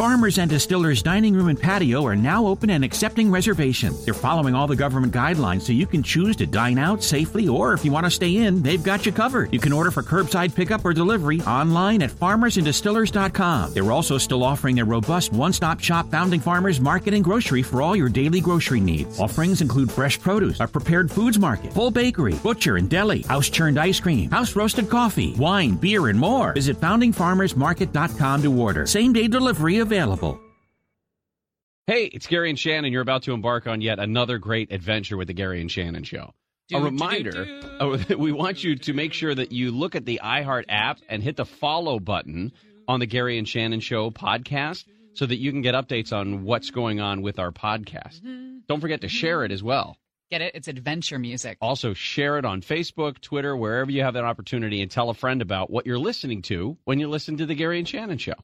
Farmers and Distillers Dining Room and Patio are now open and accepting reservations. They're following all the government guidelines so you can choose to dine out safely or if you want to stay in, they've got you covered. You can order for curbside pickup or delivery online at farmersanddistillers.com. They're also still offering their robust one-stop shop Founding Farmers Market and Grocery for all your daily grocery needs. Offerings include fresh produce, a prepared foods market, full bakery, butcher and deli, house-churned ice cream, house-roasted coffee, wine, beer, and more. Visit foundingfarmersmarket.com to order. Same-day delivery available. Hey, it's Gary and Shannon. You're about to embark on yet another great adventure with the Gary and Shannon Show. A reminder do, oh, do. oh, we want you to make sure that you look at the iHeart app and hit the follow button on the Gary and Shannon Show podcast so that you can get updates on what's going on with our podcast. Don't forget to share it as well. Get it? It's adventure music. Also, share it on Facebook, Twitter, wherever you have that opportunity, and tell a friend about what you're listening to when you listen to the Gary and Shannon Show.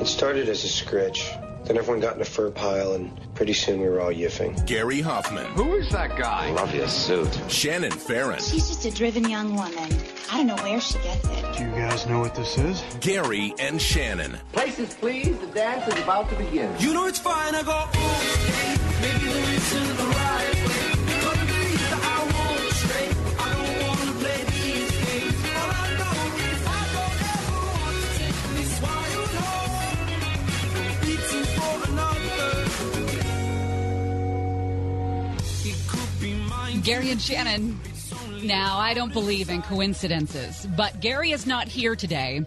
It started as a scritch. Then everyone got in a fur pile, and pretty soon we were all yiffing. Gary Hoffman, Who is that guy? Love your suit. Shannon Farren, She's just a driven young woman. I don't know where she gets it. Do you guys know what this is? Gary and Shannon. Places, please. The dance is about to begin. You know it's fine, I go, ooh, maybe there isn't the right Gary and Shannon. Now, I don't believe in coincidences, but Gary is not here today.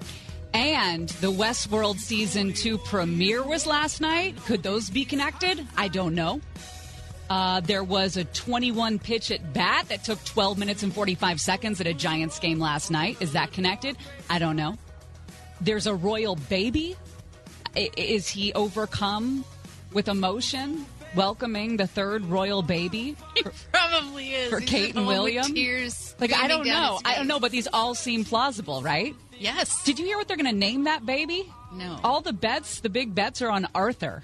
And the Westworld season two premiere was last night. Could those be connected? I don't know. Uh, there was a 21 pitch at bat that took 12 minutes and 45 seconds at a Giants game last night. Is that connected? I don't know. There's a royal baby. I- Is he overcome with emotion, welcoming the third royal baby? Probably is. For He's Kate and the one with William? Tears. Like I don't know. I don't know, but these all seem plausible, right? Yes. Did you hear what they're going to name that baby? No. All the bets, the big bets are on Arthur.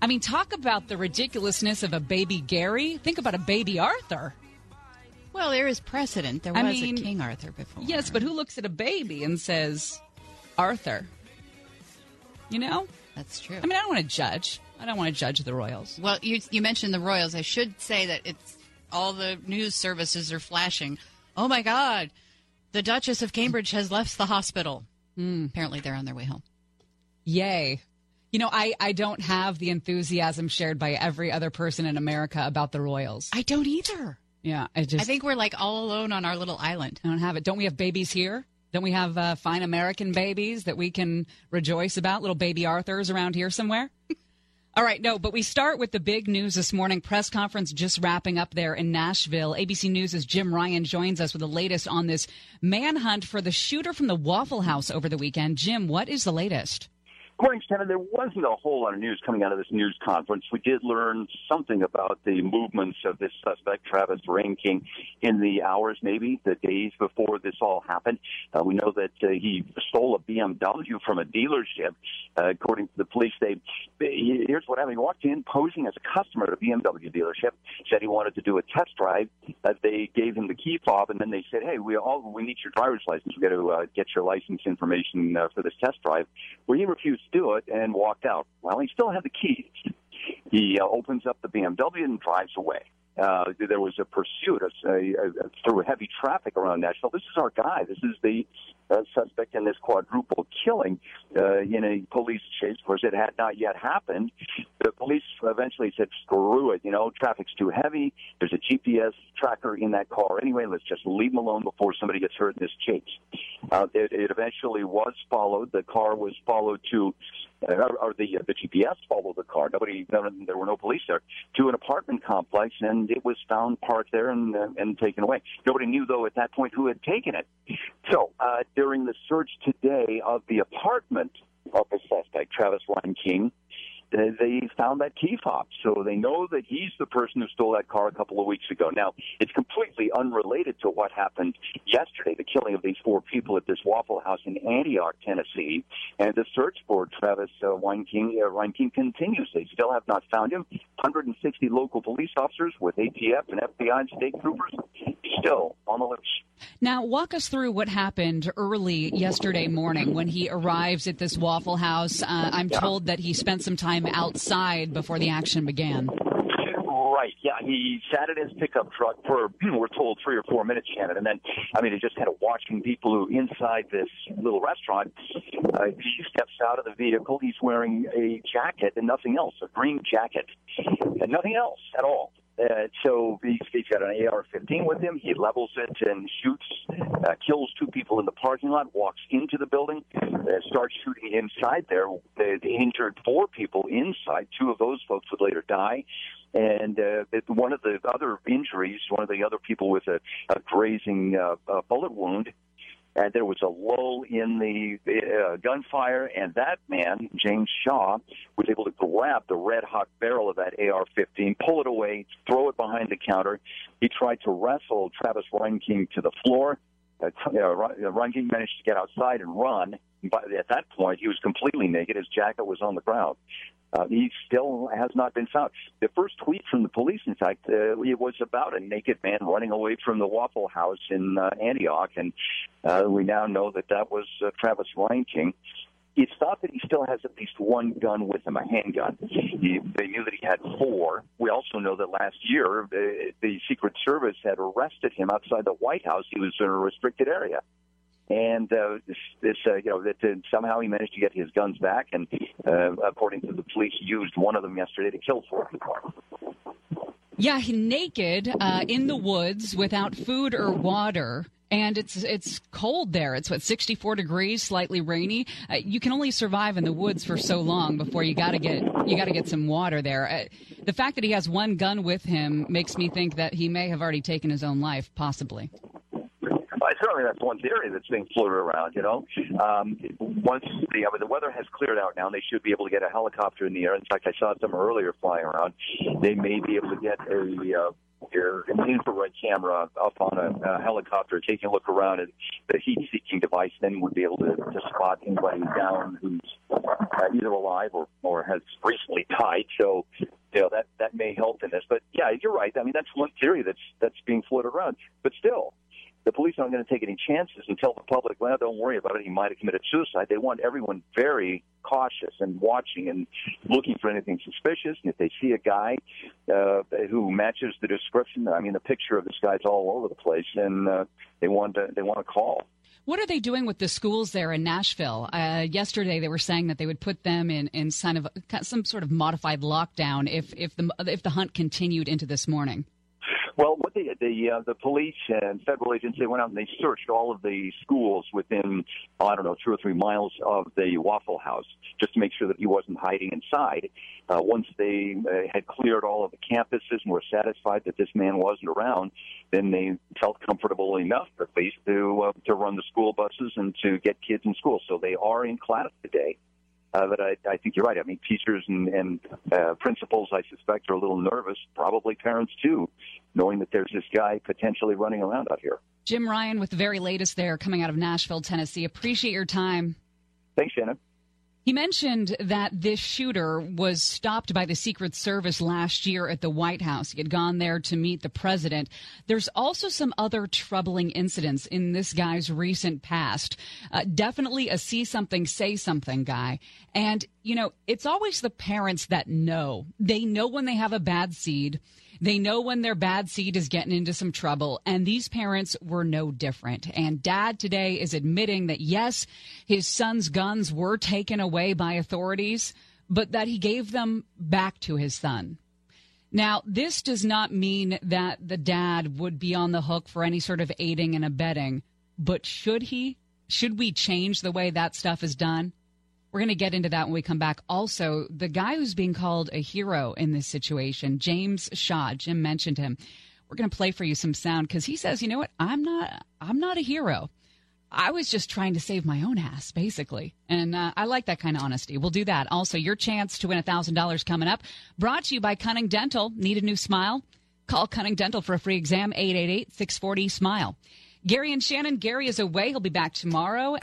I mean, talk about the ridiculousness of a baby Gary. Think about a baby Arthur. Well, there is precedent. There I was mean, a King Arthur before. Yes, but who looks at a baby and says, Arthur? You know? That's true. I mean, I don't want to judge. I don't want to judge the Royals. well, you you mentioned the Royals. I should say that it's all the news services are flashing. Oh my God, the Duchess of Cambridge has left the hospital. Hmm. Apparently, they're on their way home. Yay. You know, I, I don't have the enthusiasm shared by every other person in America about the Royals. I don't either. Yeah, I just I think we're like all alone on our little island. I don't have it. Don't we have babies here? Don't we have uh, fine American babies that we can rejoice about? Little baby Arthurs around here somewhere? All right, no, but we start with the big news this morning. Press conference just wrapping up there in Nashville. ABC News' Jim Ryan joins us with the latest on this manhunt for the shooter from the Waffle House over the weekend. Jim, what is the latest? Morning, Shannon. There wasn't a whole lot of news coming out of this news conference. We did learn something about the movements of this suspect, Travis Reinking, in the hours, maybe the days before this all happened. Uh, we know that uh, he stole a BMW from a dealership. Uh, according to the police, they here's what happened. He walked in posing as a customer at a BMW dealership. Said he wanted to do a test drive. Uh, they gave him the key fob, and then they said, "Hey, we all we need your driver's license. We got to uh, get your license information uh, for this test drive." Well, he refused do it and walked out. Well, he still had the keys. He uh, opens up the BMW and drives away. Uh, there was a pursuit a, a, through heavy traffic around Nashville. This is our guy. This is the uh, suspect in this quadruple killing uh, in a police chase. Of course, it had not yet happened. The police eventually said, "Screw it! You know, traffic's too heavy. There's a GPS tracker in that car anyway. Let's just leave him alone before somebody gets hurt in this chase." Uh, it, it eventually was followed. The car was followed to or, or the the GPS followed the car. Nobody, no, there were no police there to an apartment complex, and it was found parked there and uh, and taken away. Nobody knew though at that point who had taken it. So uh, during the search today of the apartment of the suspect, Travis Reinking. They found that key fob, so they know that he's the person who stole that car a couple of weeks ago. Now, it's completely unrelated to what happened yesterday, the killing of these four people at this Waffle House in Antioch, Tennessee. And the search for Travis uh, Reinking, uh, Reinking continues. They still have not found him. 160 local police officers with ATF and FBI and state troopers still on the loose. Now, walk us through what happened early yesterday morning when he arrives at this Waffle House. Uh, I'm told that he spent some time outside before the action began. Right. Yeah, he sat in his pickup truck for we're told three or four minutes, Shannon, and then I mean, he just kind of watching people who inside this little restaurant. Uh, he steps out of the vehicle. He's wearing a jacket and nothing else, a green jacket, and nothing else at all. Uh, so he's, he's got an AR-15 with him. He levels it and shoots, uh, kills two people in the parking lot. Walks into the building, uh, starts shooting inside there. They injured four people inside. Two of those folks would later die. And uh, one of the other injuries, one of the other people with a, a grazing uh, uh, bullet wound, and there was a lull in the uh, gunfire, and that man, James Shaw, was able to grab the red hot barrel of that AR 15, pull it away, throw it behind the counter. He tried to wrestle Travis Reinking to the floor. Uh, Ron- uh, managed to get outside and run. But at that point, he was completely naked. His jacket was on the ground. Uh, he still has not been found. The first tweet from the police, in fact, uh, it was about a naked man running away from the Waffle House in uh, Antioch, and uh, we now know that that was uh, Travis Reinking. It's thought that he still has at least one gun with him, a handgun. He, they knew that he had four. We also know that last year uh, the Secret Service had arrested him outside the White House. He was in a restricted area and uh, this, this uh, you know, that uh, somehow he managed to get his guns back, and uh, according to the police, used one of them yesterday to kill four people. Yeah, naked uh, in the woods without food or water. And it's it's cold there. It's what 64 degrees, slightly rainy. Uh, you can only survive in the woods for so long before you got to get you got to get some water there. Uh, the fact that he has one gun with him makes me think that he may have already taken his own life, possibly. Uh, certainly, that's one theory that's being floated around. You know, um, once the I mean, the weather has cleared out now, they should be able to get a helicopter in the air. In fact, I saw some earlier flying around. They may be able to get a uh, your an infrared camera up on a, a helicopter, taking a look around, and the heat-seeking device then would be able to, to spot anybody down who's uh, either alive or or has recently died. So. You know that that may help in this, but yeah, you're right. I mean, that's one theory that's that's being floated around. But still, the police aren't going to take any chances and tell the public, well, don't worry about it. He might have committed suicide. They want everyone very cautious and watching and looking for anything suspicious. And if they see a guy uh, who matches the description, I mean, the picture of this guy's all over the place, and uh, they want to they want to call. What are they doing with the schools there in Nashville? Uh, yesterday, they were saying that they would put them in, in kind of some sort of modified lockdown if if the if the hunt continued into this morning. Well, what they, the uh, the police and federal agents they went out and they searched all of the schools within I don't know two or three miles of the Waffle House just to make sure that he wasn't hiding inside. Uh, once they uh, had cleared all of the campuses and were satisfied that this man wasn't around, then they felt comfortable enough, at least, to uh, to run the school buses and to get kids in school. So they are in class today. Uh, but I, I think you're right. I mean, teachers and, and uh, principals, I suspect, are a little nervous. Probably parents too, knowing that there's this guy potentially running around out here. Jim Ryan with the very latest there coming out of Nashville, Tennessee. Appreciate your time. Thanks, Shannon. He mentioned that this shooter was stopped by the Secret Service last year at the White House. He had gone there to meet the president. There's also some other troubling incidents in this guy's recent past. Uh, definitely a see something, say something guy. And, you know, it's always the parents that know. They know when they have a bad seed. They know when their bad seed is getting into some trouble, and these parents were no different. And dad today is admitting that yes, his son's guns were taken away by authorities, but that he gave them back to his son. Now, this does not mean that the dad would be on the hook for any sort of aiding and abetting, but should he? Should we change the way that stuff is done? We're going to get into that when we come back. Also, the guy who's being called a hero in this situation, James Shaw, Jim mentioned him. We're going to play for you some sound because he says, you know what? I'm not, I'm not a hero. I was just trying to save my own ass, basically. And uh, I like that kind of honesty. We'll do that. Also, your chance to win $1,000 coming up. Brought to you by Cunning Dental. Need a new smile? Call Cunning Dental for a free exam, 888 640 SMILE. Gary and Shannon. Gary is away. He'll be back tomorrow.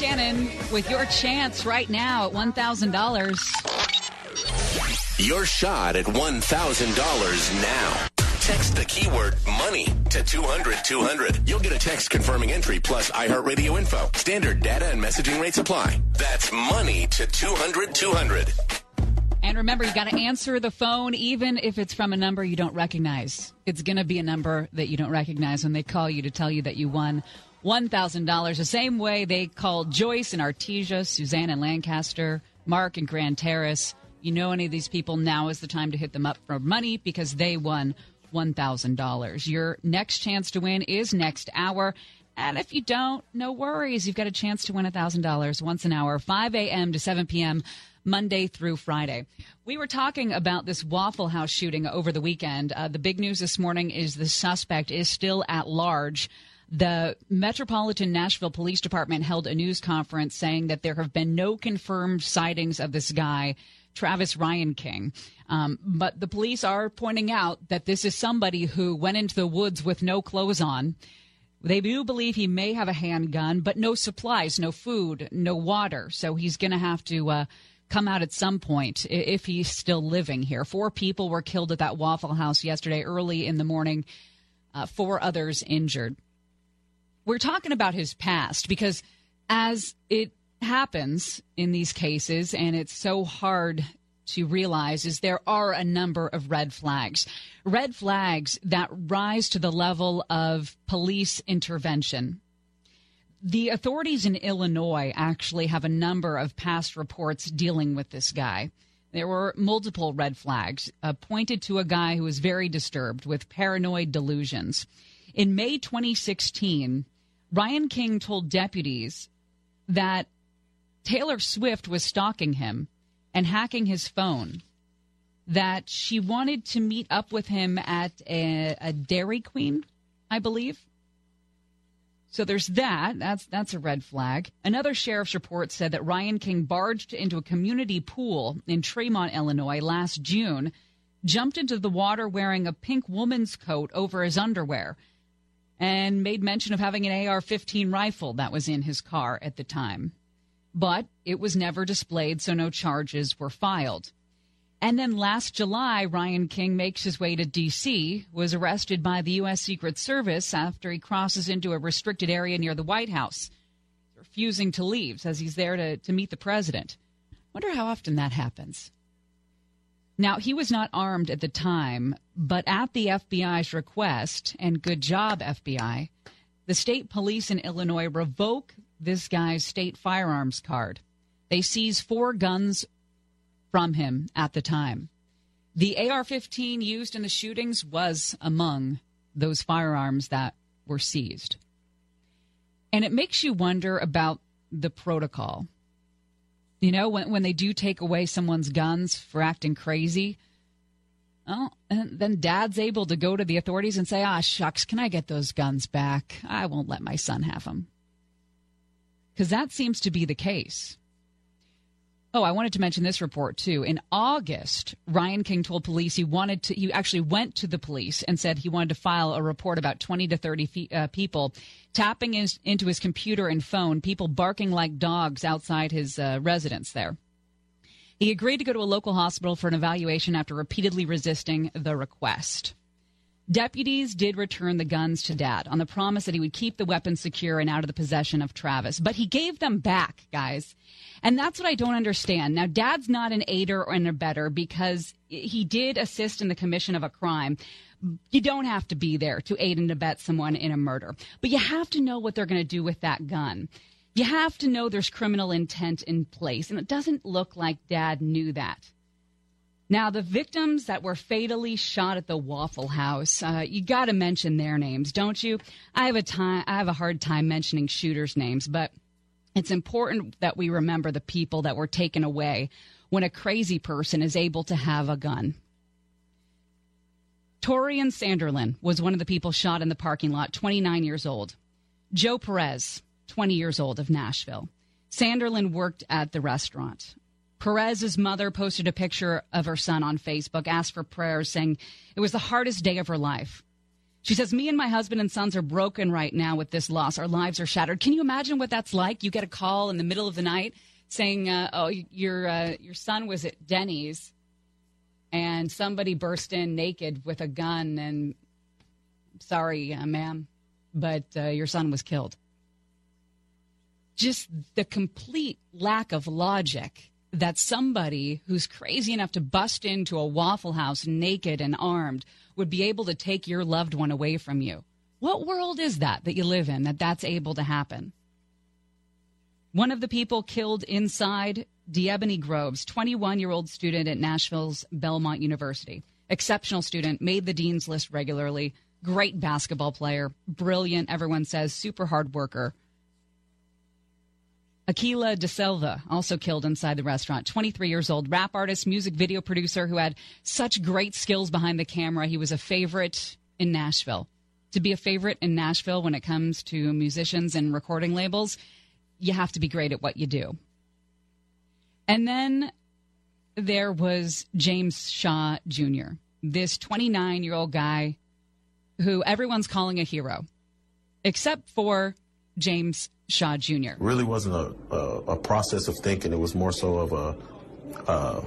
Shannon with your chance right now at $1,000. Your shot at $1,000 now. Text the keyword money to 200 200. You'll get a text confirming entry plus iHeartRadio info. Standard data and messaging rates apply. That's money to 200 200. And remember, you got to answer the phone even if it's from a number you don't recognize. It's going to be a number that you don't recognize when they call you to tell you that you won $1,000. The same way they called Joyce and Artesia, Suzanne and Lancaster, Mark and Grand Terrace. You know any of these people, now is the time to hit them up for money because they won $1,000. Your next chance to win is next hour. And if you don't, no worries. You've got a chance to win $1,000 once an hour, 5 a.m. to 7 p.m. Monday through Friday. We were talking about this Waffle House shooting over the weekend. Uh, the big news this morning is the suspect is still at large. The Metropolitan Nashville Police Department held a news conference saying that there have been no confirmed sightings of this guy, Travis Reinking. Um, but the police are pointing out that this is somebody who went into the woods with no clothes on. They do believe he may have a handgun, but no supplies, no food, no water. So he's going to have to uh, come out at some point if he's still living here. Four people were killed at that Waffle House yesterday early in the morning, uh, four others injured. We're talking about his past because as it happens in these cases, and it's so hard to realize is there are a number of red flags. Red flags that rise to the level of police intervention. The authorities in Illinois actually have a number of past reports dealing with this guy. There were multiple red flags uh, pointed to a guy who was very disturbed with paranoid delusions. In May 2016, Reinking told deputies that Taylor Swift was stalking him and hacking his phone, that she wanted to meet up with him at a, a Dairy Queen, I believe. So there's that. That's that's a red flag. Another sheriff's report said that Reinking barged into a community pool in Tremont, Illinois last June, jumped into the water wearing a pink woman's coat over his underwear, and made mention of having an AR-15 rifle that was in his car at the time. But it was never displayed, so no charges were filed. And then last July, Reinking makes his way to D.C., was arrested by the U.S. Secret Service after he crosses into a restricted area near the White House, refusing to leave, says he's there to, to meet the president. Wonder how often that happens. Now, he was not armed at the time, but at the FBI's request, and good job, FBI, the state police in Illinois revoke this guy's state firearms card. They seize four guns from him at the time. The AR 15 used in the shootings was among those firearms that were seized. And it makes you wonder about the protocol. You know, when, when they do take away someone's guns for acting crazy, well, and then dad's able to go to the authorities and say, ah, shucks, can I get those guns back? I won't let my son have them. Because that seems to be the case. Oh, I wanted to mention this report too. In August, Reinking told police he wanted to, he actually went to the police and said he wanted to file a report about 20 to 30 fe- uh, people tapping his, into his computer and phone, people barking like dogs outside his uh, residence there. He agreed to go to a local hospital for an evaluation after repeatedly resisting the request. Deputies did return the guns to Dad on the promise that he would keep the weapons secure and out of the possession of Travis. But he gave them back, guys. And that's what I don't understand. Now, Dad's not an aider or an abetter because he did assist in the commission of a crime. You don't have to be there to aid and abet someone in a murder, but you have to know what they're going to do with that gun. You have to know there's criminal intent in place, and it doesn't look like Dad knew that. Now, the victims that were fatally shot at the Waffle House, uh, you got to mention their names, don't you? I have a time, I have a hard time mentioning shooters' names, but it's important that we remember the people that were taken away when a crazy person is able to have a gun. Taurean Sanderlin was one of the people shot in the parking lot, 29 years old. Joe Perez, 20 years old of Nashville. Sanderlin worked at the restaurant. Perez's mother posted a picture of her son on Facebook, asked for prayers, saying it was the hardest day of her life. She says, Me and my husband and sons are broken right now with this loss. Our lives are shattered. Can you imagine what that's like? You get a call in the middle of the night saying, uh, Oh, your, uh, your son was at Denny's and somebody burst in naked with a gun and sorry, uh, ma'am, but uh, your son was killed. Just the complete lack of logic that somebody who's crazy enough to bust into a Waffle House naked and armed would be able to take your loved one away from you. What world is that that you live in that that's able to happen? One of the people killed inside DeEbony Groves, 21 year old student at Nashville's Belmont University. Exceptional student, made the dean's list regularly, great basketball player, brilliant, everyone says, super hard worker. Akilah DaSilva, also killed inside the restaurant. 23 years old, rap artist, music video producer who had such great skills behind the camera. He was a favorite in Nashville. To be a favorite in Nashville when it comes to musicians and recording labels, you have to be great at what you do. And then there was James Shaw Jr., this 29 year old guy who everyone's calling a hero, except for James Shaw Jr. really wasn't a, a, a process of thinking. It was more so of a uh,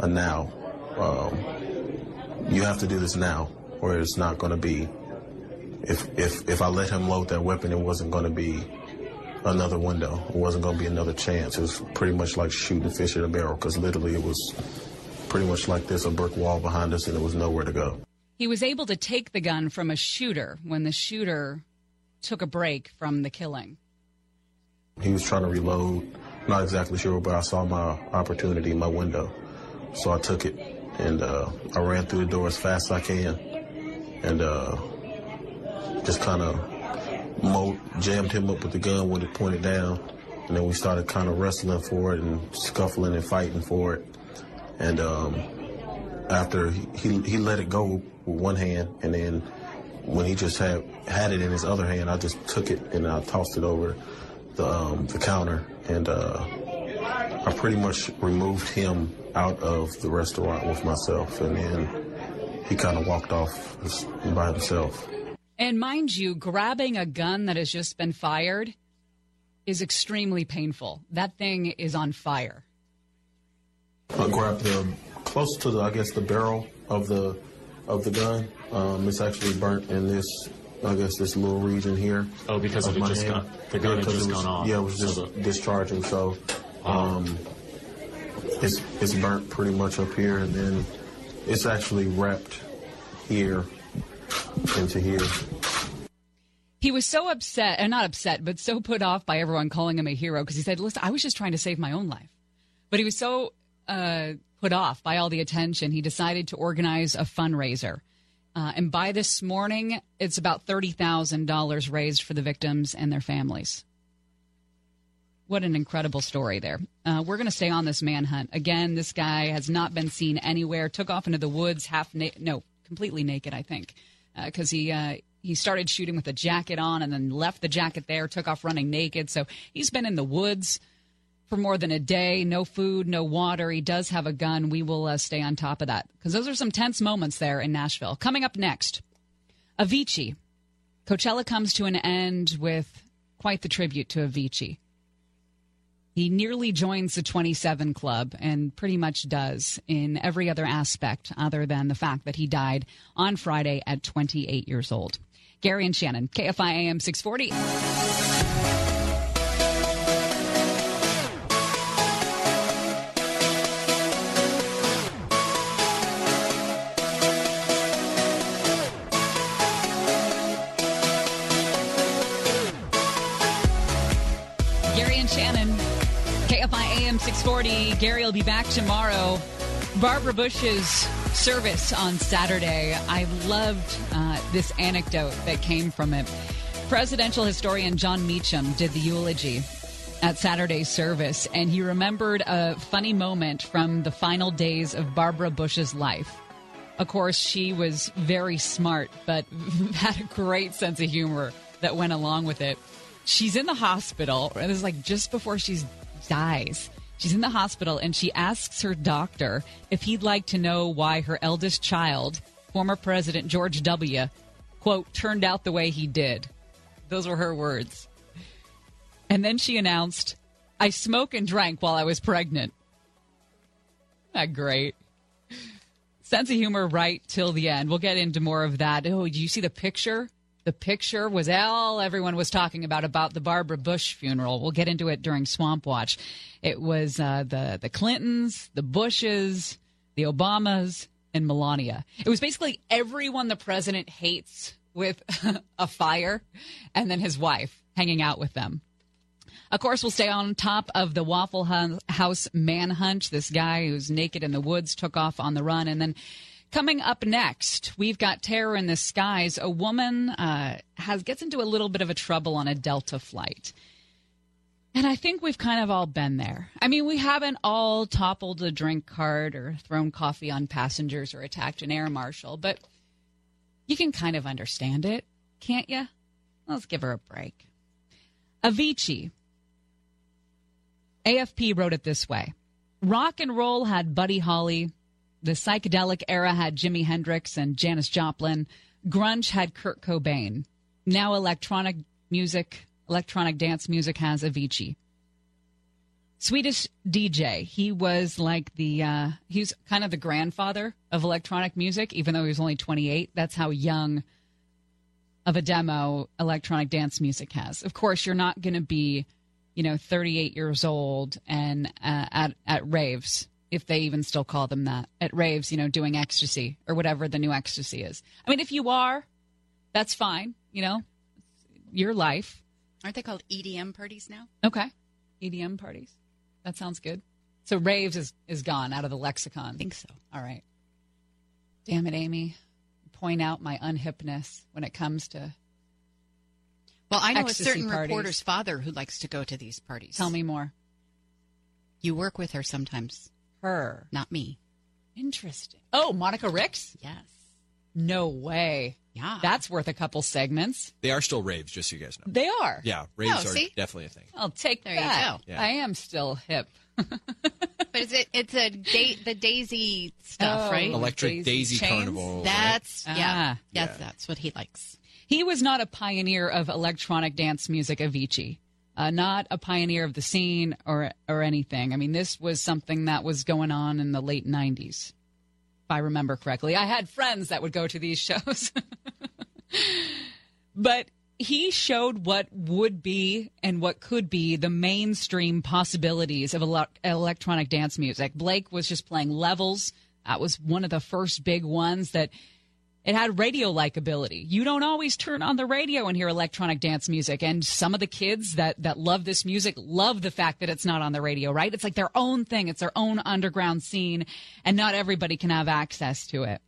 a now. Um, you have to do this now, or it's not going to be. If if if I let him load that weapon, it wasn't going to be another window. It wasn't going to be another chance. It was pretty much like shooting fish in a barrel, because literally it was pretty much like this, a brick wall behind us, and there was nowhere to go. He was able to take the gun from a shooter when the shooter took a break from the killing. He was trying to reload. Not exactly sure, but I saw my opportunity my window. So I took it and uh, I ran through the door as fast as I can and uh, just kind of mo- jammed him up with the gun when it pointed down. And then we started kind of wrestling for it and scuffling and fighting for it. And um, after he, he, he let it go with one hand, and then when he just had had it in his other hand, I just took it and I tossed it over the um, the counter, and uh, I pretty much removed him out of the restaurant with myself, and then he kind of walked off by himself. And mind you, grabbing a gun that has just been fired is extremely painful. That thing is on fire. I grabbed the close to the, I guess, the barrel of the of the gun. Um, it's actually burnt in this, I guess, this little region here. Oh, because of it my just hand. got- the gun Yeah, had 'cause just it was- gone off. Yeah, it was So just discharging. So, um, it's it's burnt pretty much up here, and then it's actually wrapped here into here. He was so upset, and not upset, but so put off by everyone calling him a hero because he said, Listen, I was just trying to save my own life. But he was so uh, put off by all the attention, he decided to organize a fundraiser. Uh, and by this morning, it's about $30,000 raised for the victims and their families. What an incredible story there. Uh, we're going to stay on this manhunt. Again, this guy has not been seen anywhere, took off into the woods half naked, no, completely naked, I think, because he. Uh, he started shooting with a jacket on and then left the jacket there, took off running naked. So he's been in the woods for more than a day. No food, no water. He does have a gun. We will uh, stay on top of that because those are some tense moments there in Nashville. Coming up next, Avicii. Coachella comes to an end with quite the tribute to Avicii. He nearly joins the 27 club and pretty much does in every other aspect other than the fact that he died on Friday at 28 years old. Gary and Shannon, KFI AM 640. AM 640. Gary will be back tomorrow. Barbara Bush's service on Saturday. I loved uh, this anecdote that came from it. Presidential historian Jon Meacham did the eulogy at Saturday's service, and he remembered a funny moment from the final days of Barbara Bush's life. Of course, she was very smart, but had a great sense of humor that went along with it. She's in the hospital, and is like just before she dies. She's in the hospital, and she asks her doctor if he'd like to know why her eldest child, former President George W., quote, turned out the way he did. Those were her words. And then she announced, I smoke and drank while I was pregnant. Not great. Sense of humor right till the end. We'll get into more of that. Oh, do you see the picture? The picture was all everyone was talking about about the Barbara Bush funeral. We'll get into it during Swamp Watch. It was uh, the the Clintons, the Bushes, the Obamas, and Melania. It was basically everyone the president hates with a fire, and then his wife hanging out with them. Of course, we'll stay on top of the Waffle House manhunt. This guy who's naked in the woods took off on the run. And then coming up next, we've got Terror in the Skies. A woman uh, has gets into a little bit of a trouble on a Delta flight. And I think we've kind of all been there. I mean, we haven't all toppled a drink cart or thrown coffee on passengers or attacked an air marshal, but you can kind of understand it, can't you? Let's give her a break. Avicii. AFP wrote it this way Rock and roll had Buddy Holly. The psychedelic era had Jimi Hendrix and Janis Joplin. Grunge had Kurt Cobain. Now electronic music, electronic dance music has Avicii. Swedish DJ. He was like the uh, he's kind of the grandfather of electronic music, even though he was only 28. That's how young of a demo electronic dance music has. Of course, you're not going to be, you know, 38 years old and uh, at at raves, if they even still call them that, at raves, you know, doing ecstasy or whatever the new ecstasy is. I mean, if you are, that's fine. You know, your life. Aren't they called EDM parties now? Okay, EDM parties. That sounds good. So raves is is gone out of the lexicon. I think so. All right. Damn it, Amy. Point out my unhipness when it comes to Well, I know a certain parties. reporter's father who likes to go to these parties. Tell me more. You work with her sometimes. Her. Not me. Interesting. Oh, Monica Ricks? Yes. No way. Yeah. That's worth a couple segments. They are still raves, just so you guys know. They are. Yeah, raves Oh, are see? definitely a thing. I'll take There you that. go. Yeah. I am still hip. But it's a, it's a da- the Daisy stuff, Oh. right? Electric Daisy Daisy chains? Carnival. right? That's yeah, Ah. yes, Yeah. that's what he likes. He was not a pioneer of electronic dance music, Avicii. Uh, not a pioneer of the scene or or anything. I mean, this was something that was going on in the late '90s, if I remember correctly. I had friends that would go to these shows, but he showed what would be and what could be the mainstream possibilities of ele- electronic dance music. Blake was just playing levels. That was one of the first big ones that it had radio like ability. You don't always turn on the radio and hear electronic dance music. And some of the kids that, that love this music love the fact that it's not on the radio, right? It's like their own thing. It's their own underground scene and not everybody can have access to it.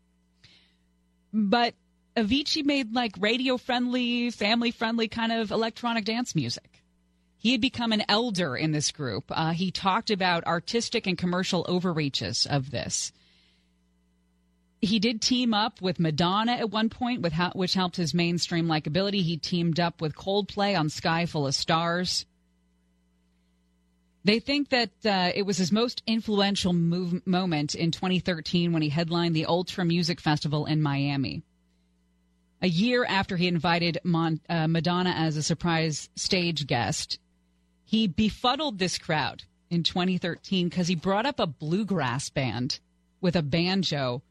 But Avicii made like radio friendly, family friendly kind of electronic dance music. He had become an elder in this group. Uh, he talked about artistic and commercial overreaches of this he did team up with Madonna at one point, with how, which helped his mainstream likability. He teamed up with Coldplay on Sky Full of Stars. They think that uh, it was his most influential move, moment in 2013 when he headlined the Ultra Music Festival in Miami. A year after he invited Mon- uh, Madonna as a surprise stage guest, he befuddled this crowd in 2013 because he brought up a bluegrass band with a banjo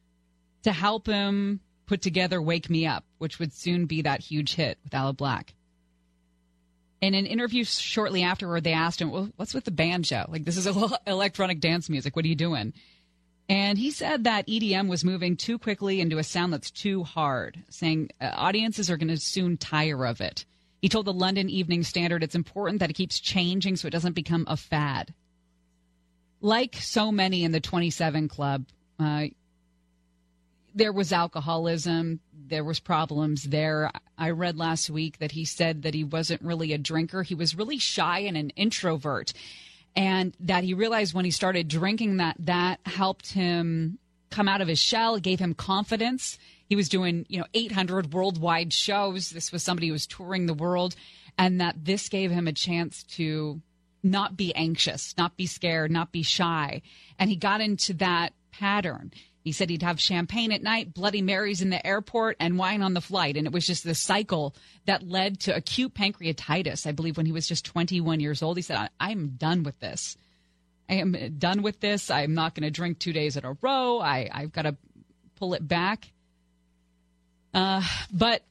to help him put together Wake Me Up, which would soon be that huge hit with Aloe Blacc. In an interview shortly afterward, they asked him, well, what's with the banjo? Like, this is electronic dance music. What are you doing? And he said that EDM was moving too quickly into a sound that's too hard, saying uh, audiences are going to soon tire of it. He told the London Evening Standard it's important that it keeps changing so it doesn't become a fad. Like so many in the 27 Club, uh, there was alcoholism. There was problems there. I read last week that he said that he wasn't really a drinker. He was really shy and an introvert. And that he realized when he started drinking that that helped him come out of his shell gave him confidence. He was doing you know 800 worldwide shows. This was somebody who was touring the world and that this gave him a chance to not be anxious not be scared not be shy. And he got into that pattern He said he'd have champagne at night, Bloody Marys in the airport, and wine on the flight. And it was just this cycle that led to acute pancreatitis, I believe, when he was just 21 years old. He said, I'm done with this. I am done with this. I'm not going to drink two days in a row. I, I've got to pull it back. Uh, but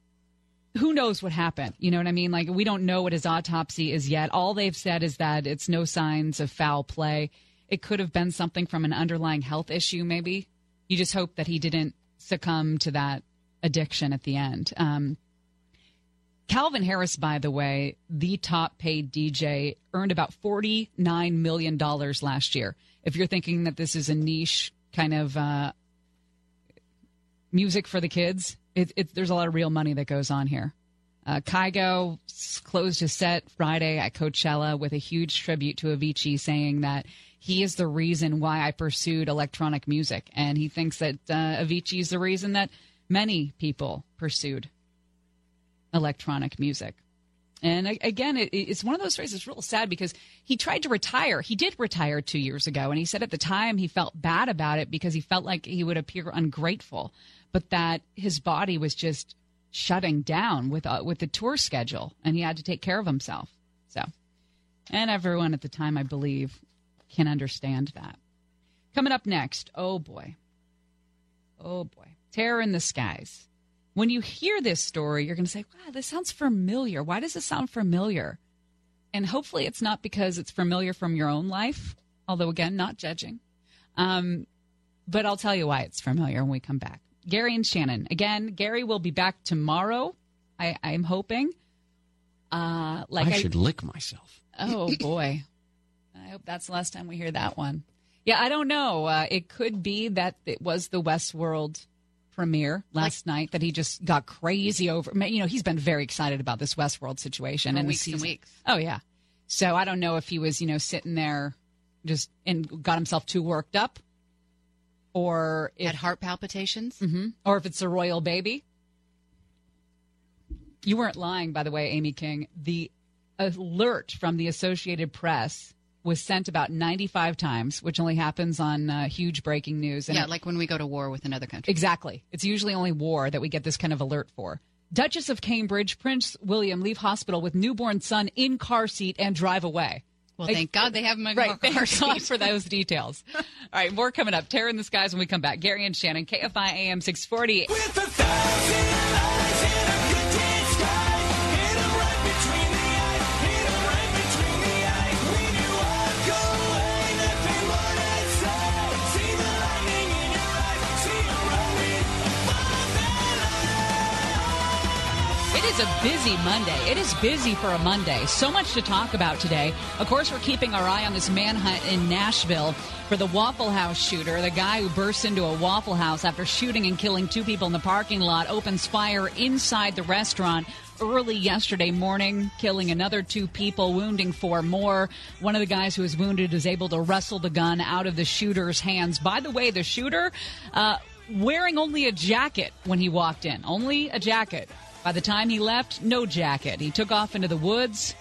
who knows what happened? You know what I mean? Like, we don't know what his autopsy is yet. All they've said is that it's no signs of foul play. It could have been something from an underlying health issue, maybe. You just hope that he didn't succumb to that addiction at the end. Um, Calvin Harris, by the way, the top paid DJ, earned about $49 million last year. If you're thinking that this is a niche kind of uh, music for the kids, it, it, there's a lot of real money that goes on here. Uh, Kygo closed his set Friday at Coachella with a huge tribute to Avicii, saying that he is the reason why I pursued electronic music. And he thinks that uh, Avicii is the reason that many people pursued electronic music. And again, it, it's one of those stories that's real sad because he tried to retire. He did retire two years ago, and he said at the time he felt bad about it because he felt like he would appear ungrateful, but that his body was just shutting down with uh, with the tour schedule, and he had to take care of himself. So, and everyone at the time, I believe, can understand that. Coming up next, oh boy, oh boy, terror in the skies when you hear this story, you're going to say, wow, this sounds familiar. Why does this sound familiar? And hopefully it's not because it's familiar from your own life, although, again, not judging. Um, but I'll tell you why it's familiar when we come back. Gary and Shannon. Again, Gary will be back tomorrow, I, I'm hoping. Uh, like I should lick myself. Oh boy. Hope that's the last time we hear that one. Yeah, I don't know. Uh, it could be that it was the Westworld premiere last night that he just got crazy over. You know, he's been very excited about this Westworld situation For and the weeks and weeks. Oh yeah. So I don't know if he was, you know, sitting there just and got himself too worked up, or if, Had heart palpitations. Mhm. or if it's a royal baby. You weren't lying, by the way, Amy King. The alert from the Associated Press was sent about 95 times, which only happens on uh, huge breaking news. And yeah, it- like when we go to war with another country. Exactly. It's usually only war that we get this kind of alert for. Duchess of Cambridge, Prince William leave hospital with newborn son in car seat and drive away. Well, Like- thank God they have my Right. car Thank God seat. for those details. All right, more coming up. Terror in the skies when we come back. Gary and Shannon, KFI AM 640. Is a busy Monday. It is busy for a Monday. So much to talk about today. Of course, we're keeping our eye on this manhunt in Nashville for the Waffle House shooter. The guy who bursts into a Waffle House after shooting and killing two people in the parking lot opens fire inside the restaurant early yesterday morning, killing another two people, wounding four more. One of the guys who was wounded is able to wrestle the gun out of the shooter's hands. By the way, the shooter, uh, wearing only a jacket when he walked in, only a jacket. By the time he left, no jacket. He took off into the woods.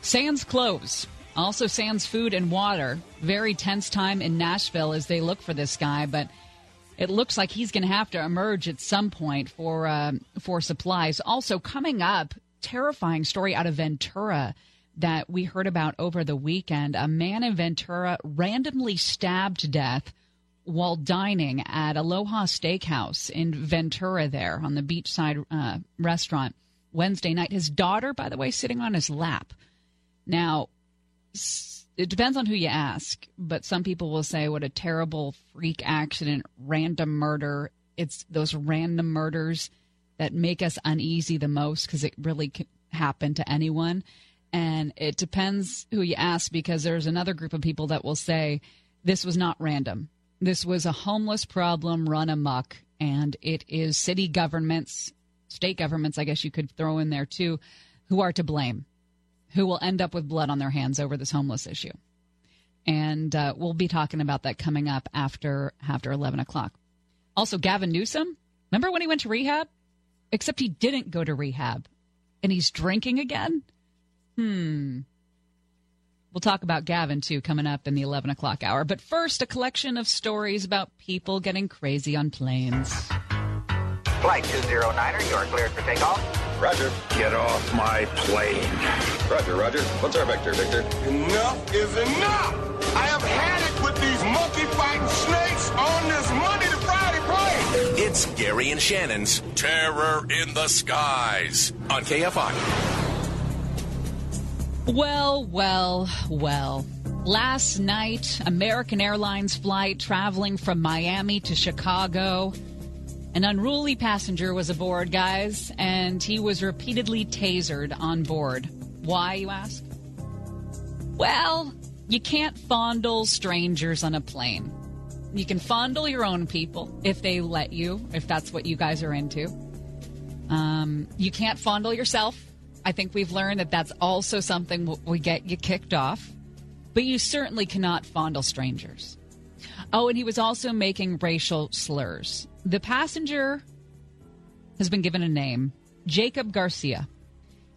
Sans clothes. Also sans food and water. Very tense time in Nashville as they look for this guy, but it looks like he's going to have to emerge at some point for uh, for supplies. Also coming up, terrifying story out of Ventura that we heard about over the weekend. A man in Ventura randomly stabbed to death while dining at Aloha Steakhouse in Ventura, there on the beachside uh, restaurant Wednesday night. His daughter, by the way, sitting on his lap. Now, it depends on who you ask, but some people will say, what a terrible freak accident, random murder. It's those random murders that make us uneasy the most because it really can happen to anyone. And it depends who you ask because there's another group of people that will say, this was not random. This was a homeless problem run amok, and it is city governments, state governments, I guess you could throw in there too, who are to blame who will end up with blood on their hands over this homeless issue. And uh, we'll be talking about that coming up after after eleven o'clock. Also, Gavin Newsom, remember when he went to rehab? Except he didn't go to rehab, and he's drinking again. Hmm. We'll talk about Gavin, too, coming up in the 11 o'clock hour. But first, a collection of stories about people getting crazy on planes. Flight 209er, you are cleared for takeoff. Roger. Get off my plane. Roger, Roger. What's our vector, Victor? Enough is enough! I have had it with these monkey fighting snakes on this Monday to Friday plane! It's Gary and Shannon's Terror in the Skies on KFI. Well, well, well. Last night, American Airlines flight traveling from Miami to Chicago. An unruly passenger was aboard, guys, and he was repeatedly tasered on board. Why, you ask? Well, you can't fondle strangers on a plane. You can fondle your own people if they let you, if that's what you guys are into. Um, you can't fondle yourself. I think we've learned that that's also something we get you kicked off. But you certainly cannot fondle strangers. Oh, and he was also making racial slurs. The passenger has been given a name Jacob Garcia.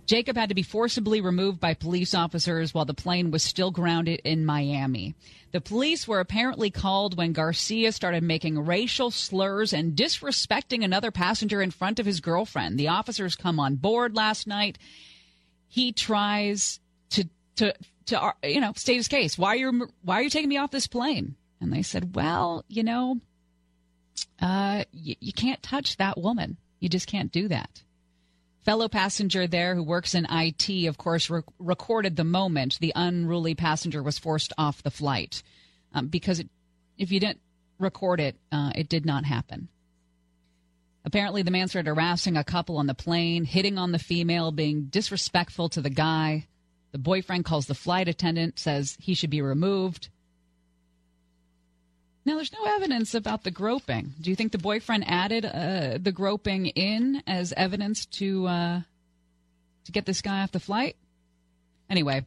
Jacob had to be forcibly removed by police officers while the plane was still grounded in Miami. The police were apparently called when Garcia started making racial slurs and disrespecting another passenger in front of his girlfriend. The officers come on board last night. He tries to to to uh, you know state his case. Why are you why are you taking me off this plane? And they said, well, you know, uh, you can't touch that woman. You just can't do that. Fellow passenger there who works in IT, of course, rec- recorded the moment the unruly passenger was forced off the flight um, because it, if you didn't record it, uh, it did not happen. Apparently, the man started harassing a couple on the plane, hitting on the female, being disrespectful to the guy. The boyfriend calls the flight attendant, says he should be removed. Now, there's no evidence about the groping. Do you think the boyfriend added uh, the groping in as evidence to uh, to get this guy off the flight? Anyway,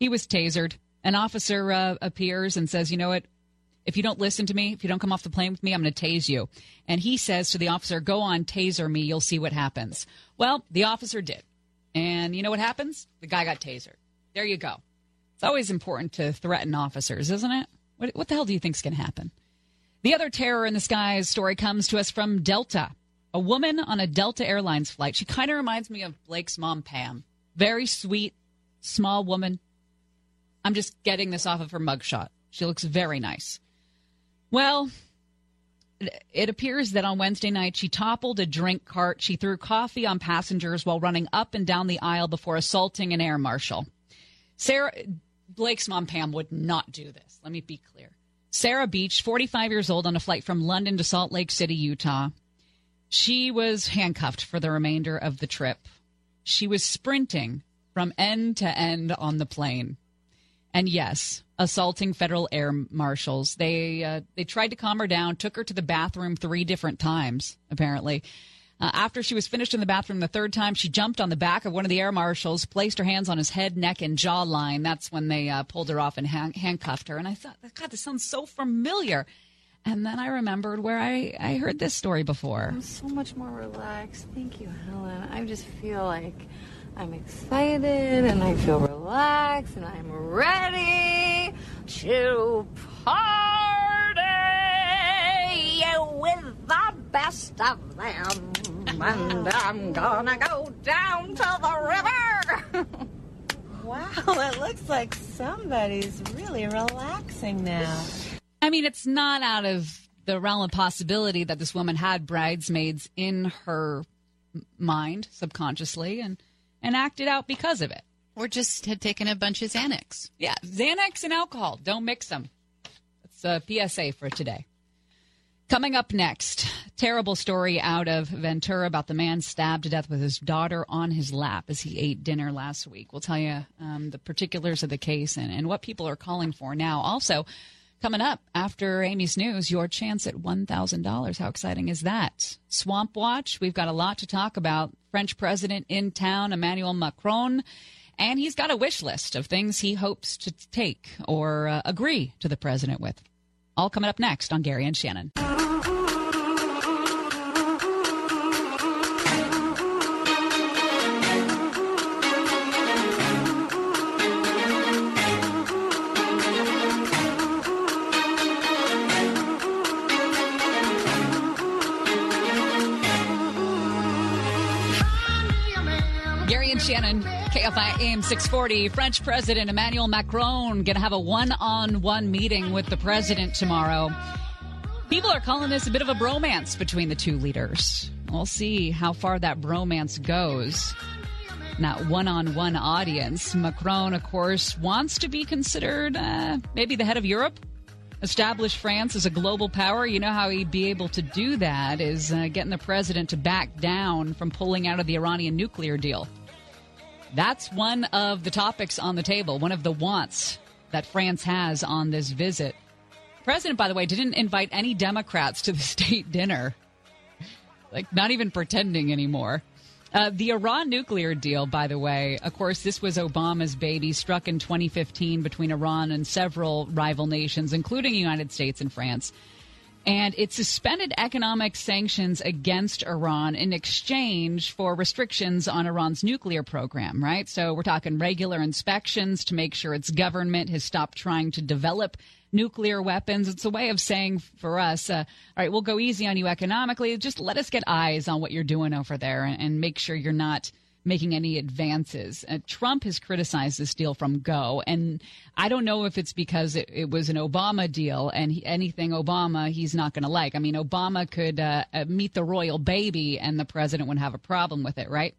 he was tasered. An officer uh, appears and says, "You know what? If you don't listen to me, if you don't come off the plane with me, I'm going to tase you." And he says to the officer, "Go on, taser me. You'll see what happens." Well, the officer did, and you know what happens? The guy got tasered. There you go. It's always important to threaten officers, isn't it? What, what the hell do you think is going to happen? The other terror in the skies story comes to us from Delta. A woman on a Delta Airlines flight. She kind of reminds me of Blake's mom, Pam. Very sweet, small woman. I'm just getting this off of her mugshot. She looks very nice. Well, it- it appears that on Wednesday night she toppled a drink cart. She threw coffee on passengers while running up and down the aisle before assaulting an air marshal. Sarah Blake's mom Pam would not do this. Let me be clear. Sarah Beach, 45 years old, on a flight from London to Salt Lake City, Utah. She was handcuffed for the remainder of the trip. She was sprinting from end to end on the plane. And yes, assaulting federal air marshals. They uh, they tried to calm her down, took her to the bathroom three different times, apparently. Uh, after she was finished in the bathroom the third time, she jumped on the back of one of the air marshals, placed her hands on his head, neck, and jawline. That's when they uh, pulled her off and han- handcuffed her. And I thought, God, this sounds so familiar. And then I remembered where I, I heard this story before. I'm so much more relaxed. Thank you, Helen. I just feel like I'm excited and I feel relaxed and I'm ready to party with the best of them. And I'm gonna go down to the river. Wow, it looks like somebody's really relaxing now. I mean, it's not out of the realm of possibility that this woman had bridesmaids in her mind subconsciously and, and acted out because of it. Or just had taken a bunch of Xanax. Yeah, Xanax and alcohol. Don't mix them. That's a PSA for today. Coming up next, terrible story out of Ventura about the man stabbed to death with his daughter on his lap as he ate dinner last week. We'll tell you um, the particulars of the case and, and what people are calling for now. Also, coming up after Amy's news, your chance at $1,000. How exciting is that? Swamp Watch, we've got a lot to talk about. French president in town, Emmanuel Macron. And he's got a wish list of things he hopes to take or uh, agree to the president with. All coming up next on Gary and Shannon. Shannon, KFI AM 640. French President Emmanuel Macron going to have a one-on-one meeting with the president tomorrow. People are calling this a bit of a bromance between the two leaders. We'll see how far that bromance goes. In that one-on-one audience, Macron, of course, wants to be considered uh, maybe the head of Europe. Establish France as a global power. You know how he'd be able to do that is uh, getting the president to back down from pulling out of the Iranian nuclear deal. That's one of the topics on the table, one of the wants that France has on this visit. The president, by the way, didn't invite any Democrats to the state dinner. Like, not even pretending anymore. Uh, the Iran nuclear deal, by the way, of course, this was Obama's baby, struck in 2015 between Iran and several rival nations, including the United States and France. And it suspended economic sanctions against Iran in exchange for restrictions on Iran's nuclear program, right? So we're talking regular inspections to make sure its government has stopped trying to develop nuclear weapons. It's a way of saying for us, uh, all right, we'll go easy on you economically. Just let us get eyes on what you're doing over there and, and make sure you're not making any advances. Uh, Trump has criticized this deal from go, and I don't know if it's because it, it was an Obama deal and he, anything Obama he's not going to like. I mean, Obama could uh, uh, meet the royal baby and the president would have a problem with it, right?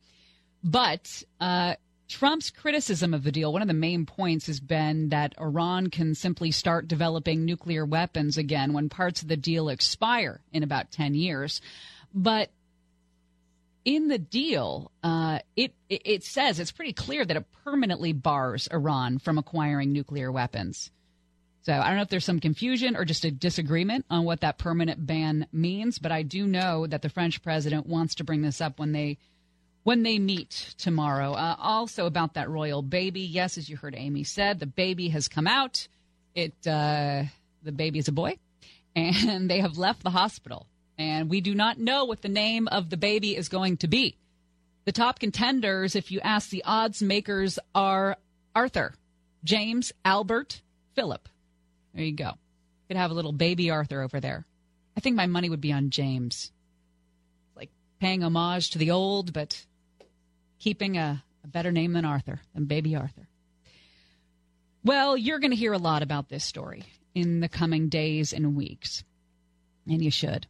But uh, Trump's criticism of the deal, one of the main points has been that Iran can simply start developing nuclear weapons again when parts of the deal expire in about 10 years. But in the deal, uh, it, it says it's pretty clear that it permanently bars Iran from acquiring nuclear weapons. So I don't know if there's some confusion or just a disagreement on what that permanent ban means, but I do know that the French president wants to bring this up when they when they meet tomorrow. Uh, also about that royal baby, yes, as you heard Amy said, the baby has come out. It uh, the baby is a boy, and they have left the hospital and we do not know what the name of the baby is going to be. The top contenders, if you ask the odds makers, are Arthur, James, Albert, Philip. There you go. Could have a little baby Arthur over there. I think my money would be on James. Like paying homage to the old, but keeping a, a better name than Arthur, than baby Arthur. Well, you're going to hear a lot about this story in the coming days and weeks, and you should.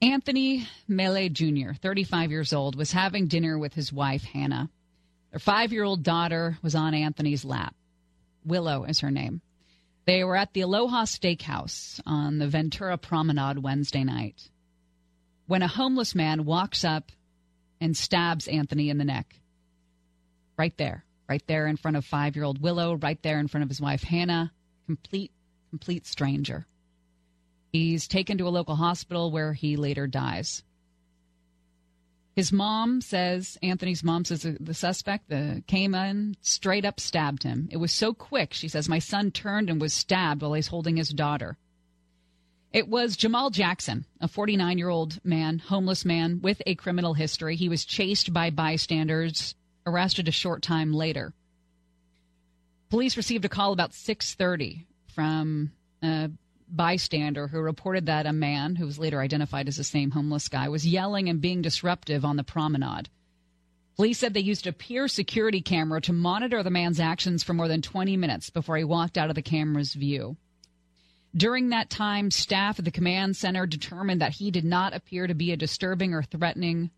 Anthony Mele Jr., 35 years old, was having dinner with his wife, Hannah. Their five year old daughter was on Anthony's lap. Willow is her name. They were at the Aloha Steakhouse on the Ventura Promenade Wednesday night when a homeless man walks up and stabs Anthony in the neck. Right there, right there in front of five year old Willow, right there in front of his wife, Hannah. Complete, complete stranger. He's taken to a local hospital where he later dies. His mom says, Anthony's mom says the suspect the, came in, straight up stabbed him. It was so quick, she says, my son turned and was stabbed while he's holding his daughter. It was Jamal Jackson, a 49 year old man, homeless man with a criminal history. He was chased by bystanders, arrested a short time later. Police received a call about 6:30 from a bystander who reported that a man, who was later identified as the same homeless guy, was yelling and being disruptive on the promenade. Police said they used a peer security camera to monitor the man's actions for more than 20 minutes before he walked out of the camera's view. During that time, staff at the command center determined that he did not appear to be a disturbing or threatening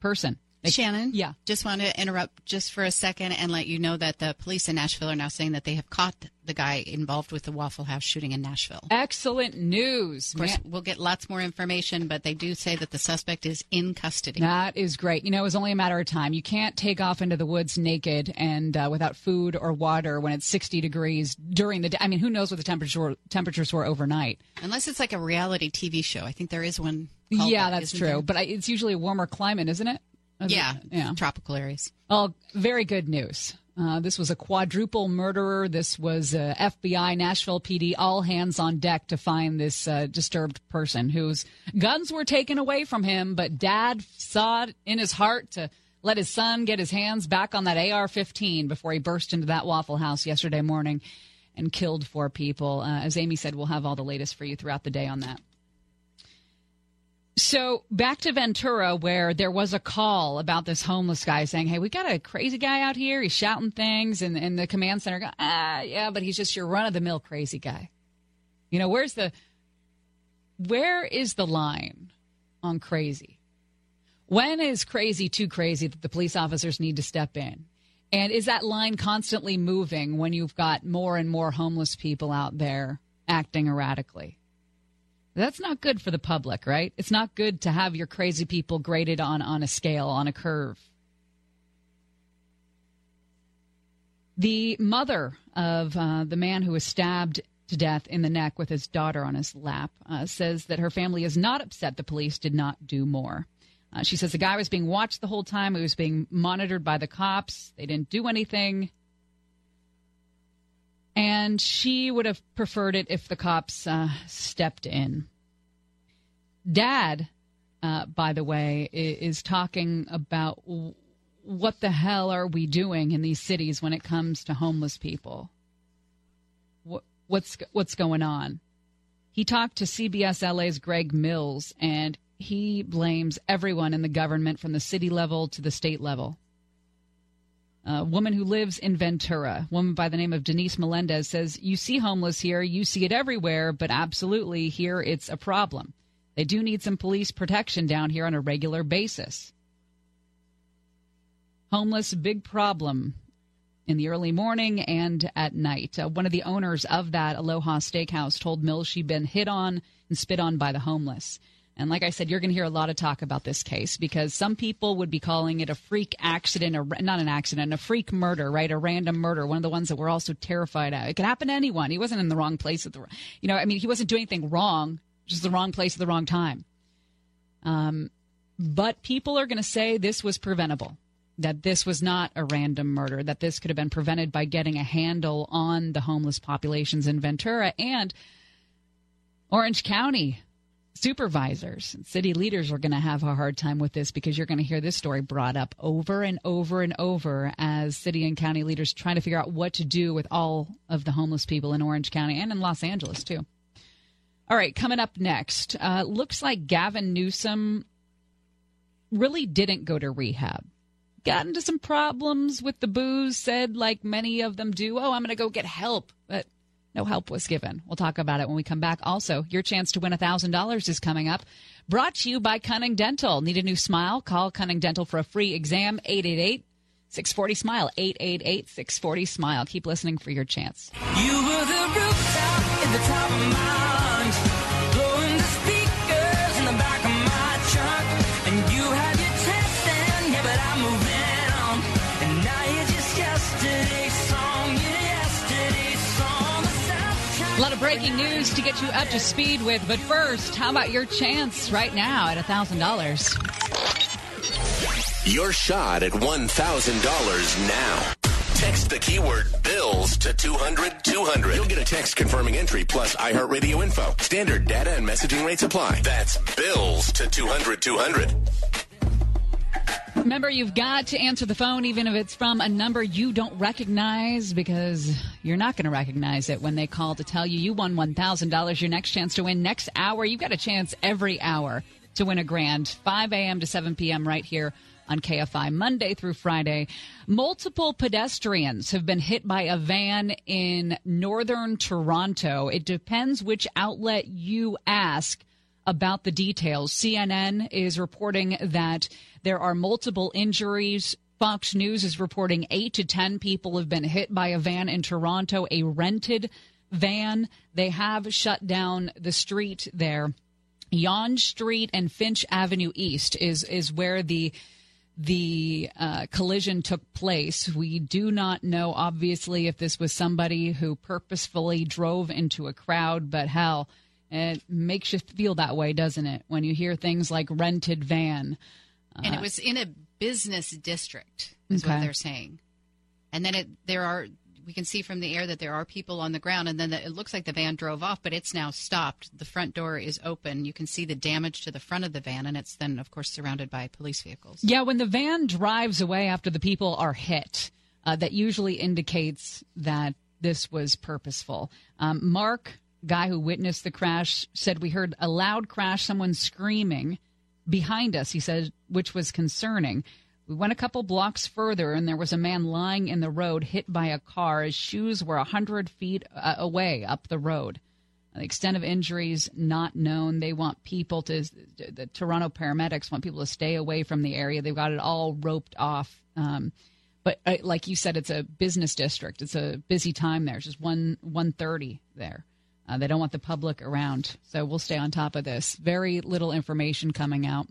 person. Shannon? Yeah. Just want to interrupt just for a second and let you know that the police in Nashville are now saying that they have caught the guy involved with the Waffle House shooting in Nashville. Excellent news. Of course, we'll get lots more information, but they do say that the suspect is in custody. That is great. You know, it was only a matter of time. You can't take off into the woods naked and uh, without food or water when it's 60 degrees during the day. I mean, who knows what the temperature temperatures were overnight? Unless it's like a reality TV show. I think there is one. yeah, that, that's true. there? But I, it's usually a warmer climate, isn't it? Is it- Yeah, yeah. tropical areas. Oh, very good news. Uh, this was a quadruple murderer. This was uh, FBI, Nashville PD, all hands on deck to find this uh, disturbed person whose guns were taken away from him, but dad saw it in his heart to let his son get his hands back on that AR 15 before he burst into that Waffle House yesterday morning and killed four people. Uh, as Amy said, we'll have all the latest for you throughout the day on that. So back to Ventura, where there was a call about this homeless guy saying, "Hey, we got a crazy guy out here. He's shouting things," and, and the command center go, "Ah, yeah, but he's just your run of the mill crazy guy." You know, where's the where is the line on crazy? When is crazy too crazy that the police officers need to step in? And is that line constantly moving when you've got more and more homeless people out there acting erratically? That's not good for the public, right? It's not good to have your crazy people graded on, on a scale, on a curve. The mother of uh, the man who was stabbed to death in the neck with his daughter on his lap uh, says that her family is not upset the police did not do more. Uh, she says the guy was being watched the whole time. He was being monitored by the cops. They didn't do anything. And she would have preferred it if the cops uh, stepped in. Dad, uh, by the way, is, talking about what the hell are we doing in these cities when it comes to homeless people? What, what's what's going on? He talked to CBS LA's Greg Mills, and he blames everyone in the government from the city level to the state level. A woman who lives in Ventura, woman by the name of Denise Melendez, says, You see homeless here, you see it everywhere, but absolutely here it's a problem. They do need some police protection down here on a regular basis. Homeless, big problem in the early morning and at night. Uh, one of the owners of that Aloha Steakhouse told Mills she'd been hit on and spit on by the homeless. And like I said, you're going to hear a lot of talk about this case because some people would be calling it a freak accident, or not an accident, a freak murder, right? A random murder. One of the ones that we're all so terrified of. It could happen to anyone. He wasn't in the wrong place at the, wrong you know, I mean, he wasn't doing anything wrong, just the wrong place at the wrong time. Um, but people are going to say this was preventable, that this was not a random murder, that this could have been prevented by getting a handle on the homeless populations in Ventura and Orange County supervisors city leaders are going to have a hard time with this because you're going to hear this story brought up over and over and over as city and county leaders trying to figure out what to do with all of the homeless people in Orange County and in Los Angeles, too. All right, coming up next, uh, looks like Gavin Newsom really didn't go to rehab. Got into some problems with the booze, said, like many of them do, oh, I'm going to go get help. But no help was given. We'll talk about it when we come back. Also, your chance to win $1,000 is coming up. Brought to you by Cunning Dental. Need a new smile? Call Cunning Dental for a free exam. 888 640 SMILE. 888 640 SMILE. Keep listening for your chance. You were the rooftop the top of my A lot of breaking news to get you up to speed with. But first, how about your chance right now at $1,000? Your shot at $1,000 now. Text the keyword bills to 200 200. You'll get a text confirming entry plus iHeartRadio info. Standard data and messaging rates apply. That's bills to 200 200. Remember, you've got to answer the phone, even if it's from a number you don't recognize, because you're not going to recognize it when they call to tell you you won $1,000. Your next chance to win next hour. You've got a chance every hour to win a grand, 5 a.m. to 7 p.m. right here on KFI, Monday through Friday. Multiple pedestrians have been hit by a van in northern Toronto. It depends which outlet you ask about the details. CNN is reporting that there are multiple injuries. Fox News is reporting eight to 10 people have been hit by a van in Toronto, a rented van. They have shut down the street there. Yonge Street and Finch Avenue East is, is where the the uh, collision took place. We do not know, obviously, if this was somebody who purposefully drove into a crowd, but hell, it makes you feel that way, doesn't it? When you hear things like rented van. And it was in a business district, is Okay. what they're saying. And then it, there are, we can see from the air that there are people on the ground, and then the, it looks like the van drove off, but it's now stopped. The front door is open. You can see the damage to the front of the van, and it's then, of course, surrounded by police vehicles. Yeah, when the van drives away after the people are hit, uh, that usually indicates that this was purposeful. Um, Mark guy who witnessed the crash said we heard a loud crash, someone screaming behind us. He said, which was concerning. We went a couple blocks further, and there was a man lying in the road, hit by a car. His shoes were a hundred feet uh, away up the road. The extent of injuries not known. They want people to, the Toronto paramedics want people to stay away from the area. They've got it all roped off. Um, but uh, like you said, it's a business district. It's a busy time there. It's just one one thirty there. Uh, they don't want the public around, so we'll stay on top of this. Very little information coming out,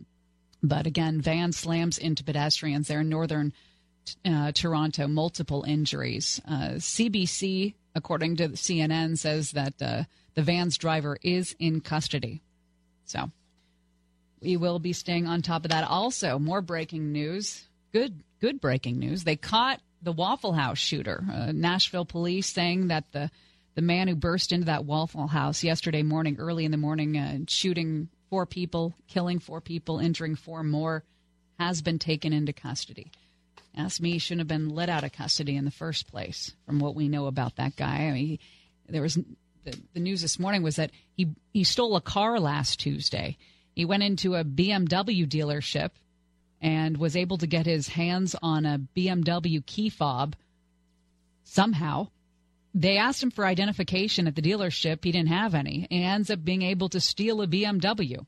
but again, van slams into pedestrians there in northern uh, Toronto. Multiple injuries. Uh, CBC, according to CNN, says that uh, the van's driver is in custody. So we will be staying on top of that. Also, more breaking news. Good, good breaking news. They caught the Waffle House shooter. Uh, Nashville police saying that the the man who burst into that Waffle House yesterday morning, early in the morning, uh, shooting four people, killing four people, injuring four more, has been taken into custody. Ask me, he shouldn't have been let out of custody in the first place. From what we know about that guy, I mean, he, there was the, the news this morning was that he he stole a car last Tuesday. He went into a BMW dealership and was able to get his hands on a BMW key fob somehow. They asked him for identification at the dealership. He didn't have any. He ends up being able to steal a BMW.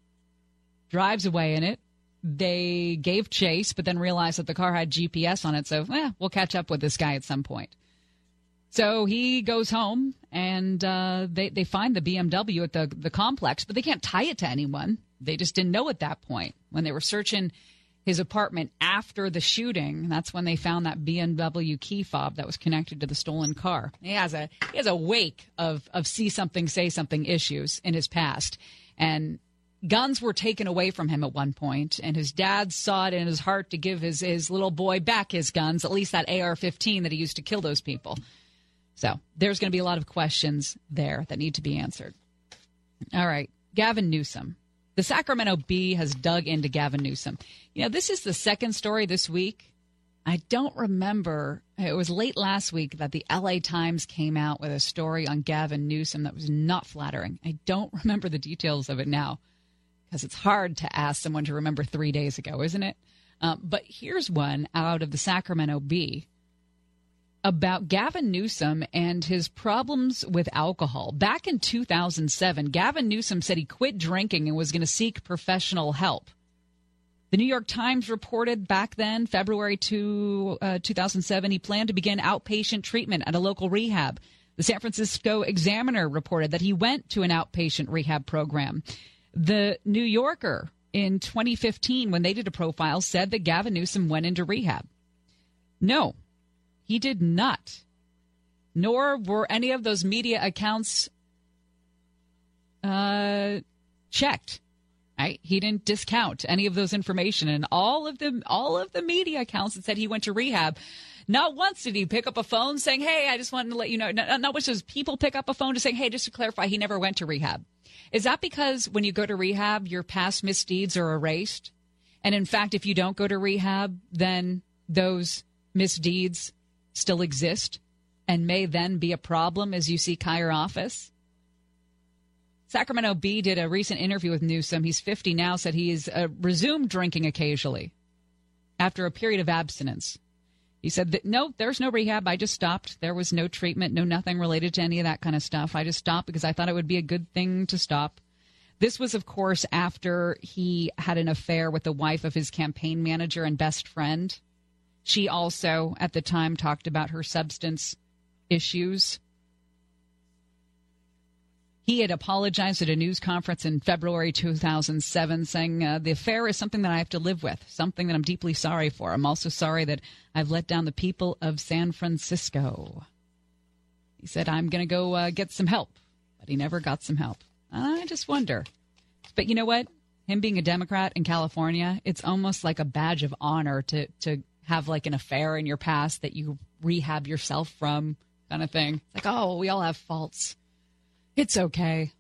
Drives away in it. They gave chase, but then realized that the car had GPS on it. So, eh, we'll catch up with this guy at some point. So he goes home and uh, they, they find the BMW at the, the complex, but they can't tie it to anyone. They just didn't know at that point. When they were searching his apartment after the shooting, that's when they found that BMW key fob that was connected to the stolen car. He has a he has a wake of of see something, say something issues in his past. And guns were taken away from him at one point, and his dad saw it in his heart to give his, his little boy back his guns, at least that AR 15 that he used to kill those people. So there's going to be a lot of questions there that need to be answered. All right. Gavin Newsom. The Sacramento Bee has dug into Gavin Newsom. You know, this is the second story this week. I don't remember. It was late last week that the LA Times came out with a story on Gavin Newsom that was not flattering. I don't remember the details of it now because it's hard to ask someone to remember three days ago, isn't it? Um, but here's one out of the Sacramento Bee about Gavin Newsom and his problems with alcohol. Back in 2007, Gavin Newsom said he quit drinking and was going to seek professional help. The New York Times reported back then, February two, uh, 2007, he planned to begin outpatient treatment at a local rehab. The San Francisco Examiner reported that he went to an outpatient rehab program. The New Yorker in 2015, when they did a profile, said that Gavin Newsom went into rehab. No, he did not. Nor were any of those media accounts uh, checked. Right? He didn't discount any of those information, and all of the all of the media accounts that said he went to rehab. Not once did he pick up a phone saying, "Hey, I just wanted to let you know." Not, not once does people pick up a phone to say, "Hey, just to clarify, he never went to rehab." Is that because when you go to rehab, your past misdeeds are erased? And in fact, if you don't go to rehab, then those misdeeds still exist and may then be a problem as you seek higher office? Sacramento Bee did a recent interview with Newsom. He's 50 now, said he has uh, resumed drinking occasionally after a period of abstinence. He said that no, there's no rehab. I just stopped. There was no treatment, no nothing related to any of that kind of stuff. I just stopped because I thought it would be a good thing to stop. This was, of course, after he had an affair with the wife of his campaign manager and best friend. She also, at the time, talked about her substance issues. He had apologized at a news conference in February 2007, saying, uh, The affair is something that I have to live with, something that I'm deeply sorry for. I'm also sorry that I've let down the people of San Francisco. He said, I'm going to go uh, get some help, but he never got some help. I just wonder. But you know what? Him being a Democrat in California, it's almost like a badge of honor to, to have like an affair in your past that you rehab yourself from, kind of thing. It's like, oh, we all have faults. It's okay.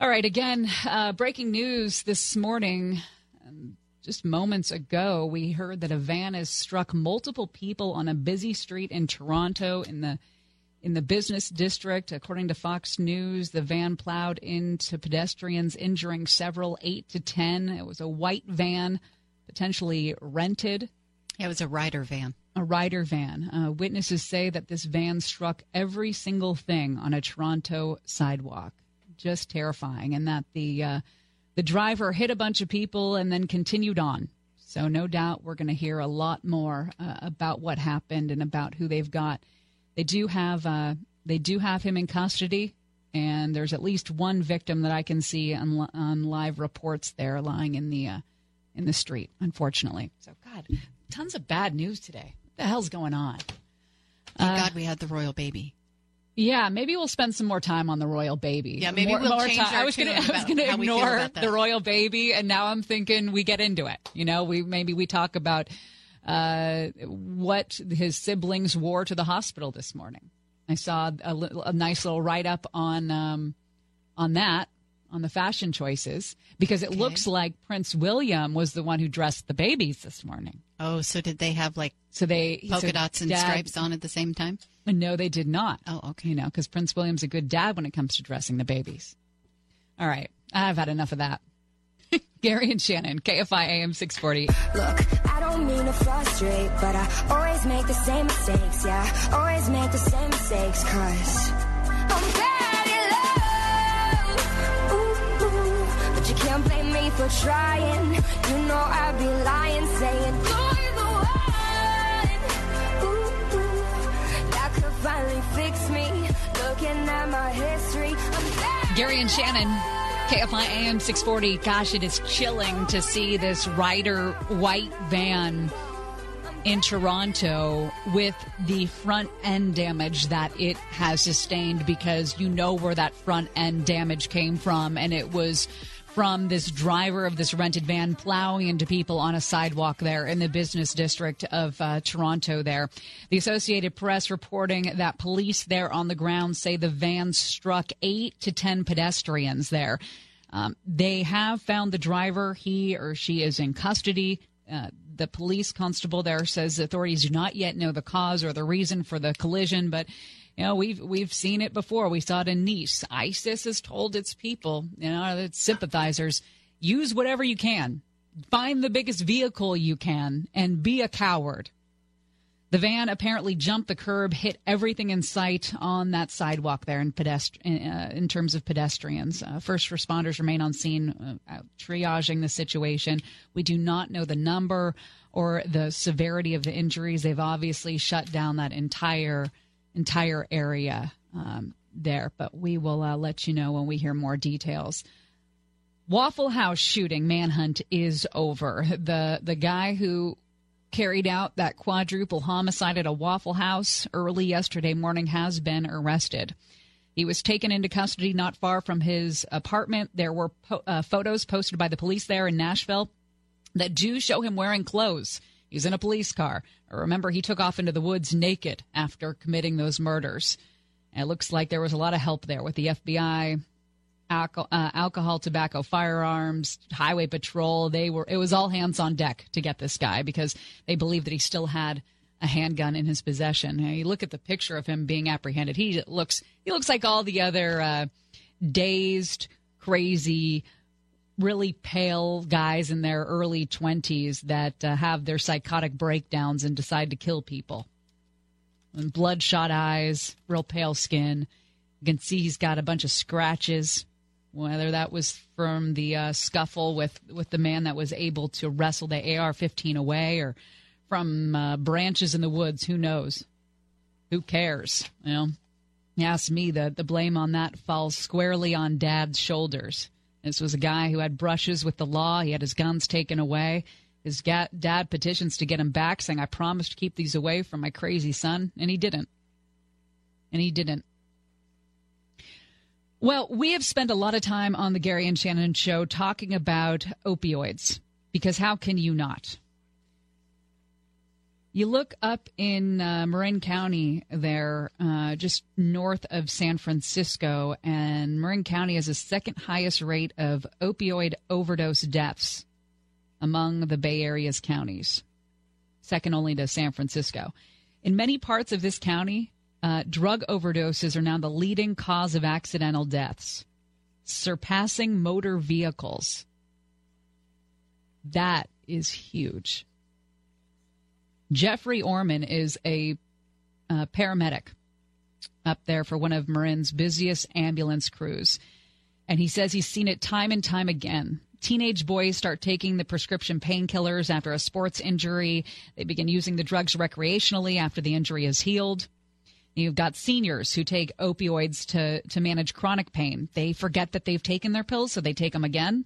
All right, again, uh, breaking news this morning. Um, just moments ago, we heard that a van has struck multiple people on a busy street in Toronto in the in the business district. According to Fox News, the van plowed into pedestrians, injuring several, eight to ten. It was a white van, potentially rented. It was a Ryder van. A Ryder van. Uh, witnesses say that this van struck every single thing on a Toronto sidewalk. Just terrifying, and that the uh, the driver hit a bunch of people and then continued on. So no doubt we're going to hear a lot more uh, about what happened and about who they've got. They do have uh, they do have him in custody, and there's at least one victim that I can see on, on live reports there lying in the uh, in the street. Unfortunately, so God, tons of bad news today. What the hell's going on? Thank God we had the royal baby. Yeah, maybe we'll spend some more time on the royal baby. Yeah, maybe more, we'll more change time. our I was gonna, tune I was going to ignore the royal baby, and now I'm thinking we get into it. You know, we maybe we talk about uh, what his siblings wore to the hospital this morning. I saw a, a nice little write up on um, on that on the fashion choices because it looks like Prince William was the one who dressed the babies this morning. Oh, so did they have like So they polka so dots and Dad- stripes on at the same time? no, they did not. Oh, okay. You know, because Prince William's a good dad when it comes to dressing the babies. All right. I've had enough of that. Gary and Shannon, KFI AM 640. Look, I don't mean to frustrate, but I always make the same mistakes. Yeah, always make the same mistakes, cause I'm bad for trying. You know I'd be lying, saying you're the one. Ooh, ooh. That could finally fix me. Looking at my history. Gary and Shannon, KFI AM 640. Gosh, it is chilling to see this Ryder white van in Toronto with the front end damage that it has sustained because you know where that front end damage came from. And it was from this driver of this rented van plowing into people on a sidewalk there in the business district of uh, Toronto there. The Associated Press reporting that police there on the ground say the van struck eight to 10 pedestrians there. Um, they have found the driver. He or she is in custody. Uh, the police constable there says authorities do not yet know the cause or the reason for the collision, but you know we've we've seen it before. We saw it in Nice. ISIS has told its people, you know, its sympathizers, use whatever you can, find the biggest vehicle you can, and be a coward. The van apparently jumped the curb, hit everything in sight on that sidewalk there in pedestri- uh, in terms of pedestrians. Uh, first responders remain on scene, uh, triaging the situation. We do not know the number or the severity of the injuries. They've obviously shut down that entire entire area um, there, but we will uh, let you know when we hear more details. Waffle House shooting manhunt is over. The the guy who carried out that quadruple homicide at a Waffle House early yesterday morning has been arrested. He was taken into custody not far from his apartment. There were po- uh, photos posted by the police there in Nashville that do show him wearing clothes. He's in a police car. Remember, he took off into the woods naked after committing those murders. And it looks like there was a lot of help there with the FBI, alcohol, uh, alcohol, tobacco, firearms, highway patrol. They were it was all hands on deck to get this guy because they believed that he still had a handgun in his possession. Now, you look at the picture of him being apprehended. He looks he looks like all the other uh, dazed, crazy, really pale guys in their early 20s that uh, have their psychotic breakdowns and decide to kill people. And bloodshot eyes, real pale skin. You can see he's got a bunch of scratches, whether that was from the uh, scuffle with, with the man that was able to wrestle the AR 15 away or from uh, branches in the woods. Who knows? Who cares? You know, you ask me, the, the blame on that falls squarely on dad's shoulders. This was a guy who had brushes with the law. He had his guns taken away. His ga- dad petitions to get him back, saying, I promised to keep these away from my crazy son. And he didn't. And he didn't. Well, we have spent a lot of time on the Gary and Shannon show talking about opioids because how can you not? You look up in uh, Marin County there, uh, just north of San Francisco, and Marin County has the second highest rate of opioid overdose deaths among the Bay Area's counties, second only to San Francisco. In many parts of this county, uh, drug overdoses are now the leading cause of accidental deaths, surpassing motor vehicles. That is huge. Jeffrey Orman is a uh, paramedic up there for one of Marin's busiest ambulance crews. And he says he's seen it time and time again. Teenage boys start taking the prescription painkillers after a sports injury. They begin using the drugs recreationally after the injury is healed. You've got seniors who take opioids to, to manage chronic pain. They forget that they've taken their pills, so they take them again.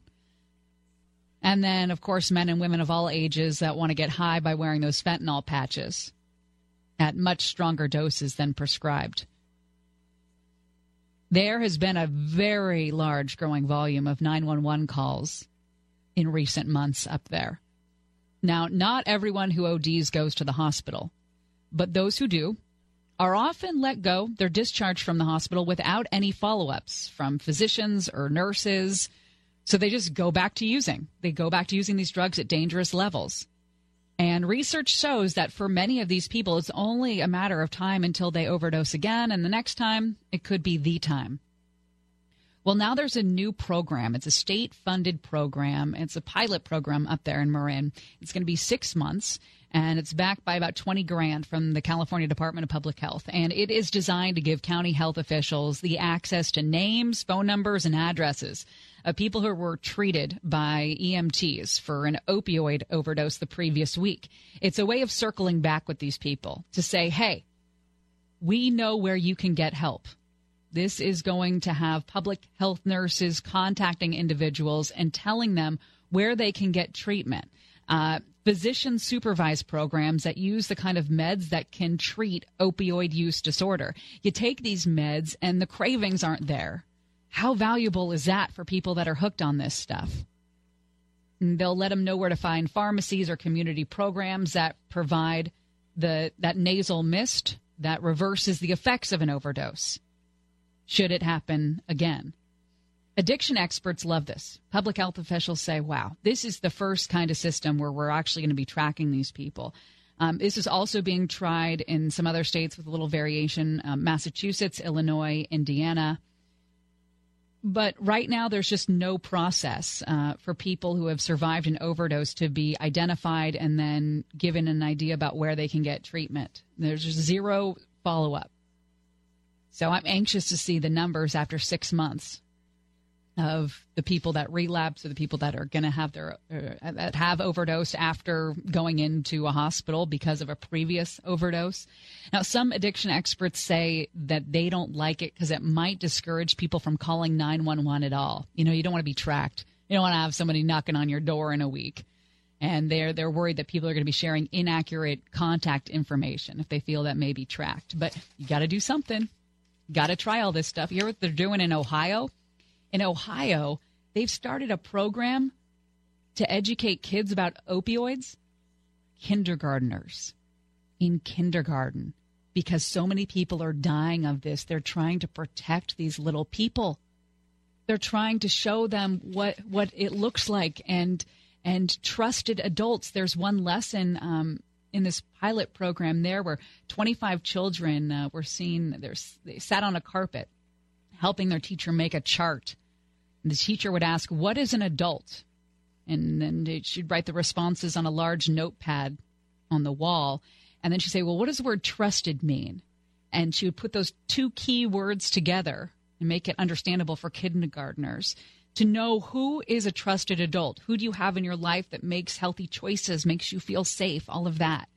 And then, of course, men and women of all ages that want to get high by wearing those fentanyl patches at much stronger doses than prescribed. There has been a very large growing volume of 911 calls in recent months up there. Now, not everyone who ODs goes to the hospital, but those who do are often let go. They're discharged from the hospital without any follow ups from physicians or nurses. So they just go back to using. They go back to using these drugs at dangerous levels. And research shows that for many of these people, it's only a matter of time until they overdose again. And the next time, it could be the time. Well, now there's a new program. It's a state funded program. It's a pilot program up there in Marin. It's going to be six months and it's backed by about 20 grand from the California Department of Public Health. And it is designed to give county health officials the access to names, phone numbers, and addresses of people who were treated by EMTs for an opioid overdose the previous week. It's a way of circling back with these people to say, hey, we know where you can get help. This is going to have public health nurses contacting individuals and telling them where they can get treatment. Uh, physician supervised programs that use the kind of meds that can treat opioid use disorder. You take these meds and the cravings aren't there. How valuable is that for people that are hooked on this stuff? And they'll let them know where to find pharmacies or community programs that provide the that nasal mist that reverses the effects of an overdose should it happen again. Addiction experts love this. Public health officials say, wow, this is the first kind of system where we're actually going to be tracking these people. Um, this is also being tried in some other states with a little variation um, Massachusetts, Illinois, Indiana. But right now, there's just no process uh, for people who have survived an overdose to be identified and then given an idea about where they can get treatment. There's zero follow up. So I'm anxious to see the numbers after six months of the people that relapse or the people that are going to have their uh, that have overdosed after going into a hospital because of a previous overdose. Now, some addiction experts say that they don't like it because it might discourage people from calling 911 at all. You know, you don't want to be tracked. You don't want to have somebody knocking on your door in a week. And they're they're worried that people are going to be sharing inaccurate contact information if they feel that may be tracked. But you got to do something. Got to try all this stuff. You hear what they're doing in Ohio? In Ohio, they've started a program to educate kids about opioids. Kindergarteners in kindergarten, because so many people are dying of this. They're trying to protect these little people. They're trying to show them what what it looks like and and trusted adults. There's one lesson um, in this pilot program there where 25 children uh, were seen. They sat on a carpet helping their teacher make a chart. The teacher would ask, What is an adult? And then she'd write the responses on a large notepad on the wall. And then she'd say, Well, what does the word trusted mean? And she would put those two key words together and make it understandable for kindergartners to know who is a trusted adult. Who do you have in your life that makes healthy choices, makes you feel safe, all of that.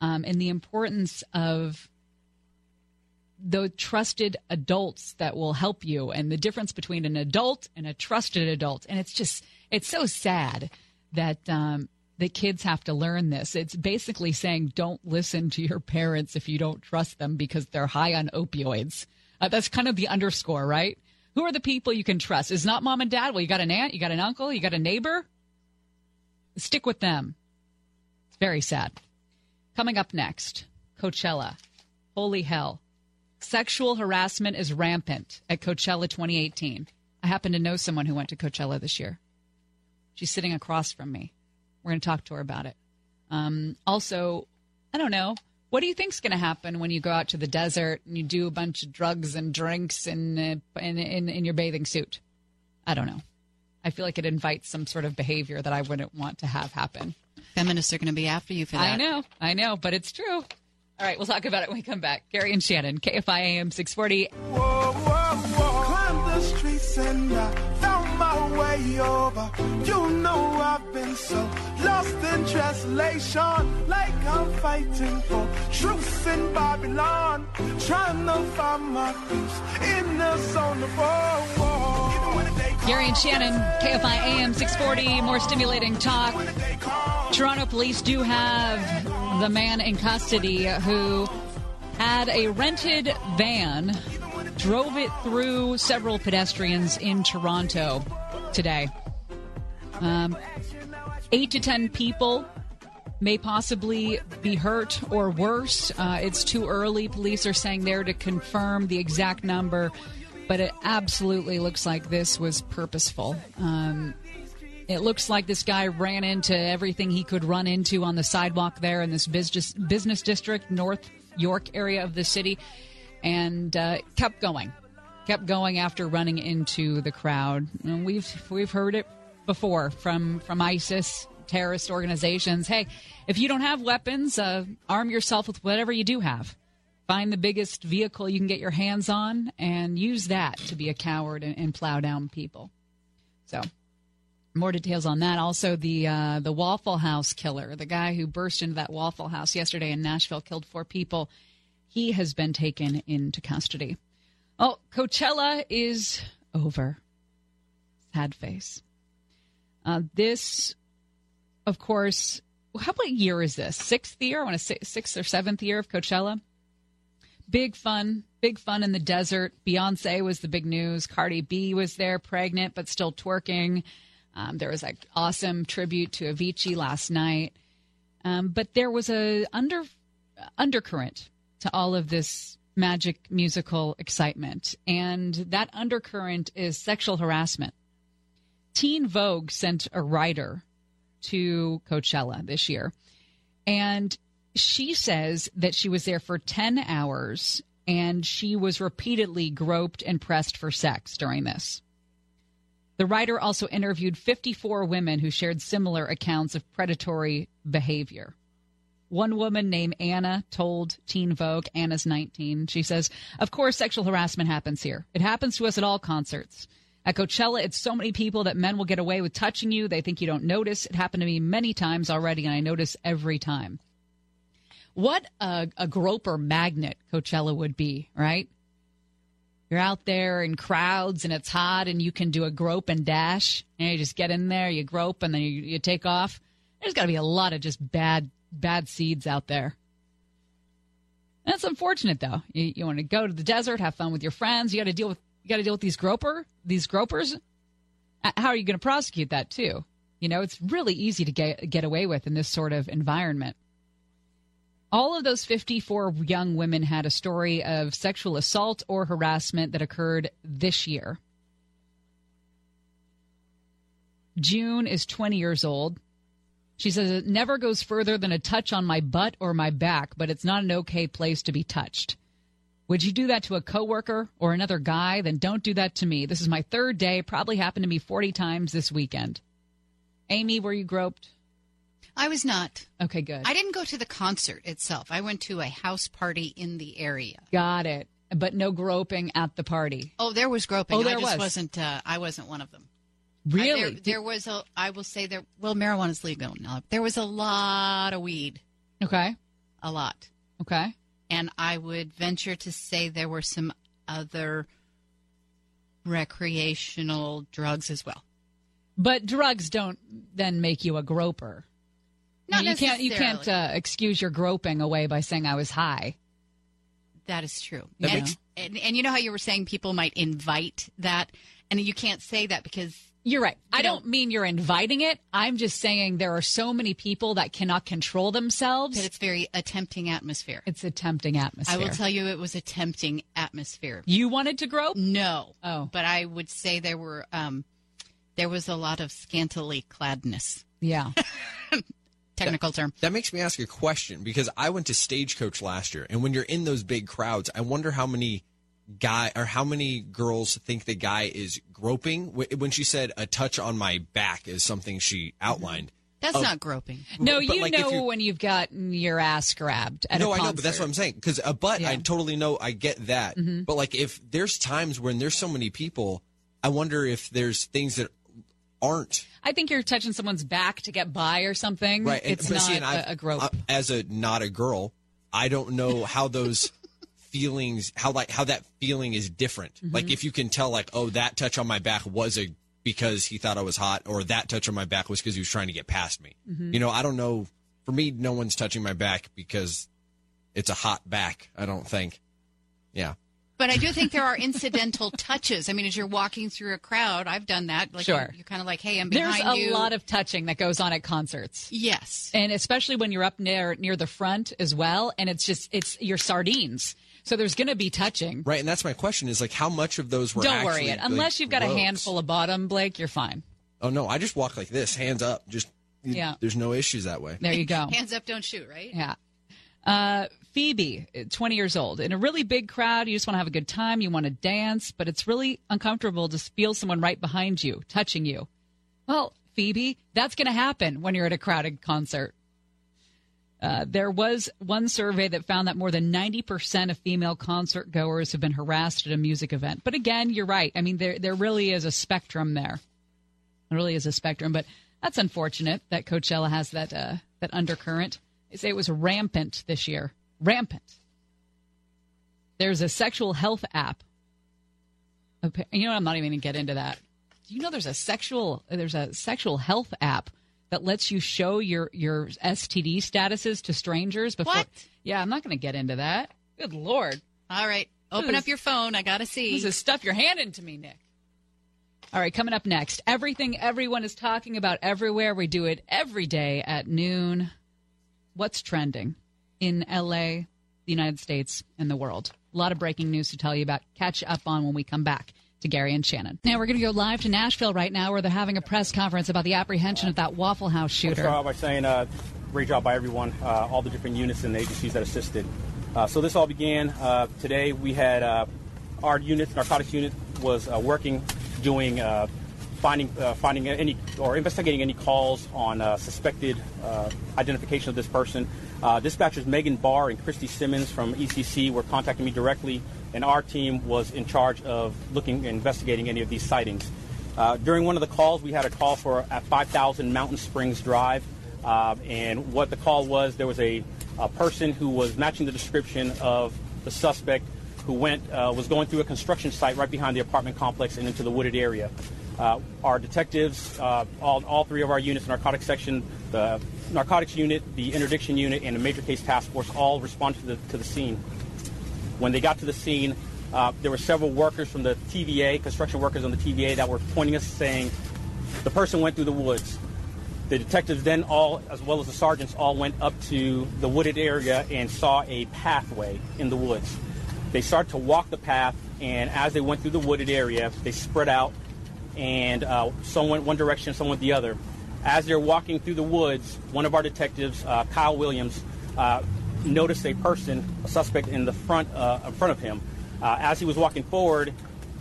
Um, and the importance of the trusted adults that will help you and the difference between an adult and a trusted adult. And it's just, it's so sad that, um, the kids have to learn this. It's basically saying don't listen to your parents if you don't trust them because they're high on opioids. Uh, that's kind of the underscore, right? Who are the people you can trust? Is not mom and dad. Well, you got an aunt, you got an uncle, you got a neighbor. Stick with them. It's very sad. Coming up next, Coachella. Holy hell. Sexual harassment is rampant at Coachella 2018. I happen to know someone who went to Coachella this year. She's sitting across from me. We're going to talk to her about it. Um, also, I don't know. What do you think's going to happen when you go out to the desert and you do a bunch of drugs and drinks in, uh, in, in in your bathing suit? I don't know. I feel like it invites some sort of behavior that I wouldn't want to have happen. Feminists are going to be after you for that. I know, I know, but it's true. All right, we'll talk about it when we come back. Gary and Shannon, KFI AM 640. Whoa, whoa, whoa. My way over. You know I've been so lost in translation. Like I'm fighting for truth in Babylon. Trying to find my peace in the zone of war. Gary and Shannon, KFI AM 640, more stimulating talk. Toronto police do have the man in custody who had a rented van, drove it through several pedestrians in Toronto today. Um, eight to ten people may possibly be hurt or worse. Uh, it's too early. Police are saying there to confirm the exact number, but it absolutely looks like this was purposeful. Um, it looks like this guy ran into everything he could run into on the sidewalk there in this business business district, North York area of the city, and uh, kept going, kept going after running into the crowd. And we've we've heard it before from from ISIS terrorist organizations. Hey, if you don't have weapons, uh, arm yourself with whatever you do have. Find the biggest vehicle you can get your hands on and use that to be a coward and, and plow down people. So, more details on that. Also, the uh, the Waffle House killer, the guy who burst into that Waffle House yesterday in Nashville, killed four people. He has been taken into custody. Oh, Coachella is over. Sad face. Uh, this, of course, how what year is this? Sixth year? I want to say sixth or seventh year of Coachella. Big fun, big fun in the desert. Beyonce was the big news. Cardi B was there, pregnant but still twerking. Um, there was an awesome tribute to Avicii last night, um, but there was a under undercurrent to all of this magic musical excitement, and that undercurrent is sexual harassment. Teen Vogue sent a writer to Coachella this year, and she says that she was there for 10 hours and she was repeatedly groped and pressed for sex during this. The writer also interviewed 54 women who shared similar accounts of predatory behavior. One woman named Anna told Teen Vogue, Anna's 19, she says, Of course, sexual harassment happens here. It happens to us at all concerts. At Coachella, it's so many people that men will get away with touching you. They think you don't notice. It happened to me many times already, and I notice every time. What a, a groper magnet Coachella would be, right? You're out there in crowds and it's hot and you can do a grope and dash. And you just get in there, you grope, and then you, you take off. There's got to be a lot of just bad, bad seeds out there. That's unfortunate, though. You, you want to go to the desert, have fun with your friends. You got to deal with you got to deal with these groper, these gropers. How are you going to prosecute that too? You know, it's really easy to get get away with in this sort of environment. All of those 54 young women had a story of sexual assault or harassment that occurred this year. June is 20 years old. She says it never goes further than a touch on my butt or my back, but it's not an okay place to be touched. Would you do that to a coworker or another guy? Then don't do that to me. This is my third day. Probably happened to me 40 times this weekend. Amy, were you groped? I was not. Okay, good. I didn't go to the concert itself. I went to a house party in the area. Got it. But no groping at the party. Oh, there was groping. Oh, there I just was. wasn't. Uh, I wasn't one of them. Really? I- there, there was a. I will say there. Well, marijuana's legal now. There was a lot of weed. Okay. A lot. Okay. And I would venture to say there were some other recreational drugs as well. But drugs don't then make you a groper. Not you can't. You can't uh, excuse your groping away by saying I was high. That is true. That And, makes- and, and you know how you were saying people might invite that, and you can't say that because You're right. I You don't mean you're inviting it. I'm just saying there are so many people that cannot control themselves. that it's very a tempting atmosphere. It's a tempting atmosphere. I will tell you, it was a tempting atmosphere. You wanted to grope? No. Oh. But I would say there were um, there was a lot of scantily cladness. Yeah. technical term. That makes me ask a question because I went to Stagecoach last year, and when you're in those big crowds, I wonder how many guy or how many girls think the guy is groping. When she said a touch on my back is something she outlined. That's not groping. No, you like, know when you've gotten your ass grabbed at no, a I know, but that's what I'm saying. Because a butt, I totally know, I get that. Mhm. But like, if there's times when there's so many people, I wonder if there's things that aren't I think you're touching someone's back to get by or something. right. And, it's but not see, and a, a grope. I- as a not a girl, I don't know how those feelings, how like how that feeling is different. Mhm. Like if you can tell, like, oh, that touch on my back was a because he thought I was hot, or that touch on my back was because he was trying to get past me. Mhm. You know, I don't know. For me, no one's touching my back because it's a hot back. I don't think. Yeah. But I do think there are incidental touches. I mean, as you're walking through a crowd, I've done that. Like Sure. You're, you're kind of like, hey, I'm behind There's behind a you. lot of touching that goes on at concerts. Yes. And especially when you're up near near the front as well and it's just it's your sardines. So there's going to be touching. Right, and that's my question: is like how much of those were? Don't worry actually, it. Unless like, you've got a handful of bottom, Blake, you're fine. Oh no, I just walk like this, hands up. Just Yeah. There's no issues that way. There you go. Hands up, don't shoot, right? Yeah. Uh, Phoebe, 20 years old, in a really big crowd, you just want to have a good time, you want to dance, but it's really uncomfortable to feel someone right behind you, touching you. Well, Phoebe, that's going to happen when you're at a crowded concert. Uh, there was one survey that found that more than 90% of female concert goers have been harassed at a music event. But again, you're right. I mean, there, there really is a spectrum there. There really is a spectrum, but that's unfortunate that Coachella has that uh, that undercurrent. They say it was rampant this year. Rampant. There's a sexual health app. You know, I'm not even going to get into that. Do you know there's a sexual there's a sexual health app that lets you show your your STD statuses to strangers before? What? Yeah, I'm not going to get into that. Good lord. All right. Open This up your phone. I got to see. This is stuff you're handing to me, Nick. All right, coming up next, everything everyone is talking about everywhere. We do it every day at noon. What's trending in LA, the United States, and the world? A lot of breaking news to tell you about. Catch up on when we come back to Gary and Shannon. Now we're going to go live to Nashville right now, where they're having a press conference about the apprehension of that Waffle House I'll shooter. start by saying uh, great job by everyone, uh, all the different units and agencies that assisted. Uh, so this all began uh, today. We had uh, our unit, narcotics unit, was uh, working, doing uh, finding uh, finding any or investigating any calls on uh, suspected uh, identification of this person. Uh, dispatchers Megan Barr and Christy Simmons from ECC were contacting me directly, and our team was in charge of looking and investigating any of these sightings. Uh, during one of the calls, we had a call for at 5000 Mountain Springs Drive, uh, and what the call was, there was a, a person who was matching the description of the suspect who went uh, was going through a construction site right behind the apartment complex and into the wooded area. Uh, our detectives, uh, all, all three of our units, narcotics section, the narcotics unit, the interdiction unit, and the major case task force, all responded to the, to the scene. When they got to the scene, uh, there were several workers from the TVA, construction workers on the TVA, that were pointing us, saying the person went through the woods. The detectives then all, as well as the sergeants, all went up to the wooded area and saw a pathway in the woods. They started to walk the path, and as they went through the wooded area, they spread out, and uh, some went one direction, some went the other. As they're walking through the woods, one of our detectives, uh, Kyle Williams, uh, noticed a person, a suspect, in the front uh, in front of him. Uh, as he was walking forward,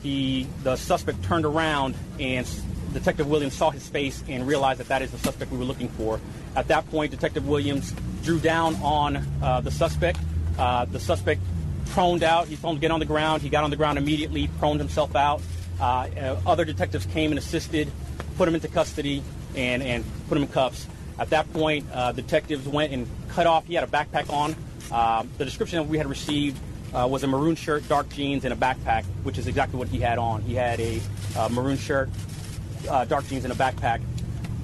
he the suspect turned around, and Detective Williams saw his face and realized that that is the suspect we were looking for. At that point, Detective Williams drew down on uh, the suspect. Uh, the suspect proned out. He told him to get on the ground. He got on the ground immediately, proned himself out. Uh, uh, other detectives came and assisted, put him into custody, and, and put him in cuffs. At that point, uh, detectives went and cut off. He had a backpack on. Um, the description we had received uh, was a maroon shirt, dark jeans, and a backpack, which is exactly what he had on. He had a uh, maroon shirt, uh, dark jeans, and a backpack.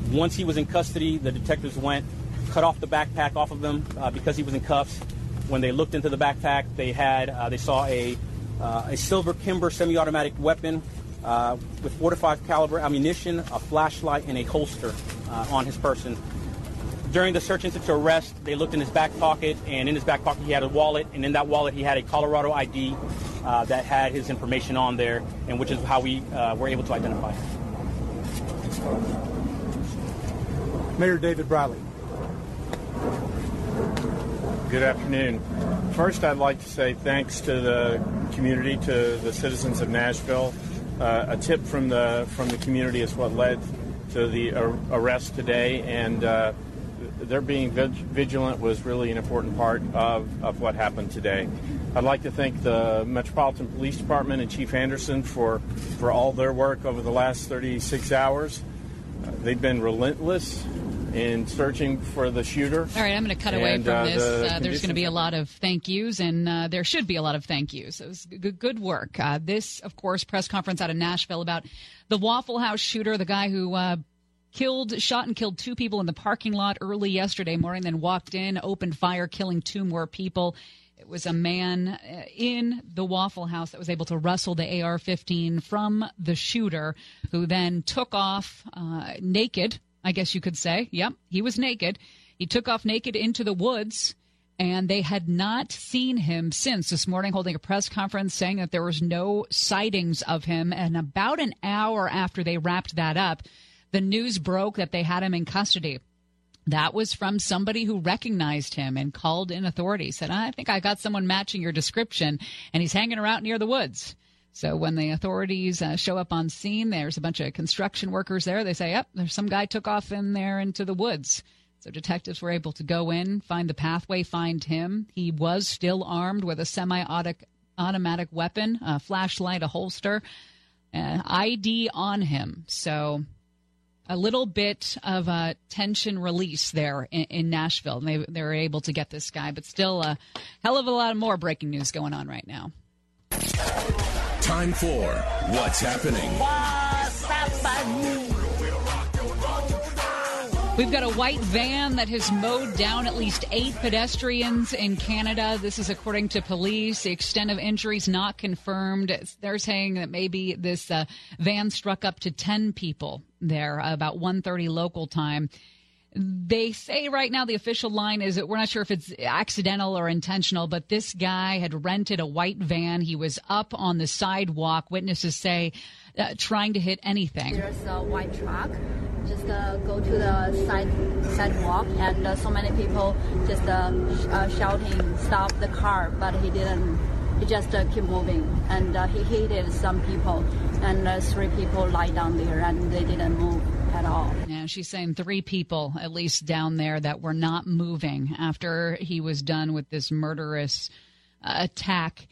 Once he was in custody, the detectives went, cut off the backpack off of him uh, because he was in cuffs. When they looked into the backpack, they had uh, they saw a uh, a silver Kimber semi-automatic weapon uh, with 45 caliber ammunition, a flashlight, and a holster uh, on his person. During the search incident to arrest, they looked in his back pocket, and in his back pocket he had a wallet, and in that wallet he had a Colorado ID uh, that had his information on there, and which is how we uh, were able to identify him. Mayor David Briley. Good afternoon. First, I'd like to say thanks to the community, to the citizens of Nashville. Uh, a tip from the from the community is what led to the ar- arrest today, and uh, their being vig- vigilant was really an important part of, of what happened today. I'd like to thank the Metropolitan Police Department and Chief Anderson for, for all their work over the last 36 hours. Uh, they've been relentless in searching for the shooter. All right, I'm going to cut away from uh, this. the Uh, there's going to be a lot of thank yous, and uh, there should be a lot of thank yous. It was good, good work. Uh, this, of course, press conference out of Nashville about the Waffle House shooter, the guy who uh, killed, shot and killed two people in the parking lot early yesterday morning, then walked in, opened fire, killing two more people. It was a man uh, in the Waffle House that was able to wrestle the AR 15 from the shooter, who then took off uh, naked, I guess you could say. Yep, he was naked. He took off naked into the woods, and they had not seen him since this morning, holding a press conference saying that there was no sightings of him. And about an hour after they wrapped that up, the news broke that they had him in custody. That was from somebody who recognized him and called in authorities. Said, I think I got someone matching your description, and he's hanging around near the woods. So when the authorities uh, show up on scene, there's a bunch of construction workers there. They say, yep, there's some guy took off in there into the woods. So detectives were able to go in, find the pathway, find him. He was still armed with a semi-automatic weapon, a flashlight, a holster, uh, ID on him. So a little bit of a tension release there in, in Nashville. They they were able to get this guy, but still a hell of a lot more breaking news going on right now. Time for What's Happening. We've got a white van that has mowed down at least eight pedestrians in Canada. This is according to police. The extent of injuries not confirmed. They're saying that maybe this uh, van struck up to 10 people there about 1.30 local time. They say right now the official line is that we're not sure if it's accidental or intentional, but this guy had rented a white van. He was up on the sidewalk. Witnesses say uh, trying to hit anything. There's a white truck just uh, go to the side sidewalk, and uh, so many people just uh, sh- uh, shouting, "Stop the car!" But he didn't. He just uh, keep moving, and uh, he hit some people, and three people lie down there, and they didn't move at all. Yeah, she's saying three people at least down there that were not moving after he was done with this murderous uh, attack.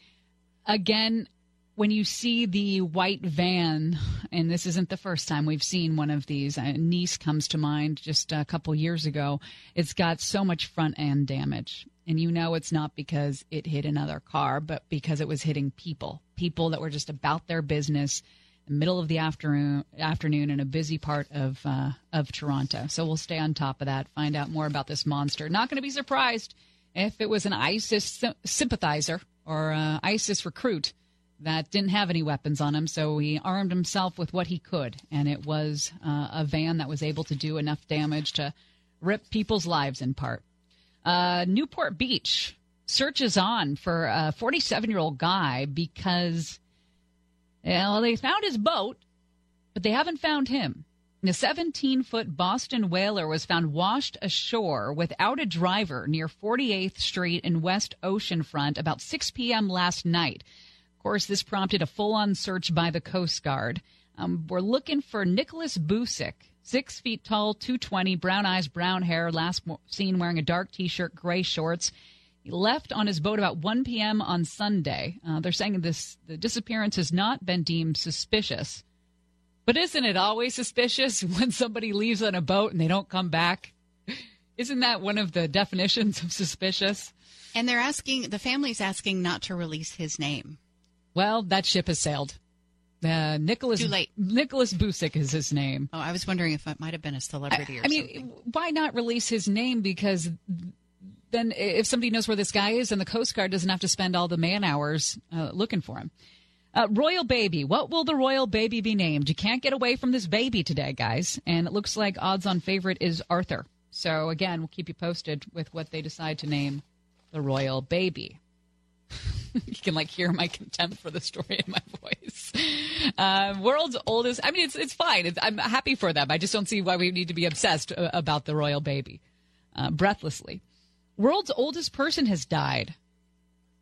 Again, when you see the white van, and this isn't the first time we've seen one of these, uh, Nice comes to mind just a couple years ago. It's got so much front end damage. And you know it's not because it hit another car, but because it was hitting people, people that were just about their business middle of the afternoon, afternoon in a busy part of uh, of Toronto. So we'll stay on top of that, find out more about this monster. Not going to be surprised if it was an ISIS sy- sympathizer or uh, ISIS recruit that didn't have any weapons on him, so he armed himself with what he could, and it was uh, a van that was able to do enough damage to rip people's lives in part. Uh, Newport Beach searches on for a 47 year old guy because well, they found his boat, but they haven't found him. The 17 foot Boston whaler was found washed ashore without a driver near 48th Street in West Oceanfront about 6 p.m. last night. Of course, this prompted a full on search by the Coast Guard. Um, we're looking for Nicholas Busick, six feet tall, 220, brown eyes, brown hair, last seen wearing a dark t shirt, gray shorts. Left on his boat about 1 p.m. on Sunday. Uh, they're saying this the disappearance has not been deemed suspicious. But isn't it always suspicious when somebody leaves on a boat and they don't come back? Isn't that one of the definitions of suspicious? And they're asking, the family's asking not to release his name. Well, that ship has sailed. Uh, Nicholas Too late. Nicholas Busick is his name. Oh, I was wondering if it might have been a celebrity or I mean, why not release his name? Because then, if somebody knows where this guy is, then the Coast Guard doesn't have to spend all the man hours uh, looking for him. Uh, royal baby. What will the royal baby be named? You can't get away from this baby today, guys. And it looks like odds on favorite is Arthur. So, again, we'll keep you posted with what they decide to name the royal baby. you can like hear my contempt for the story in my voice. Uh, world's oldest. I mean, it's it's fine. It's, I'm happy for them. I just don't see why we need to be obsessed uh, about the royal baby. Uh, breathlessly. World's oldest person has died.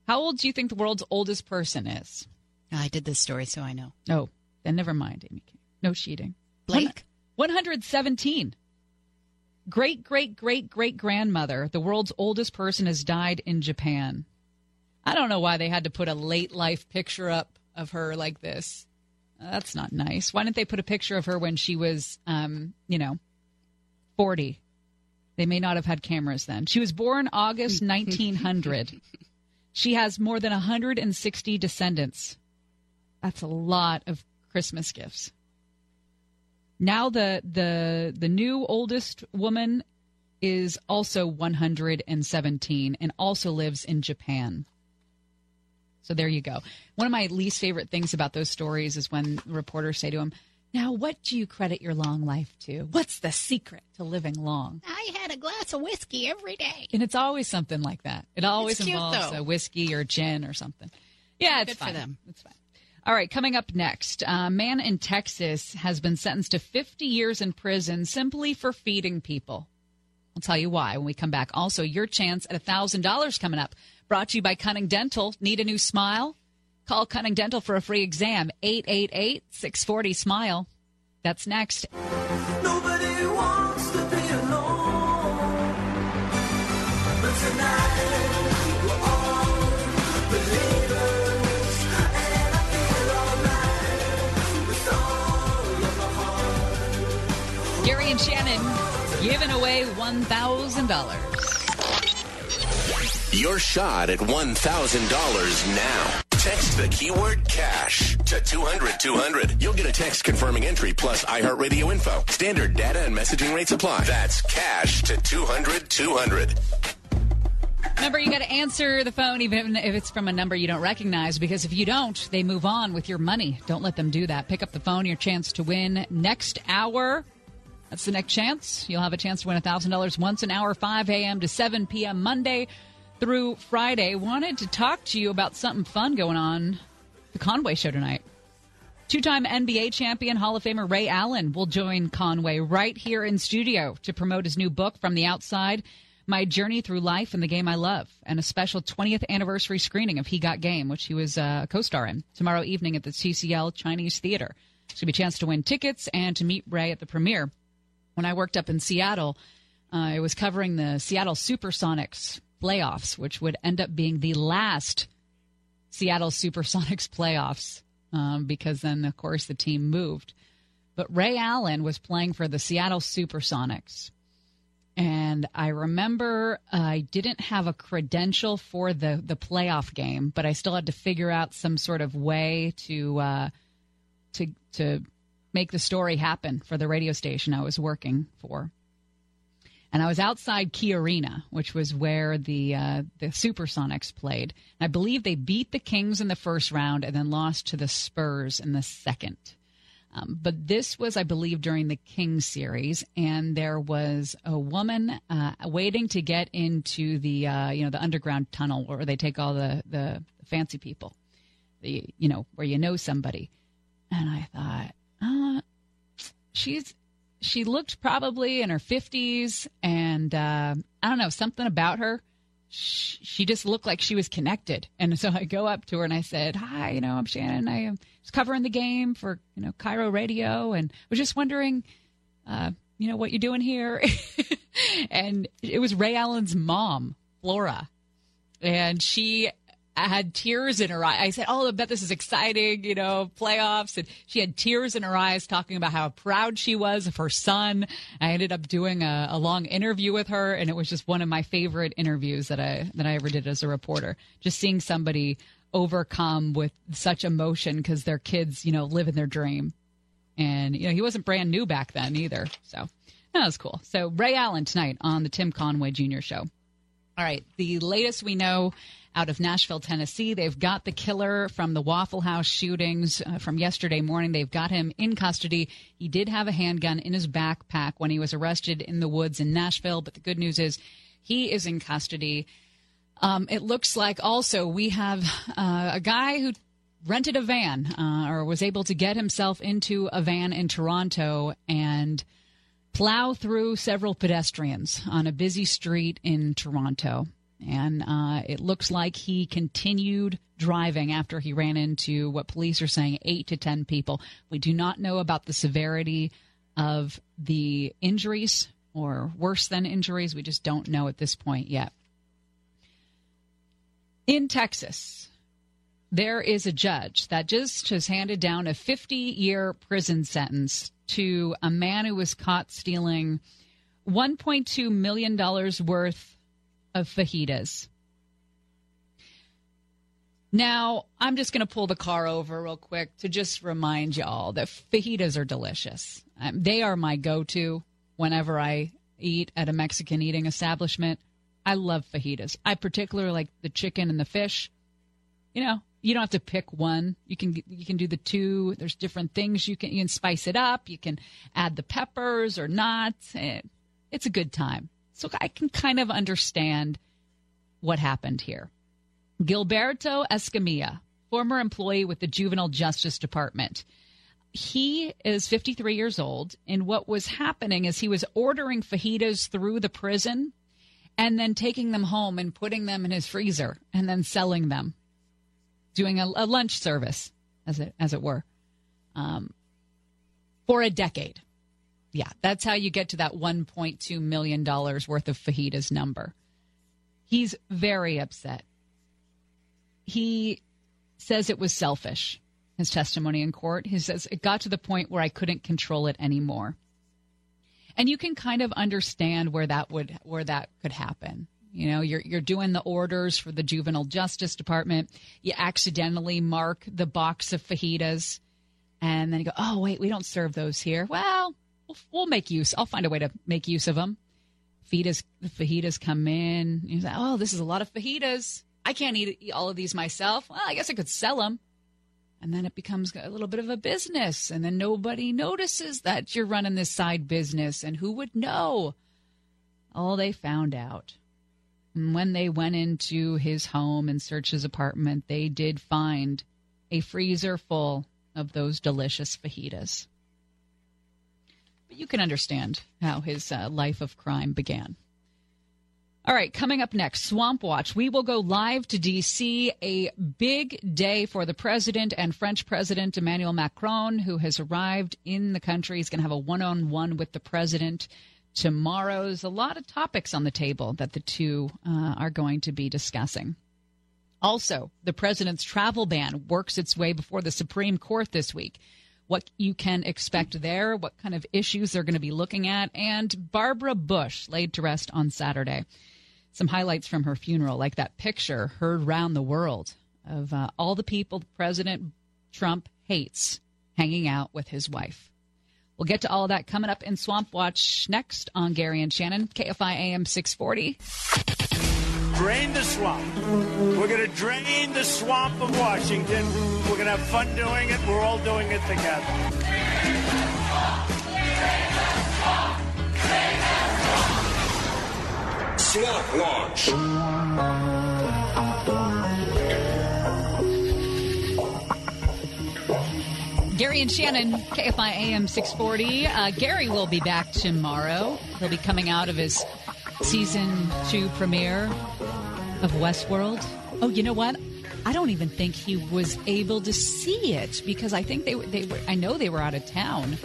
How old do you think the world's oldest person is? I did this story, so I know. Oh, then never mind, Amy. No cheating. Blake? 117. Great, great, great, great grandmother, the world's oldest person, has died in Japan. I don't know why they had to put a late life picture up of her like this. Uh, That's not nice. Why didn't they put a picture of her when she was, um, you know, 40? They may not have had cameras then. She was born August 1900. She has more than 160 descendants. That's a lot of Christmas gifts. Now the the the new oldest woman is also 117 and also lives in Japan. So there you go. One of my least favorite things about those stories is when reporters say to him, "Now, what do you credit your long life to? What's the secret to living long?" I had a glass of whiskey every day. And it's always something like that. It always cute, involves though. a whiskey or gin or something. Yeah, it's Good for fine. them. It's fine. All right, coming up next, a man in Texas has been sentenced to 50 years in prison simply for feeding people. I'll tell you why when we come back. Also, your chance at $1,000 coming up. Brought to you by Cunning Dental. Need a new smile? Call Cunning Dental for a free exam. 888 640 SMILE. That's next. Nobody wants to be alone. But tonight, we're all believers. And I feel alright with all of my heart. Gary and Shannon giving away $1,000. Your shot at $1,000 now. Text the keyword cash to 200 200. You'll get a text confirming entry plus iHeartRadio info. Standard data and messaging rates apply. That's cash to 200 200. Remember, you got to answer the phone even if it's from a number you don't recognize because if you don't, they move on with your money. Don't let them do that. Pick up the phone, your chance to win next hour. That's the next chance. You'll have a chance to win $1,000 once an hour, 5 a.m. to 7 p.m. Monday through Friday. Wanted to talk to you about something fun going on the Conway show tonight. Two time NBA champion Hall of Famer Ray Allen will join Conway right here in studio to promote his new book, From the Outside My Journey Through Life and the Game I Love, and a special 20th anniversary screening of He Got Game, which he was uh, a co star in, tomorrow evening at the TCL Chinese Theater. It's going to be a chance to win tickets and to meet Ray at the premiere. When I worked up in Seattle, uh, I was covering the Seattle Supersonics playoffs, which would end up being the last Seattle Supersonics playoffs um, because then, of course, the team moved. But Ray Allen was playing for the Seattle Supersonics. And I remember I didn't have a credential for the, the playoff game, but I still had to figure out some sort of way to uh, to to make the story happen for the radio station I was working for and I was outside Key Arena, which was where the uh, the Supersonics played. And I believe they beat the Kings in the first round and then lost to the Spurs in the second. Um, but this was, I believe, during the Kings series, and there was a woman uh, waiting to get into the uh, you know the underground tunnel where they take all the the fancy people, the you know where you know somebody. And I thought, uh, she's she looked probably in her 50s and uh, i don't know something about her she, just looked like she was connected. And so i go up to her and i said hi you know i'm shannon. I am covering the game for you know KIRO radio and was just wondering uh, you know what you're doing here? And it was ray allen's mom flora and she had tears in her eyes. I said, "Oh, I bet this is exciting, you know, playoffs." And she had tears in her eyes, talking about how proud she was of her son. I ended up doing a, a long interview with her, and it was just one of my favorite interviews that I that I ever did as a reporter. Just seeing somebody overcome with such emotion because their kids, you know, live in their dream, and you know, he wasn't brand new back then either. So that was cool. So Ray Allen tonight on the Tim Conway Jr. Show. All right, the latest we know out of Nashville, Tennessee, they've got the killer from the Waffle House shootings uh, from yesterday morning. They've got him in custody. He did have a handgun in his backpack when he was arrested in the woods in Nashville, but the good news is he is in custody. Um, it looks like also we have uh, a guy who rented a van uh, or was able to get himself into a van in Toronto and plow through several pedestrians on a busy street in Toronto. And uh, it looks like he continued driving after he ran into what police are saying eight to 10 people. We do not know about the severity of the injuries or worse than injuries. We just don't know at this point yet. In Texas, there is a judge that just has handed down a 50 year prison sentence to a man who was caught stealing $1.2 million worth of fajitas. Now, I'm just going to pull the car over real quick to just remind y'all that fajitas are delicious. Um, they are my go to whenever I eat at a Mexican eating establishment. I love fajitas. I particularly like the chicken and the fish. You know, you don't have to pick one. You can you can do the two. There's different things you can you can spice it up. You can add the peppers or not. Eh, It's a good time. So I can kind of understand what happened here. Gilberto Escamilla, former employee with the Juvenile Justice Department. He is 53 years old, and what was happening is he was ordering fajitas through the prison and then taking them home and putting them in his freezer and then selling them, doing a, a lunch service, as it as it were, um, for a decade. Yeah, that's how you get to that 1.2 million dollars worth of fajitas number. He's very upset. He says it was selfish. His testimony in court. He says it got to the point where I couldn't control it anymore. And you can kind of understand where that would where that could happen. You know, you're you're doing the orders for the juvenile justice department. You accidentally mark the box of fajitas, and then you go, "Oh wait, we don't serve those here." Well, we'll, we'll make use. I'll find a way to make use of them. Fajitas, the fajitas come in. You say, "Oh, this is a lot of fajitas. I can't eat, eat all of these myself." Well, I guess I could sell them. And then it becomes a little bit of a business. And then nobody notices that you're running this side business. And who would know? Oh, they found out. And when they went into his home and searched his apartment, they did find a freezer full of those delicious fajitas. But you can understand how his uh, life of crime began. All right, coming up next, Swamp Watch. We will go live to D.C. A big day for the president and French President Emmanuel Macron, who has arrived in the country. He's going to have a one on one with the president tomorrow. There's a lot of topics on the table that the two uh, are going to be discussing. Also, the president's travel ban works its way before the Supreme Court this week. What you can expect there, what kind of issues they're going to be looking at, and Barbara Bush laid to rest on Saturday some highlights from her funeral, like that picture heard round the world of uh, all the people President Trump hates hanging out with his wife. We'll get to all of that coming up in Swamp Watch next on Gary and Shannon, KFI AM 640. Drain the swamp. We're going to drain the swamp of Washington. We're going to have fun doing it. We're all doing it together. Swamp Watch. Gary and Shannon, KFI AM 640. Uh, Gary will be back tomorrow. He'll be coming out of his season two premiere of Westworld. Oh, you know what? I don't even think he was able to see it because I think they they were. I know they were out of town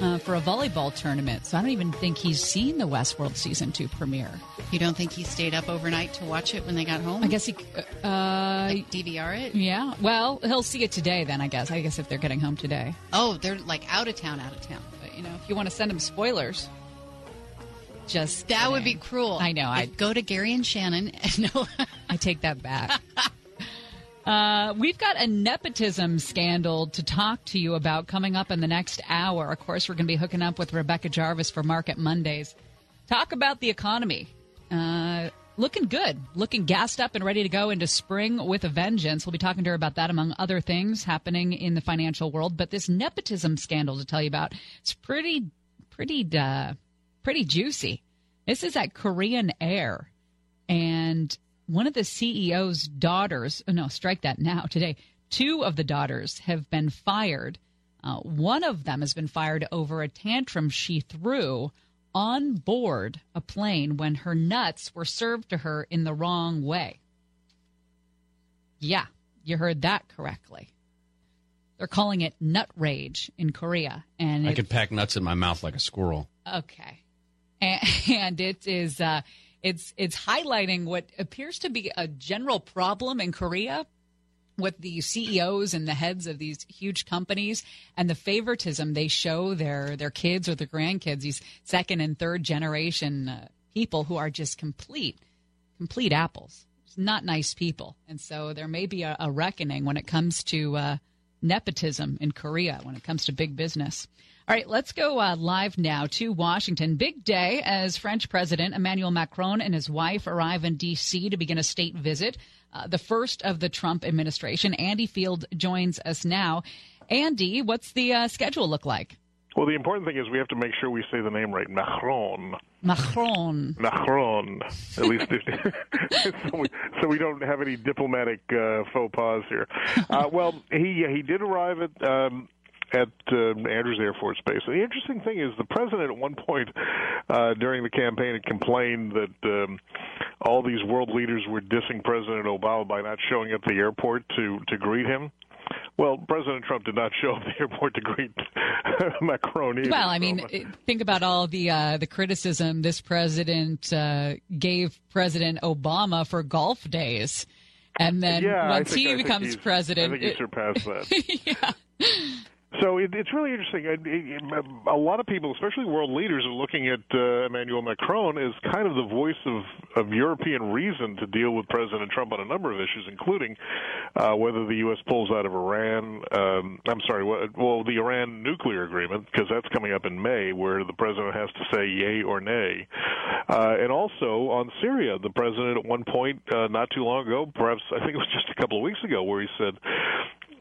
uh, for a volleyball tournament, so I don't even think he's seen the Westworld season two premiere. You don't think he stayed up overnight to watch it when they got home? I guess he uh, like DVR it. Yeah. Well, he'll see it today. Then I guess. I guess if they're getting home today. Oh, they're like out of town, out of town. But you know, if you want to send him spoilers, just That would be cruel. I know. I go to Gary and Shannon. And no, I take that back. Uh, we've got a nepotism scandal to talk to you about coming up in the next hour. Of course, we're going to be hooking up with Rebecca Jarvis for Market Mondays. Talk about the economy. Uh, looking good, looking gassed up and ready to go into spring with a vengeance. We'll be talking to her about that, among other things happening in the financial world. But this nepotism scandal to tell you about, it's pretty, pretty, uh, pretty juicy. This is at Korean Air, and one of the CEO's daughters, oh, no, strike that now today. Two of the daughters have been fired. Uh, one of them has been fired over a tantrum she threw on board a plane when her nuts were served to her in the wrong way. Yeah, you heard that correctly. They're calling it nut rage in Korea, and I it- could pack nuts in my mouth like a squirrel. Okay, and, and it is uh, it's it's highlighting what appears to be a general problem in Korea with the CEOs and the heads of these huge companies and the favoritism they show their their kids or their grandkids, these second and third generation uh, people who are just complete complete apples, not nice people, and so there may be a, a reckoning when it comes to uh, nepotism in Korea when it comes to big business. All right, let's go uh, live now to Washington. Big day as French President Emmanuel Macron and his wife arrive in D.C. to begin a state visit, uh, the first of the Trump administration. Andy Field joins us now. Andy, what's the uh, schedule look like? Well, the important thing is we have to make sure we say the name right. Macron. Macron. Macron. At least, so, we, so we don't have any diplomatic uh, faux pas here. Uh, well, he he did arrive at. Um, at uh, Andrews Air Force Base. The interesting thing is, the president at one point uh, during the campaign had complained that um, all these world leaders were dissing President Obama by not showing up at the airport to to greet him. Well, President Trump did not show up at the airport to greet Macron either. Well, I mean, it- think about all the uh, the criticism this president uh, gave President Obama for golf days, and then yeah, once think- he becomes president, I think he it- surpassed that. So it, it's really interesting. It- it- A lot of people, especially world leaders, are looking at uh, Emmanuel Macron as kind of the voice of, of European reason to deal with President Trump on a number of issues, including uh, whether the U.S. pulls out of Iran. Um, I'm sorry, well, the Iran nuclear agreement, because that's coming up in May, where the president has to say yay or nay. Uh, and also on Syria, the president at one point, uh, not too long ago, perhaps I think it was just a couple of weeks ago, where he said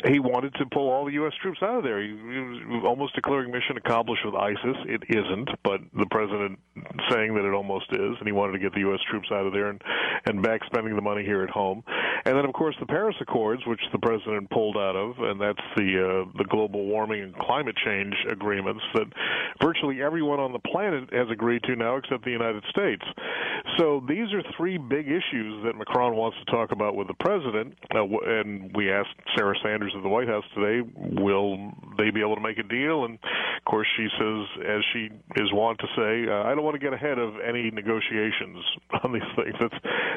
he wanted to pull all the U.S. troops out of there. He, was almost declaring mission accomplished with ISIS. It isn't, but the president saying that it almost is, and he wanted to get the U.S. troops out of there and and back spending the money here at home. And then, of course, the Paris Accords, which the president pulled out of, and that's the uh, the global warming and climate change agreements that virtually everyone on the planet has agreed to now, except the United States. So these are three big issues that Macron wants to talk about with the president. Uh, and we asked Sarah Sanders of the White House today, will they be able to make a deal? And of course, she says, as she is wont to say, uh, I don't want to get ahead of any negotiations on these things. That's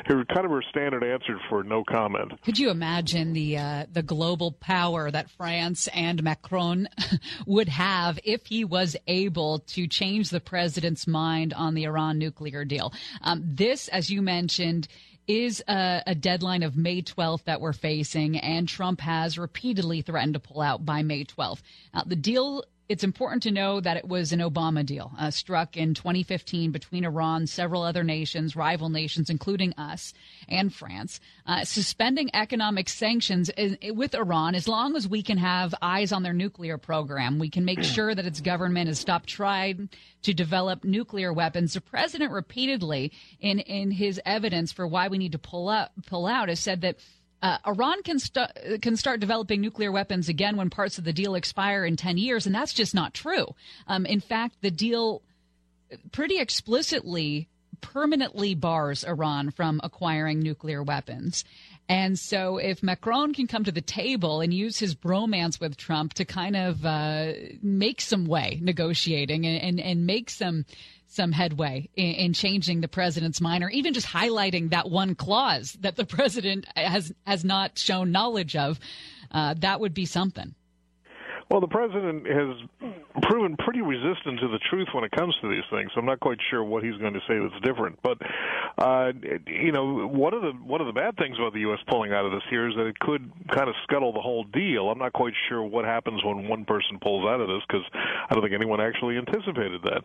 her kind of her standard answer for no comment. Could you imagine the uh, the global power that France and Macron would have if he was able to change the president's mind on the Iran nuclear deal? Um, this, as you mentioned, is a, a deadline of May 12th that we're facing, and Trump has repeatedly threatened to pull out by May 12th. Now, the deal. It's important to know that it was an Obama deal uh, struck in 2015 between Iran, several other nations, rival nations, including us and France, uh, suspending economic sanctions in, with Iran as long as we can have eyes on their nuclear program. We can make sure that its government has stopped trying to develop nuclear weapons. The president repeatedly, in in his evidence for why we need to pull up pull out, has said that. Uh, Iran can st- can start developing nuclear weapons again when parts of the deal expire in ten years, and that's just not true. Um, in fact, the deal pretty explicitly permanently bars Iran from acquiring nuclear weapons. And so, if Macron can come to the table and use his bromance with Trump to kind of uh, make some way negotiating and, and, and make some some headway in, in changing the president's mind, or even just highlighting that one clause that the president has has not shown knowledge of, uh, that would be something. Well, the president has proven pretty resistant to the truth when it comes to these things. So I'm not quite sure what he's going to say that's different. But uh, you know, one of the one of the bad things about the U.S. pulling out of this here is that it could kind of scuttle the whole deal. I'm not quite sure what happens when one person pulls out of this because I don't think anyone actually anticipated that.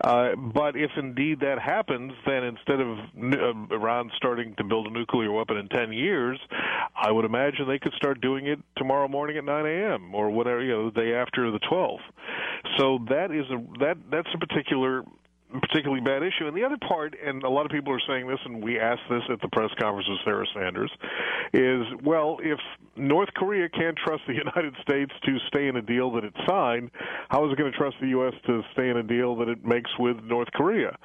Uh, but if indeed that happens, then instead of uh, Iran starting to build a nuclear weapon in 10 years, I would imagine they could start doing it tomorrow morning at 9 a.m. or whatever, you know, the day after the 12th. So that is a that that's a particular particularly bad issue. And the other part, and a lot of people are saying this, and we asked this at the press conference with Sarah Sanders, is well, if North Korea can't trust the United States to stay in a deal that it signed, how is it going to trust the U.S. to stay in a deal that it makes with North Korea?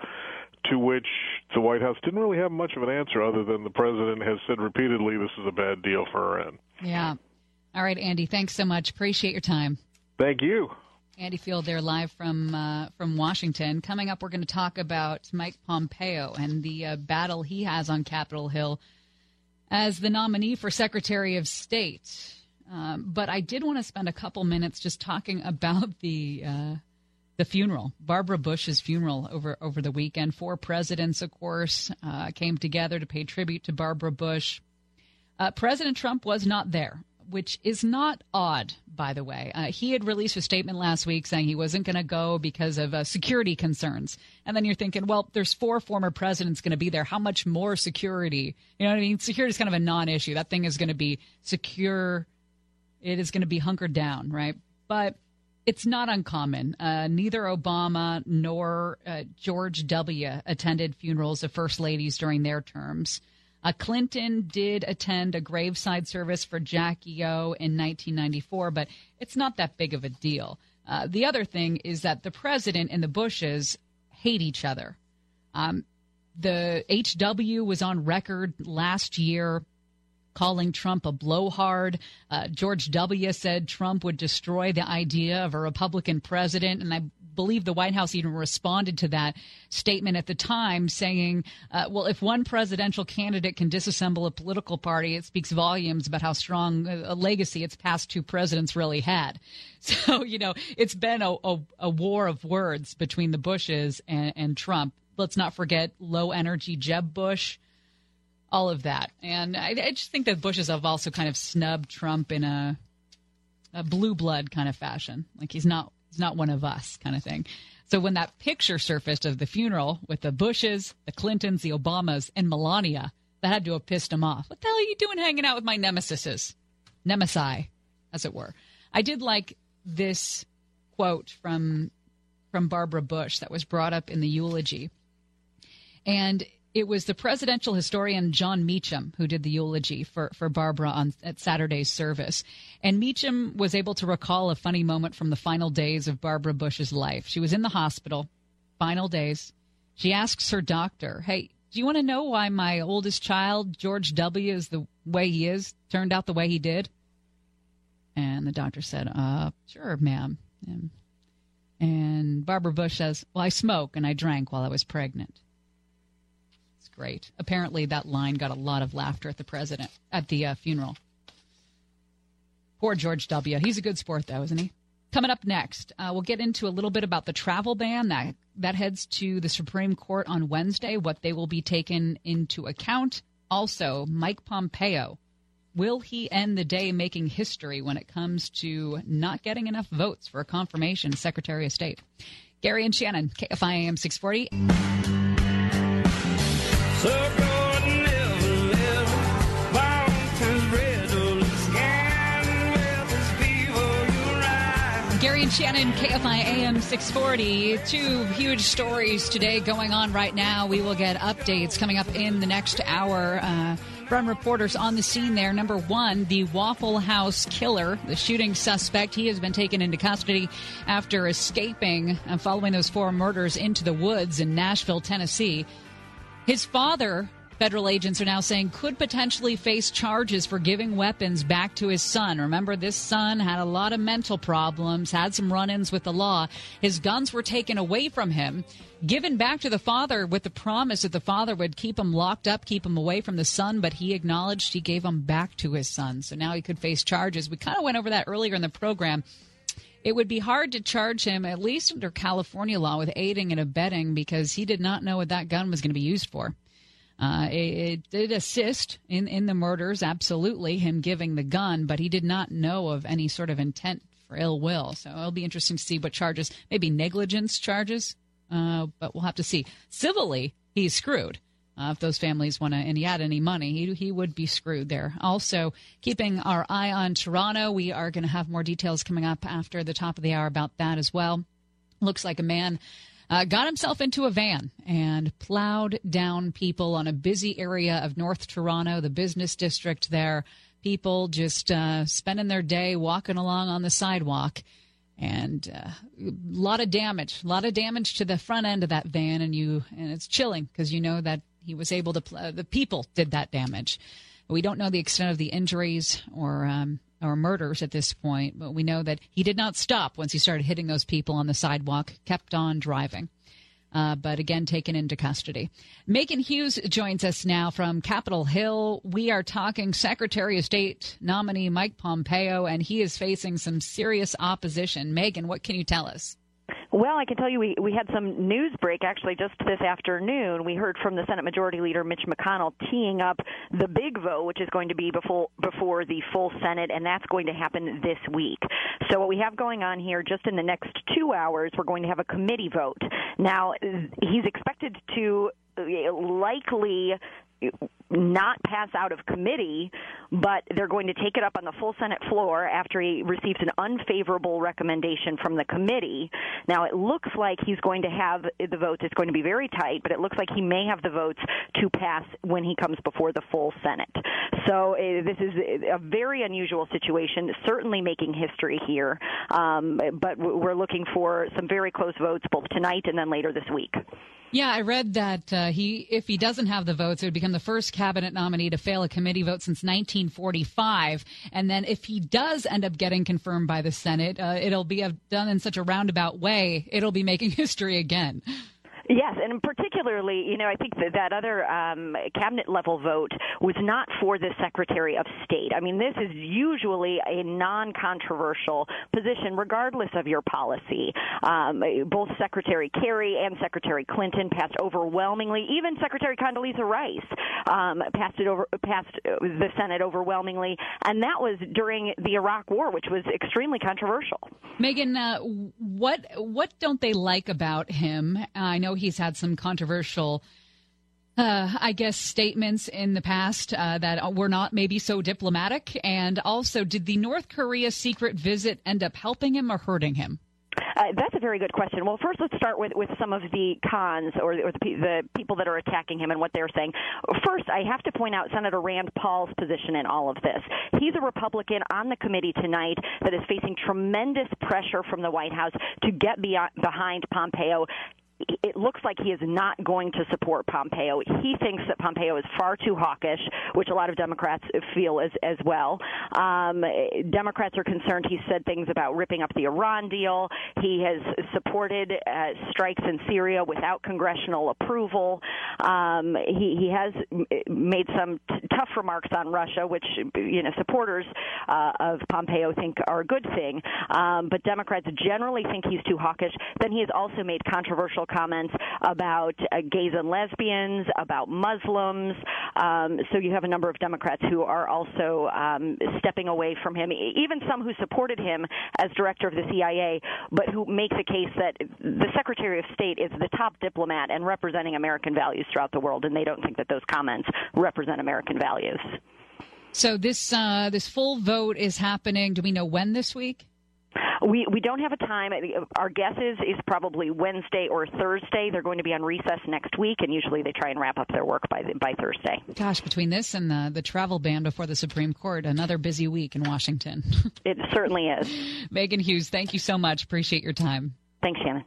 To which the White House didn't really have much of an answer, other than the president has said repeatedly, "This is a bad deal for Iran." Yeah. All right, Andy. Thanks so much. Appreciate your time. Thank you. Andy Field there live from uh, from Washington. Coming up, we're going to talk about Mike Pompeo and the uh, battle he has on Capitol Hill as the nominee for Secretary of State. Um, but I did want to spend a couple minutes just talking about the uh, the funeral, Barbara Bush's funeral over over the weekend. Four presidents, of course, uh, came together to pay tribute to Barbara Bush. Uh, President Trump was not there, which is not odd, by the way. Uh, he had released a statement last week saying he wasn't going to go because of uh, security concerns. And then you're thinking, well, there's four former presidents going to be there. How much more security? You know what I mean? Security is kind of a non issue. That thing is going to be secure. It is going to be hunkered down, right? But it's not uncommon. Uh, neither Obama nor uh, George W. attended funerals of first ladies during their terms. Uh, Clinton did attend a graveside service for Jackie O in 1994, but it's not that big of a deal. Uh, the other thing is that the president and the Bushes hate each other. Um, the HW was on record last year calling Trump a blowhard. Uh, George W. said Trump would destroy the idea of a Republican president, and I believe the White House even responded to that statement at the time, saying, uh, "Well, if one presidential candidate can disassemble a political party, it speaks volumes about how strong a legacy its past two presidents really had." So, you know, it's been a, a, a war of words between the Bushes and, and Trump. Let's not forget low energy Jeb Bush all of that. And I, I, just think that Bushes have also kind of snubbed Trump in a, a blue blood kind of fashion. Like he's not he's not one of us kind of thing. So when that picture surfaced of the funeral with the Bushes, the Clintons, the Obamas, and Melania, that had to have pissed him off. What the hell are you doing hanging out with my nemesises? Nemesi, as it were. I did like this quote from from Barbara Bush that was brought up in the eulogy. And it was the presidential historian Jon Meacham who did the eulogy for, for Barbara on at Saturday's service. And Meacham was able to recall a funny moment from the final days of Barbara Bush's life. She was in the hospital, final days. She asks her doctor, Hey, do you want to know why my oldest child, George W., is the way he is, turned out the way he did? And the doctor said, Uh, sure, ma'am. And, and Barbara Bush says, Well, I smoke and I drank while I was pregnant great. Apparently, that line got a lot of laughter at the president at the uh, funeral. Poor George W. He's a good sport, though, isn't he? Coming up next, uh, we'll get into a little bit about the travel ban that that heads to the Supreme Court on Wednesday. What they will be taken into account. Also, Mike Pompeo. Will he end the day making history when it comes to not getting enough votes for a confirmation Secretary of State? Gary and Shannon, KFI AM 640. Shannon, KFI AM 640. Two huge stories today going on right now. We will get updates coming up in the next hour uh, from reporters on the scene there. Number one, the Waffle House killer, the shooting suspect. He has been taken into custody after escaping and following those four murders into the woods in Nashville, Tennessee. His father, federal agents are now saying, could potentially face charges for giving weapons back to his son. Remember, this son had a lot of mental problems, had some run ins with the law. His guns were taken away from him, given back to the father with the promise that the father would keep him locked up, keep him away from the son, but he acknowledged he gave them back to his son. So now he could face charges. We kind of went over that earlier in the program it would be hard to charge him, at least under California law, with aiding and abetting because he did not know what that gun was going to be used for. Uh, it, it, did assist in, in the murders, absolutely, him giving the gun, but he did not know of any sort of intent for ill will. So it'll be interesting to see what charges, maybe negligence charges, uh, but we'll have to see. Civilly, he's screwed. Uh, if those families want to, and he had any money, he, he would be screwed there. Also, keeping our eye on Toronto, we are going to have more details coming up after the top of the hour about that as well. Looks like a man uh, got himself into a van and plowed down people on a busy area of North Toronto, the business district there. People just uh, spending their day walking along on the sidewalk. And uh, a lot of damage, a lot of damage to the front end of that van, and you, and it's chilling because you know that he was able to. Pl- uh, the people did that damage. We don't know the extent of the injuries or um, or murders at this point, but we know that he did not stop once he started hitting those people on the sidewalk. Kept on driving. Uh, but again, taken into custody. Megan Hughes joins us now from Capitol Hill. We are talking Secretary of State nominee Mike Pompeo, and he is facing some serious opposition. Megan, what can you tell us? Well, I can tell you we, we had some news break actually just this afternoon. We heard from the Senate Majority Leader Mitch McConnell teeing up the big vote, which is going to be before, before the full Senate, and that's going to happen this week. So, what we have going on here just in the next two hours, we're going to have a committee vote. Now, he's expected to uh, likely not pass out of committee, but they're going to take it up on the full Senate floor after he receives an unfavorable recommendation from the committee. Now, it looks like he's going to have the votes. It's going to be very tight, but it looks like he may have the votes to pass when he comes before the full Senate. So, uh, this is a very unusual situation, certainly making history here, um, but we're looking for some very close votes both tonight and then later this week. Yeah, I read that uh, he, if he doesn't have the votes, it would become the first cabinet nominee to fail a committee vote since 1945. And then if he does end up getting confirmed by the Senate, uh, it'll be done in such a roundabout way, it'll be making history again. Yes, and particularly, you know, I think that that other um, cabinet level vote was not for the Secretary of State. I mean, this is usually a non-controversial position, regardless of your policy. Um, both Secretary Kerry and Secretary Clinton passed overwhelmingly. Even Secretary Condoleezza Rice um, passed it over, passed the Senate overwhelmingly, and that was during the Iraq War, which was extremely controversial. Megan, uh, what what don't they like about him? I know he's had some controversial, uh, I guess, statements in the past uh, that were not maybe so diplomatic. And also, did the North Korea secret visit end up helping him or hurting him? Uh, that's a very good question. Well, first let's start with, with some of the cons or, or the, the people that are attacking him and what they're saying. First, I have to point out Senator Rand Paul's position in all of this. He's a Republican on the committee tonight that is facing tremendous pressure from the White House to get beyond, behind Pompeo it looks like he is not going to support Pompeo. He thinks that Pompeo is far too hawkish, which a lot of Democrats feel as as well. Um, Democrats are concerned. He said things about ripping up the Iran deal. He has supported uh, strikes in Syria without congressional approval. Um, he he has made some t- tough remarks on Russia, which you know supporters uh, of Pompeo think are a good thing. Um, but Democrats generally think he's too hawkish. Then he has also made controversial comments about uh, gays and lesbians, about Muslims. Um, so you have a number of Democrats who are also um, stepping away from him, even some who supported him as director of the CIA, but who makes the case that the Secretary of State is the top diplomat and representing American values throughout the world, and they don't think that those comments represent American values. So this uh, this full vote is happening. Do we know when this week? We we don't have a time. Our guess is is probably Wednesday or Thursday. They're going to be on recess next week, and usually they try and wrap up their work by by Thursday. Gosh, between this and the the travel ban before the Supreme Court, another busy week in Washington. it certainly is. Megan Hughes, thank you so much. Appreciate your time. Thanks, Shannon.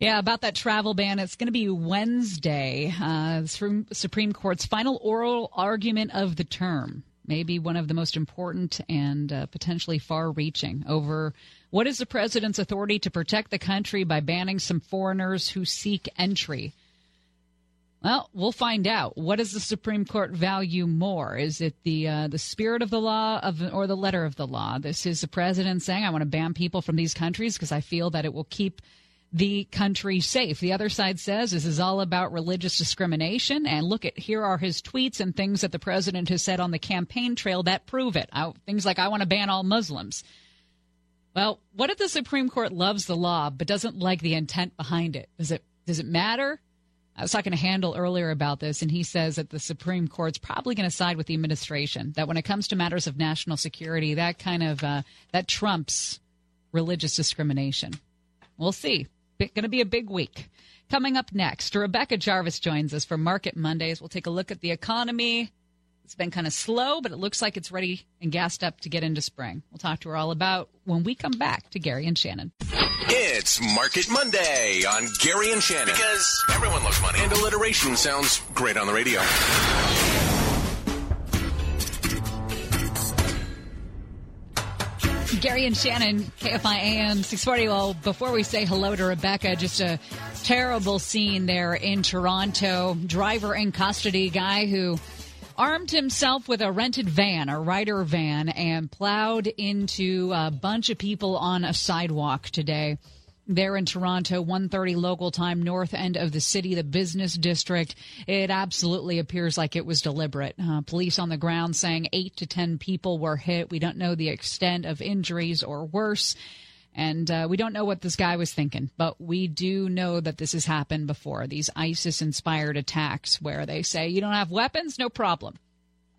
Yeah, about that travel ban. It's going to be Wednesday. Uh, Supreme Court's final oral argument of the term maybe one of the most important and uh, potentially far reaching over what is the president's authority to protect the country by banning some foreigners who seek entry. Well, we'll find out. What does the Supreme Court value more? Is it the uh, the spirit of the law of, or the letter of the law? This is the president saying, "I want to ban people from these countries because I feel that it will keep the country safe. The other side says this is all about religious discrimination. And look at here are his tweets and things that the president has said on the campaign trail that prove it. I, things like I want to ban all Muslims. Well, what if the Supreme Court loves the law but doesn't like the intent behind it? Does it does it matter? I was talking to Handel earlier about this, and he says that the Supreme Court's probably going to side with the administration. That when it comes to matters of national security, that kind of uh, that trumps religious discrimination. We'll see. Going to be a big week. Coming up next, Rebecca Jarvis joins us for Market Mondays. We'll take a look at the economy. It's been kind of slow, but it looks like it's ready and gassed up to get into spring. We'll talk to her all about when we come back to Gary and Shannon. It's Market Monday on Gary and Shannon because everyone loves money and alliteration sounds great on the radio. Gary and Shannon, KFI AM 640. Well, before we say hello to Rebecca, just a terrible scene there in Toronto. Driver in custody, guy who armed himself with a rented van, a Ryder van, and plowed into a bunch of people on a sidewalk today. There in Toronto, 1:30 local time, north end of the city, the business district. It absolutely appears like it was deliberate. Uh, police on the ground saying eight to ten people were hit. We don't know the extent of injuries or worse. And uh, we don't know what this guy was thinking, but we do know that this has happened before. These ISIS inspired attacks where they say, you don't have weapons, no problem.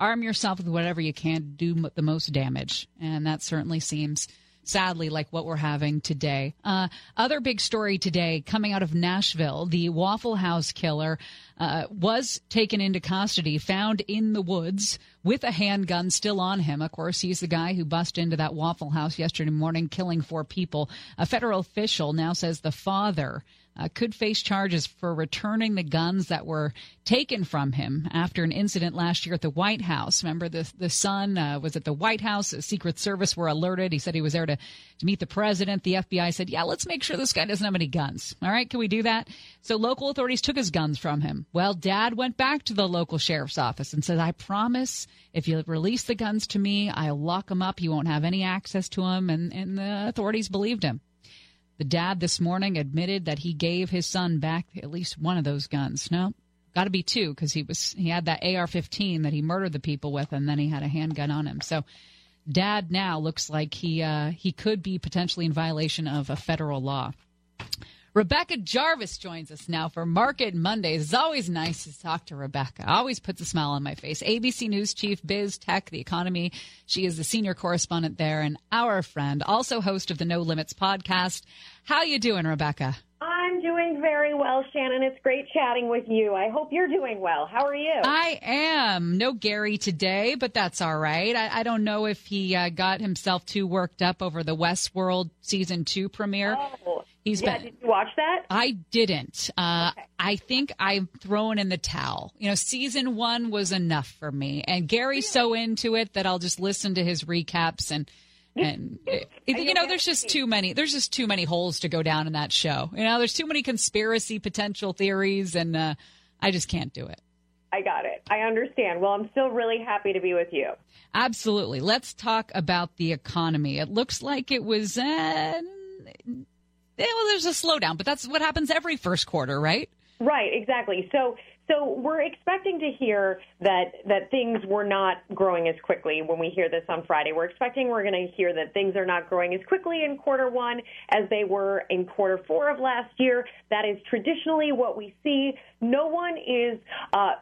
Arm yourself with whatever you can to do the most damage. And that certainly seems, sadly, like what we're having today. Uh, other big story today coming out of Nashville the Waffle House killer uh, was taken into custody, found in the woods with a handgun still on him. Of course, he's the guy who bust into that Waffle House yesterday morning, killing four people. A federal official now says the father uh, could face charges for returning the guns that were taken from him after an incident last year at the White House. Remember, the the son uh, was at the White House. The Secret Service were alerted. He said he was there to, to meet the president. The FBI said, "Yeah, let's make sure this guy doesn't have any guns." All right, can we do that? So local authorities took his guns from him. Well, Dad went back to the local sheriff's office and said, "I promise, if you release the guns to me, I'll lock them up. You won't have any access to them." And and the authorities believed him. The dad this morning admitted that he gave his son back at least one of those guns. No, got to be two because he was he had that AR-15 that he murdered the people with, and then he had a handgun on him. So, dad now looks like he uh, he could be potentially in violation of a federal law. Rebecca Jarvis joins us now for Market Mondays. It's always nice to talk to Rebecca. Always puts a smile on my face. ABC News Chief, Biz, Tech, the economy. She is the senior correspondent there and our friend, also host of the No Limits podcast. How you doing, Rebecca? I'm doing very well, Shannon. It's great chatting with you. I hope you're doing well. How are you? I am. No Gary today, but that's all right. I, I don't know if he uh, got himself too worked up over the Westworld season two premiere. Oh, He's yeah, been- did you watch that? I didn't. Uh, I think I'm throwing in the towel. You know, season one was enough for me, and Gary's so into it that I'll just listen to his recaps and. And it- you know, there's just too many. There's just too many holes to go down in that show. You know, there's too many conspiracy potential theories, and uh, I just can't do it. I got it. I understand. Well, I'm still really happy to be with you. Absolutely. Let's talk about the economy. It looks like it was. Uh, well, there's a slowdown, but that's what happens every first quarter, right? Right, exactly. So so we're expecting to hear that that things were not growing as quickly when we hear this on Friday. We're expecting we're going to hear that things are not growing as quickly in quarter 1 as they were in quarter 4 of last year. That is traditionally what we see. No one is uh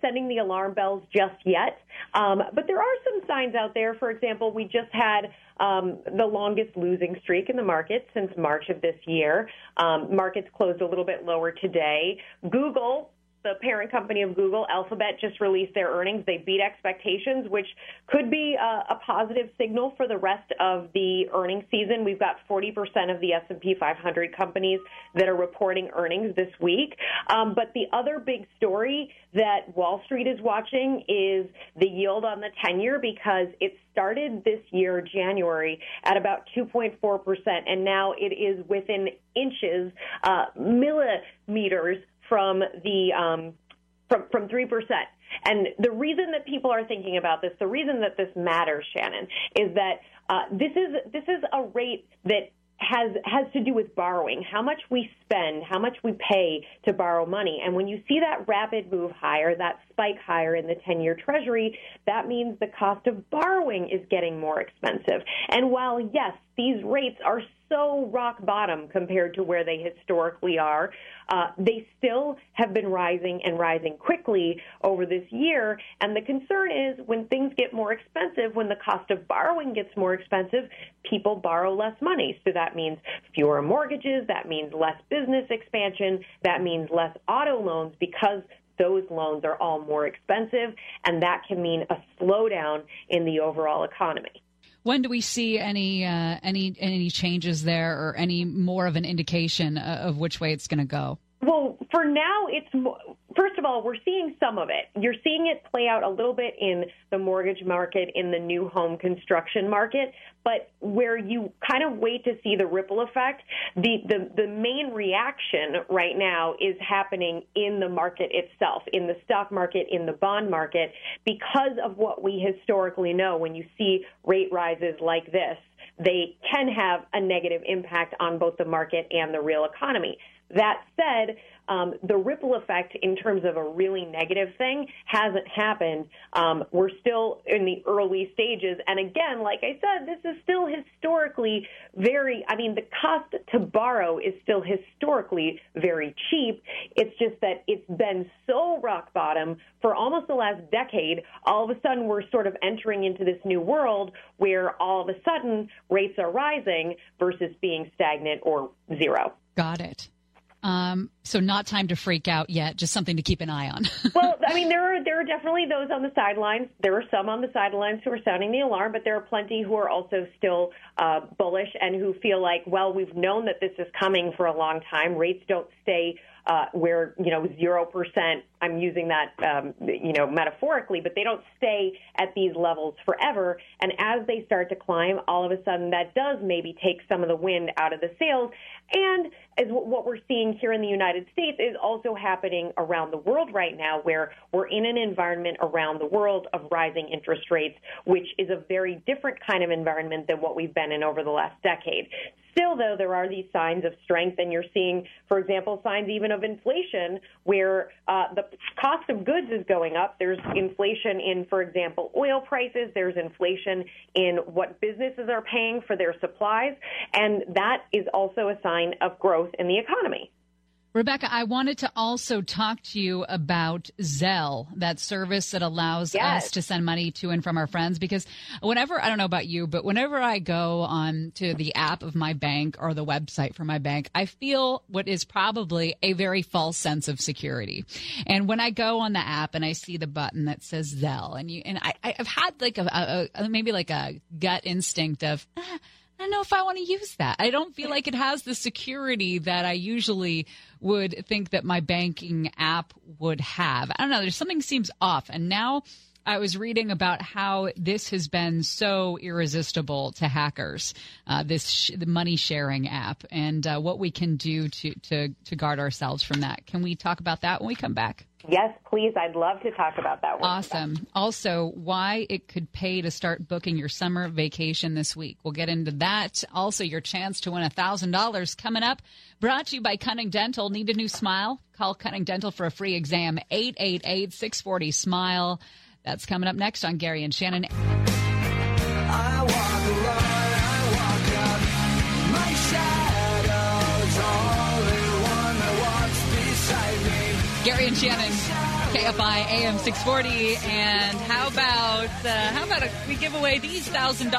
sending the alarm bells just yet. Um, but there are some signs out there. For example, we just had um, the longest losing streak in the market since March of this year. Um, markets closed a little bit lower today. Google the parent company of Google, Alphabet, just released their earnings. They beat expectations, which could be a, a positive signal for the rest of the earnings season. We've got 40% of the S&P 500 companies that are reporting earnings this week. Um, but the other big story that Wall Street is watching is the yield on the 10-year because it started this year, January, at about 2.4%, and now it is within inches, uh, millimeters from the um, from from three percent. And the reason that people are thinking about this, the reason that this matters, Shannon, is that uh, this is this is a rate that has has to do with borrowing, how much we spend, how much we pay to borrow money. And when you see that rapid move higher, that spike higher in the 10-year treasury, that means the cost of borrowing is getting more expensive. And while yes, these rates are so rock bottom compared to where they historically are. Uh, they still have been rising and rising quickly over this year. And the concern is when things get more expensive, when the cost of borrowing gets more expensive, people borrow less money. So that means fewer mortgages, that means less business expansion, that means less auto loans because those loans are all more expensive, and that can mean a slowdown in the overall economy. When do we see any uh, any any changes there, or any more of an indication uh, of which way it's going to go? Well, for now, it's first of all, we're seeing some of it. You're seeing it play out a little bit in the mortgage market, in the new home construction market, but where you kind of wait to see the ripple effect, the, the, the main reaction right now is happening in the market itself, in the stock market, in the bond market, because of what we historically know when you see rate rises like this. They can have a negative impact on both the market and the real economy. That said, um, the ripple effect in terms of a really negative thing hasn't happened. Um, we're still in the early stages. And again, like I said, this is still historically very, I mean, the cost to borrow is still historically very cheap. It's just that it's been so rock bottom for almost the last decade. All of a sudden, we're sort of entering into this new world where all of a sudden rates are rising versus being stagnant or zero. Got it. Um, so not time to freak out yet. Just something to keep an eye on. well, I mean, there are there are definitely those on the sidelines. There are some on the sidelines who are sounding the alarm, but there are plenty who are also still uh, bullish and who feel like, well, we've known that this is coming for a long time. Rates don't stay uh, where you know zero percent. I'm using that um, you know metaphorically, but they don't stay at these levels forever. And as they start to climb, all of a sudden that does maybe take some of the wind out of the sails. And as w- what we're seeing here in the United States is also happening around the world right now, where we're in an environment around the world of rising interest rates, which is a very different kind of environment than what we've been in over the last decade. Still, though, there are these signs of strength, and you're seeing, for example, signs even of inflation, where uh, the cost of goods is going up. There's inflation in, for example, oil prices. There's inflation in what businesses are paying for their supplies, and that is also a sign of growth in the economy. Rebecca, I wanted to also talk to you about Zelle, that service that allows Yes. us to send money to and from our friends. Because whenever, I don't know about you, but whenever I go on to the app of my bank or the website for my bank, I feel what is probably a very false sense of security. And when I go on the app and I see the button that says Zelle, and you, and I, I've had like a, a, a maybe like a gut instinct of, "Ah, I don't know if I want to use that. I don't feel like it has the security that I usually would think that my banking app would have. I don't know. There's something seems off. And now I was reading about how this has been so irresistible to hackers. Uh, this sh- the money sharing app and uh, what we can do to to to guard ourselves from that. Can we talk about that when we come back? Yes, please. I'd love to talk about that one. Awesome. Also, why it could pay to start booking your summer vacation this week. We'll get into that. Also, your chance to win $1,000 coming up. Brought to you by Cunning Dental. Need a new smile? Call Cunning Dental for a free exam. 888 640 SMILE. That's coming up next on Gary and Shannon. One. Gary and Shannon, KFI AM 640. And how about, uh, how about a, we give away these $1,000?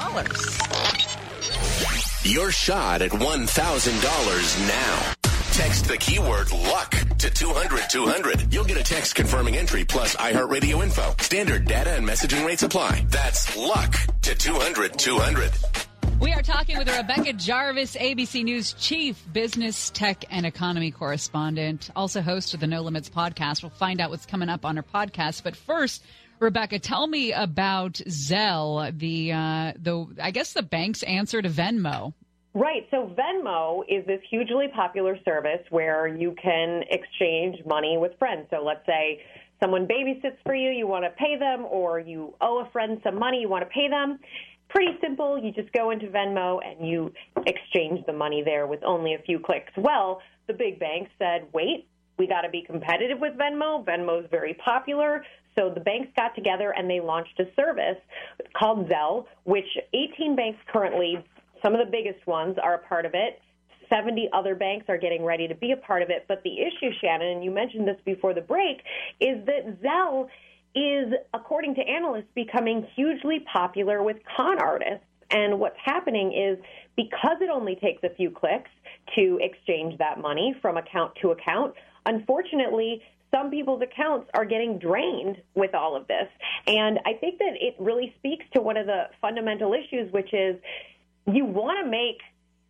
Your shot at $1,000 now. Text the keyword luck to 200 200. You'll get a text confirming entry plus iHeartRadio info. Standard data and messaging rates apply. That's luck to 200 200. We are talking with Rebecca Jarvis, ABC News chief business, tech, and economy correspondent, also host of the No Limits podcast. We'll find out what's coming up on her podcast. But first, Rebecca, tell me about Zelle, the uh, the I guess the bank's answer to Venmo. Right. So Venmo is this hugely popular service where you can exchange money with friends. So let's say someone babysits for you, you want to pay them, or you owe a friend some money, you want to pay them. Pretty simple. You just go into Venmo and you exchange the money there with only a few clicks. Well, the big banks said, wait, we got to be competitive with Venmo. Venmo is very popular. So the banks got together and they launched a service called Zelle, which 18 banks currently some of the biggest ones are a part of it. 70 other banks are getting ready to be a part of it. But the issue, Shannon, and you mentioned this before the break, is that Zelle is, according to analysts, becoming hugely popular with con artists. And what's happening is because it only takes a few clicks to exchange that money from account to account, unfortunately, some people's accounts are getting drained with all of this. And I think that it really speaks to one of the fundamental issues, which is you want to make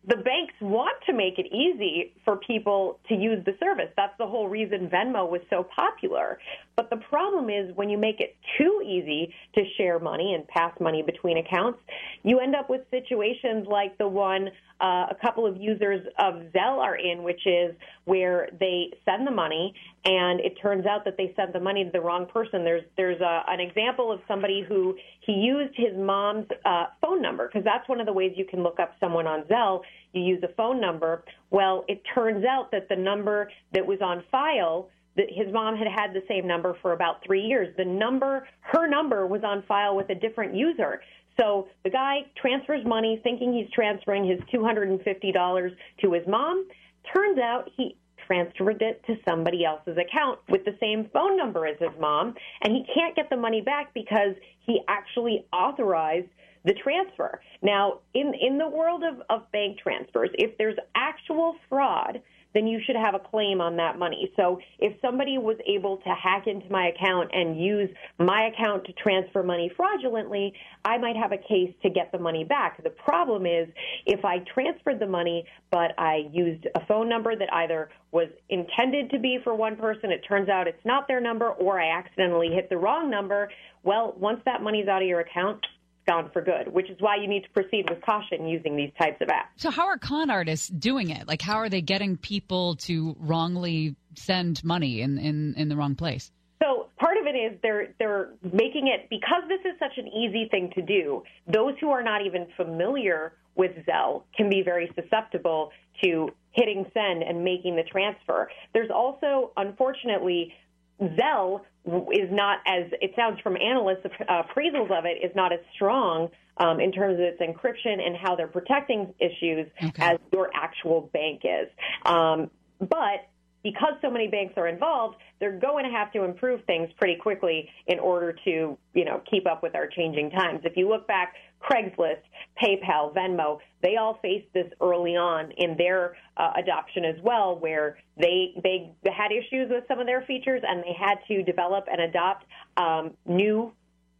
the banks want to make it easy for people to use the service. That's the whole reason Venmo was so popular. But the problem is when you make it too easy to share money and pass money between accounts, you end up with situations like the one uh, a couple of users of Zelle are in, which is where they send the money and it turns out that they sent the money to the wrong person. There's there's a, an example of somebody who he used his mom's uh, phone number because that's one of the ways you can look up someone on Zelle. You use a phone number. Well, it turns out that the number that was on file that his mom had had the same number for about three years. The number, her number, was on file with a different user. So the guy transfers money thinking he's transferring his $250 to his mom. Turns out he transferred it to somebody else's account with the same phone number as his mom, and he can't get the money back because he actually authorized the transfer. Now, in in the world of, of bank transfers, if there's actual fraud, then you should have a claim on that money. So if somebody was able to hack into my account and use my account to transfer money fraudulently, I might have a case to get the money back. The problem is if I transferred the money, but I used a phone number that either was intended to be for one person, it turns out it's not their number, or I accidentally hit the wrong number, well, once that money's out of your account, gone for good, which is why you need to proceed with caution using these types of apps. So, how are con artists doing it? Like, how are they getting people to wrongly send money in, in, in the wrong place? So part of it is they're they're making it because this is such an easy thing to do. Those who are not even familiar with Zelle can be very susceptible to hitting send and making the transfer. There's also, unfortunately, Zelle is not as it sounds from analysts uh, appraisals of it is not as strong um, in terms of its encryption and how they're protecting issues as your actual bank is. Um, but because so many banks are involved, they're going to have to improve things pretty quickly in order to, you know, keep up with our changing times. If you look back, Craigslist, PayPal, Venmo, they all faced this early on in their uh, adoption as well, where they they had issues with some of their features and they had to develop and adopt um, new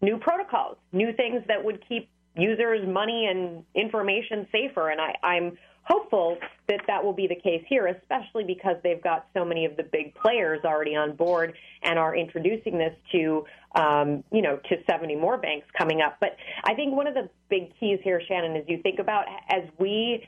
new protocols, new things that would keep users' money and information safer. And I, I'm hopeful that that will be the case here, especially because they've got so many of the big players already on board and are introducing this to, um, you know, to 70 more banks coming up. But I think one of the big keys here, Shannon, is you think about as we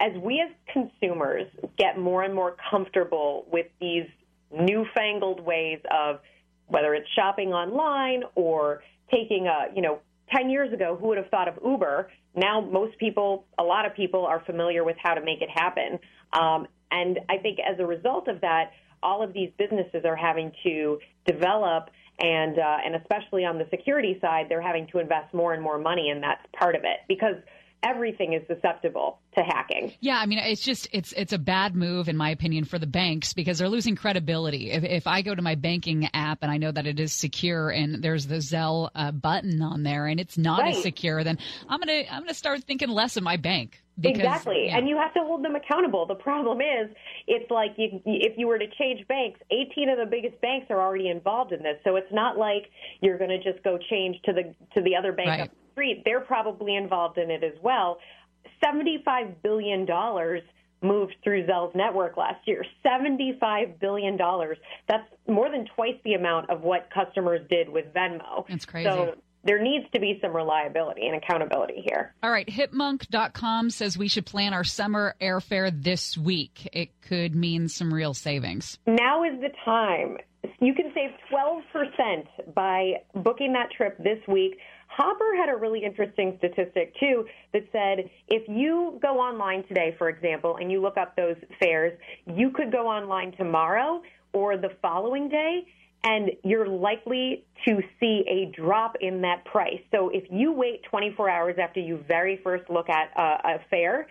as we as consumers get more and more comfortable with these newfangled ways of whether it's shopping online or taking a, you know, 10 years ago, who would have thought of Uber? Now, most people, a lot of people are familiar with how to make it happen. Um, and I think as a result of that, all of these businesses are having to develop and uh, and especially on the security side, they're having to invest more and more money, and that's part of it because everything is susceptible to hacking. Yeah, I mean, it's just it's it's a bad move in my opinion for the banks because they're losing credibility. If if I go to my banking app and I know that it is secure and there's the Zelle uh, button on there and it's not Right. as secure, then I'm gonna I'm gonna start thinking less of my bank. Because, exactly, yeah. and you have to hold them accountable. The problem is, it's like you, if you were to change banks, 18 of the biggest banks are already involved in this. So it's not like you're going to just go change to the to the other bank Right. up street. They're probably involved in it as well. 75 billion dollars moved through Zelle's network last year. 75 billion dollars. That's more than twice the amount of what customers did with Venmo. That's crazy. So there needs to be some reliability and accountability here. All right, hitmonk.com says we should plan our summer airfare this week. It could mean some real savings. Now is the time. You can save 12% by booking that trip this week. Hopper had a really interesting statistic, too, that said if you go online today, for example, and you look up those fares, you could go online tomorrow or the following day and you're likely to see a drop in that price. So if you wait 24 hours after you very first look at a, a fare,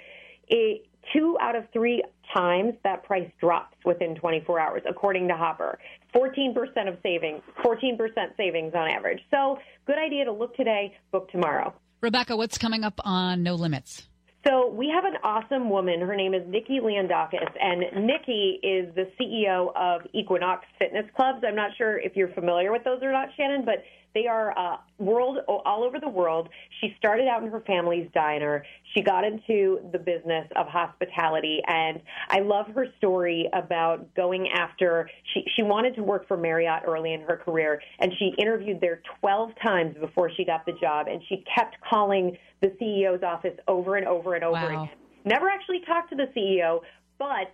it, two out of three times that price drops within 24 hours, according to Hopper. 14% of savings, 14% savings on average. So good idea to look today, book tomorrow. Rebecca, what's coming up on No Limits? So we have an awesome woman. Her name is Nikki Leondakis, and Nikki is the CEO of Equinox Fitness Clubs. I'm not sure if you're familiar with those or not, Shannon, but they are uh, world all over the world. She started out in her family's diner. She got into the business of hospitality, and I love her story about going after. She she wanted to work for Marriott early in her career, and she interviewed there 12 times before she got the job, and she kept calling the CEO's office over and over and over Wow. again. Never actually talked to the CEO, but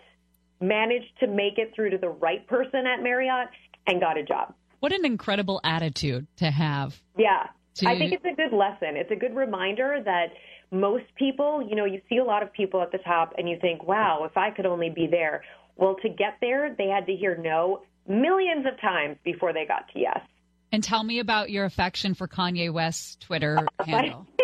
managed to make it through to the right person at Marriott and got a job. What an incredible attitude to have. Yeah. To- I think it's a good lesson. It's a good reminder that most people, you know, you see a lot of people at the top and you think, wow, if I could only be there. Well, to get there, they had to hear no millions of times before they got to yes. And tell me about your affection for Kanye West's Twitter handle.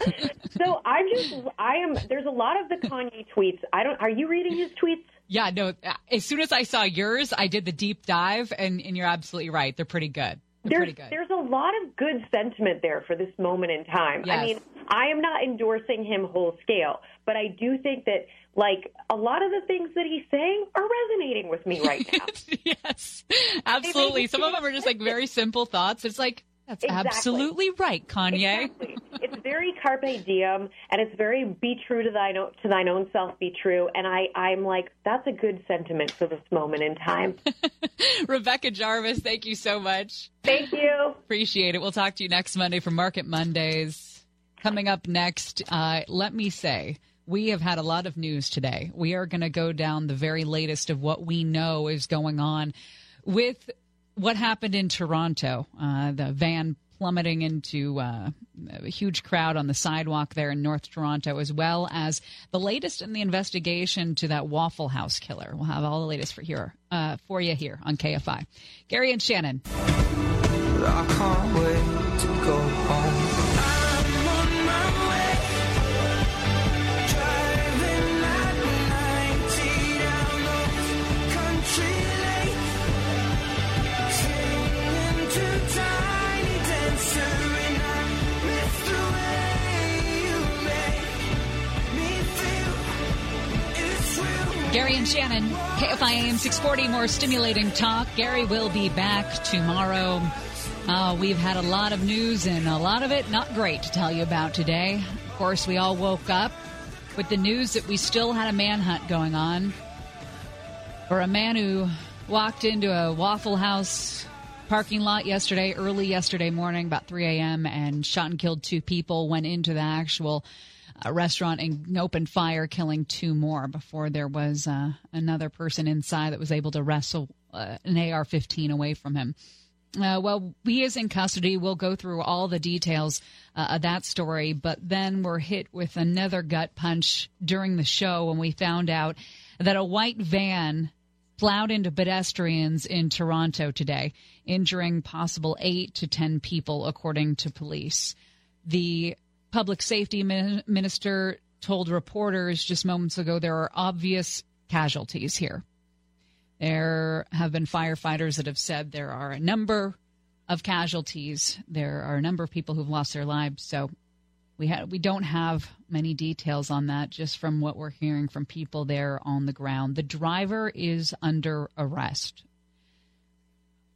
So I'm just, I am, there's a lot of the Kanye tweets. I don't, are you reading his tweets? Yeah, no. Uh, as soon as I saw yours, I did the deep dive, and, and you're absolutely right. They're pretty good. They're There's pretty good. there's a lot of good sentiment there for this moment in time. I mean, I am not endorsing him whole scale, but I do think that like a lot of the things that he's saying are resonating with me right now. yes, absolutely. Some of them are just like very simple thoughts. It's like that's Exactly. absolutely right, Kanye. Exactly. it's very carpe diem, and it's very be true to thine own, to thine own self, be true. And I I'm like that's a good sentiment for this moment in time. Rebecca Jarvis, thank you so much. Thank you. Appreciate it. We'll talk to you next Monday for Market Mondays. Coming up next, uh, let me say, we have had a lot of news today. We are going to go down the very latest of what we know is going on with what happened in Toronto. Uh, the van plummeting into uh, a huge crowd on the sidewalk there in North Toronto, as well as the latest in the investigation to that Waffle House killer. We'll have all the latest for here uh, for you here on KFI. Gary and Shannon. Gary and Shannon, KFI AM 640, more stimulating talk. Gary will be back tomorrow. Uh, we've had a lot of news and a lot of it not great to tell you about today. Of course, we all woke up with the news that we still had a manhunt going on for a man who walked into a Waffle House parking lot yesterday, early yesterday morning, about 3 a.m., and shot and killed two people, went into the actual uh, restaurant and opened fire, killing two more before there was uh, another person inside that was able to wrestle uh, an AR 15 away from him. Uh, well, he is in custody. We'll go through all the details uh, of that story, but then we're hit with another gut punch during the show when we found out that a white van plowed into pedestrians in Toronto today, injuring possible eight to ten people, according to police. The public safety minister told reporters just moments ago there are obvious casualties here. There have been firefighters that have said there are a number of casualties. There are a number of people who've lost their lives. So we ha- we don't have many details on that, just from what we're hearing from people there on the ground. The driver is under arrest.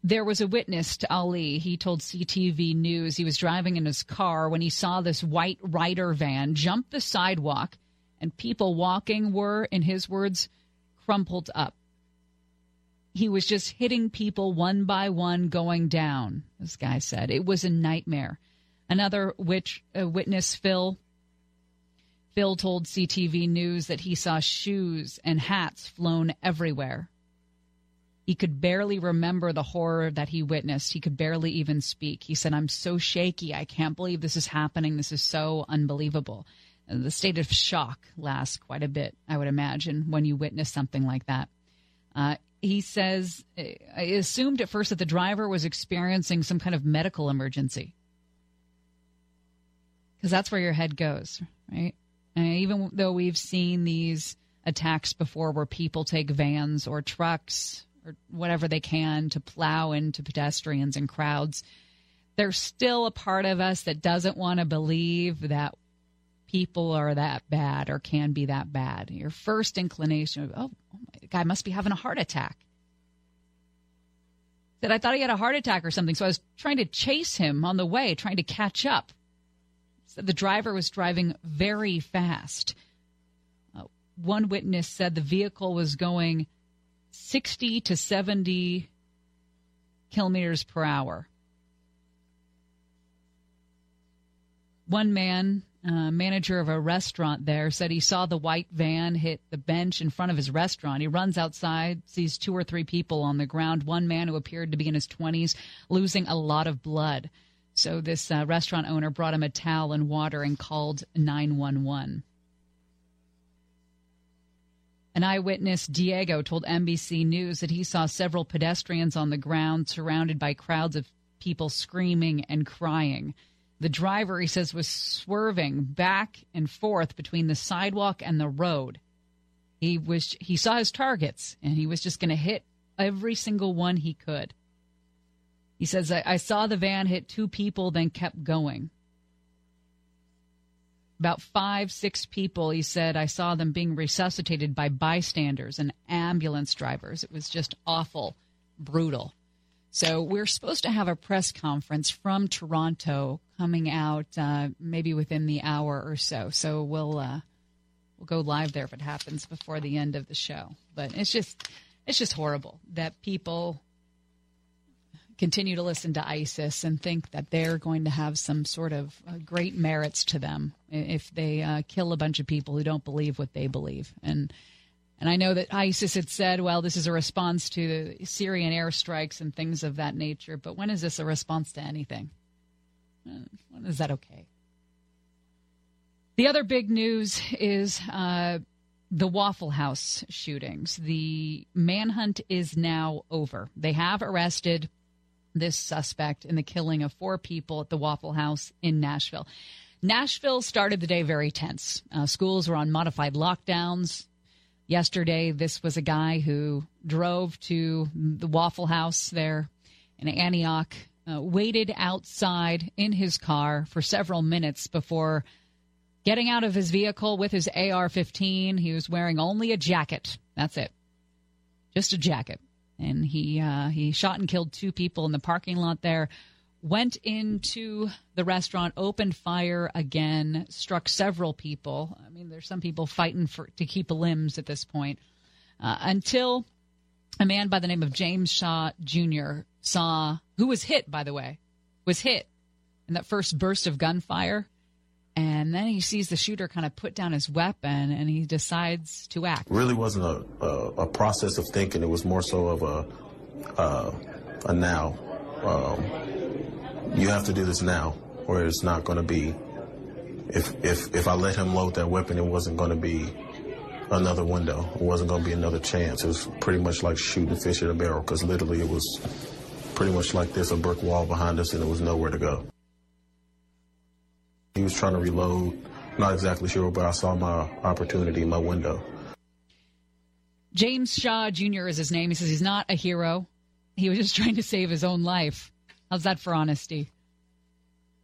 There was a witness to Ali. He told CTV News he was driving in his car when he saw this white Ryder van jump the sidewalk, and people walking were, in his words, crumpled up. He was just hitting people one by one going down, this guy said. It was a nightmare. Another witch, uh, witness, Phil, Phil told CTV News that he saw shoes and hats flown everywhere. He could barely remember the horror that he witnessed. He could barely even speak. He said, I'm so shaky. I can't believe this is happening. This is so unbelievable. The state of shock lasts quite a bit, I would imagine, when you witness something like that. Uh, he says, I assumed at first that the driver was experiencing some kind of medical emergency. Because that's where your head goes, right? And even though we've seen these attacks before where people take vans or trucks or whatever they can to plow into pedestrians and crowds, there's still a part of us that doesn't want to believe that people are that bad or can be that bad. Your first inclination oh, oh my, guy must be having a heart attack. Said I thought he had a heart attack or something, so I was trying to chase him on the way, trying to catch up. Said the driver was driving very fast. Uh, one witness said the vehicle was going 60 to 70 kilometers per hour. One man, uh, manager of a restaurant there, said he saw the white van hit the bench in front of his restaurant. He runs outside, sees two or three people on the ground, one man who appeared to be in his 20s, losing a lot of blood. So this uh, restaurant owner brought him a towel and water and called 911. An eyewitness, Diego, told NBC News that he saw several pedestrians on the ground surrounded by crowds of people screaming and crying. The driver, he says, was swerving back and forth between the sidewalk and the road. He was he saw his targets and he was just going to hit every single one he could. He says, I, I saw the van hit two people, then kept going. About five, six people, he said, I saw them being resuscitated by bystanders and ambulance drivers. It was just awful, brutal. So we're supposed to have a press conference from Toronto coming out uh, maybe within the hour or so. So we'll uh, we'll go live there if it happens before the end of the show. But it's just it's just horrible that people continue to listen to ISIS and think that they're going to have some sort of uh, great merits to them if they uh, kill a bunch of people who don't believe what they believe. And and I know that ISIS had said, well, this is a response to the Syrian airstrikes and things of that nature. But when is this a response to anything? Uh, When is that okay? The other big news is uh, the Waffle House shootings. The manhunt is now over. They have arrested this suspect in the killing of four people at the Waffle House in Nashville. Nashville started the day very tense. Uh, schools were on modified lockdowns. Yesterday, this was a guy who drove to the Waffle House there in Antioch, uh, waited outside in his car for several minutes before getting out of his vehicle with his AR 15. He was wearing only a jacket. That's it. Just a jacket. And he, uh, he shot and killed two people in the parking lot there. Went into the restaurant, opened fire again, struck several people. I mean, there's some people fighting for to keep limbs at this point. Uh, until a man by the name of James Shaw Jr. saw, who was hit, by the way, was hit in that first burst of gunfire. And then he sees the shooter kind of put down his weapon and he decides to act. really wasn't a, a, a process of thinking. It was more so of a a now. Um, you have to do this now, or it's not going to be. If if if I let him load that weapon, it wasn't going to be another window. It wasn't going to be another chance. It was pretty much like shooting fish at a barrel, because literally it was pretty much like this: a brick wall behind us, and there was nowhere to go. He was trying to reload. Not exactly sure, but I saw my opportunity my window. James Shaw Jr. is his name. He says he's not a hero. He was just trying to save his own life. How's that for honesty?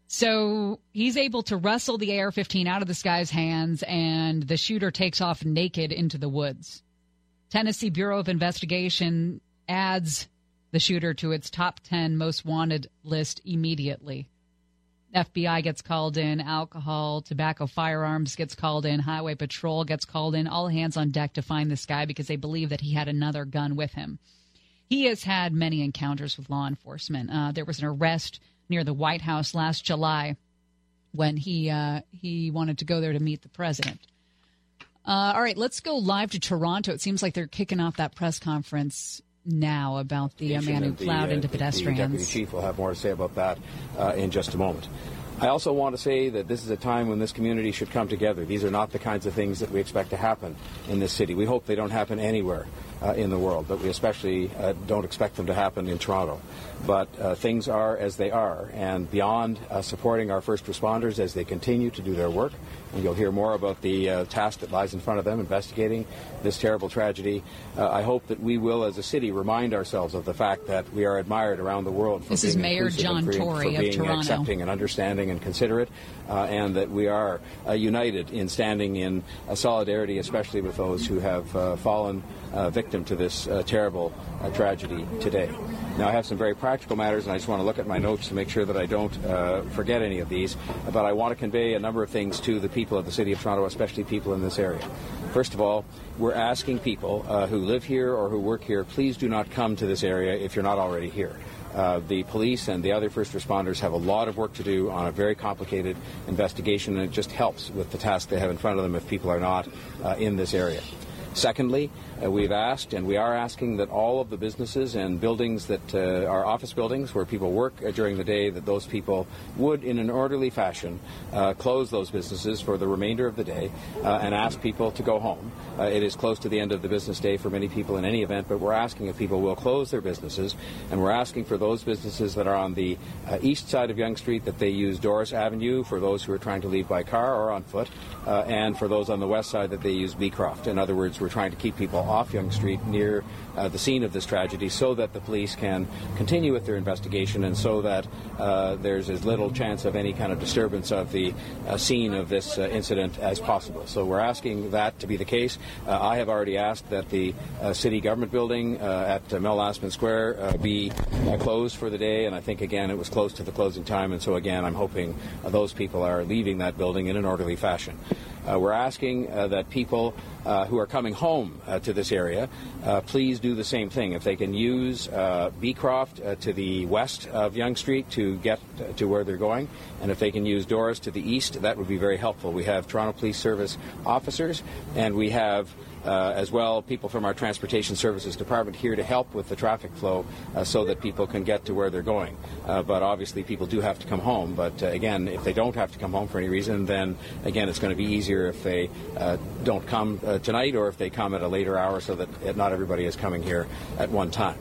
So he's able to wrestle the AR 15 out of this guy's hands, and the shooter takes off naked into the woods. Tennessee Bureau of Investigation adds the shooter to its top 10 most wanted list immediately. FBI gets called in, alcohol, tobacco, firearms gets called in, highway patrol gets called in, all hands on deck to find this guy because they believe that he had another gun with him. He has had many encounters with law enforcement. Uh, there was an arrest near the White House last July when he uh, he wanted to go there to meet the president. Uh, all right, let's go live to Toronto. It seems like they're kicking off that press conference now about the uh, man who The, plowed uh, into the deputy pedestrians. chief will have more to say about that uh, in just a moment. I also want to say that this is a time when this community should come together. These are not the kinds of things that we expect to happen in this city. We hope they don't happen anywhere. uh, in the world, but we especially uh, don't expect them to happen in Toronto. But uh, things are as they are, and beyond uh, supporting our first responders as they continue to do their work, you'll hear more about the uh, task that lies in front of them investigating this terrible tragedy. Uh, I hope that we will, as a city, remind ourselves of the fact that we are admired around the world for This being is Mayor John for, Tory for of being Toronto. accepting and understanding and considerate, uh, and that we are uh, united in standing in uh, solidarity, especially with those who have uh, fallen uh, victim to this uh, terrible uh, tragedy today. Now, I have some very practical matters, and I just want to look at my notes to make sure that I don't uh, forget any of these. But I want to convey a number of things to the people of the City of Toronto, especially people in this area. First of all, we're asking people uh, who live here or who work here, please do not come to this area if you're not already here. Uh, the police and the other first responders have a lot of work to do on a very complicated investigation, and it just helps with the task they have in front of them if people are not uh, in this area. Secondly, uh, we've asked and we are asking that all of the businesses and buildings that uh, are office buildings where people work uh, during the day, that those people would, in an orderly fashion, uh, close those businesses for the remainder of the day uh, and ask people to go home. Uh, it is close to the end of the business day for many people in any event, but we're asking if people will close their businesses, and we're asking for those businesses that are on the east side of Yonge Street that they use Doris Avenue for those who are trying to leave by car or on foot, and for those on the west side that they use Beecroft. In other words, we're trying to keep people off Yonge Street near uh, the scene of this tragedy so that the police can continue with their investigation and so that uh, there's as little chance of any kind of disturbance of the uh, scene of this uh, incident as possible. So we're asking that to be the case. Uh, I have already asked that the uh, city government building at Mel Lastman Square be closed for the day, and I think again it was close to the closing time, and so again I'm hoping those people are leaving that building in an orderly fashion. Uh, we're asking uh, that people uh, who are coming home to this area please do the same thing. If they can use Beecroft to the west of Yonge Street to get to where they're going, and if they can use Doris to the east, that would be very helpful. We have Toronto Police Service officers, and we have uh, as well people from our Transportation Services Department here to help with the traffic flow uh, so that people can get to where they're going. Uh, but obviously, people do have to come home. But uh, again, if they don't have to come home for any reason, then again, it's going to be easier if they uh, don't come uh, tonight or if they come at a later hour so that not everybody is coming here at one time.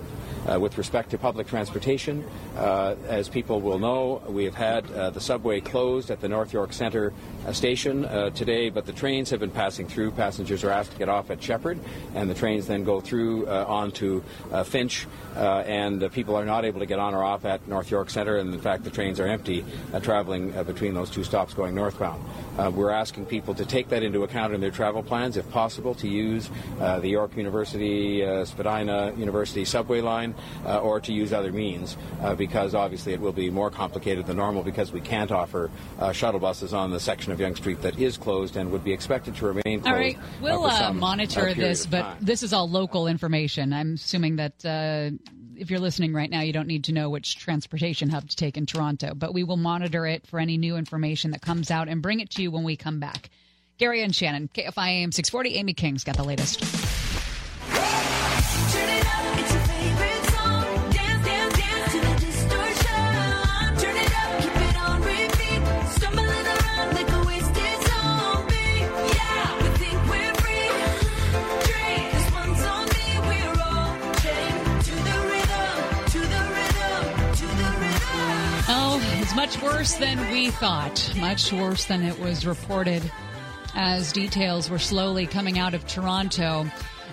Uh, with respect to public transportation, uh, as people will know, we have had uh, the subway closed at the North York Centre station uh, today, but the trains have been passing through. Passengers are asked to get off at Sheppard, and the trains then go through uh, onto uh, Finch, uh, and people are not able to get on or off at North York Centre, and in fact, the trains are empty uh, traveling between those two stops going northbound. We're asking people to take that into account in their travel plans, if possible, to use the York University, Spadina University subway line, or to use other means, because obviously it will be more complicated than normal because we can't offer shuttle buses on the section of Yonge Street that is closed and would be expected to remain closed. All right, we'll uh, some, monitor this, but this is all local information. I'm assuming that uh, if you're listening right now, you don't need to know which transportation hub to take in Toronto, but we will monitor it for any new information that comes out and bring it to you when we come back. Gary and Shannon, KFI AM 640, Amy King's got the latest. Much worse than we thought. Much worse than it was reported as details were slowly coming out of Toronto.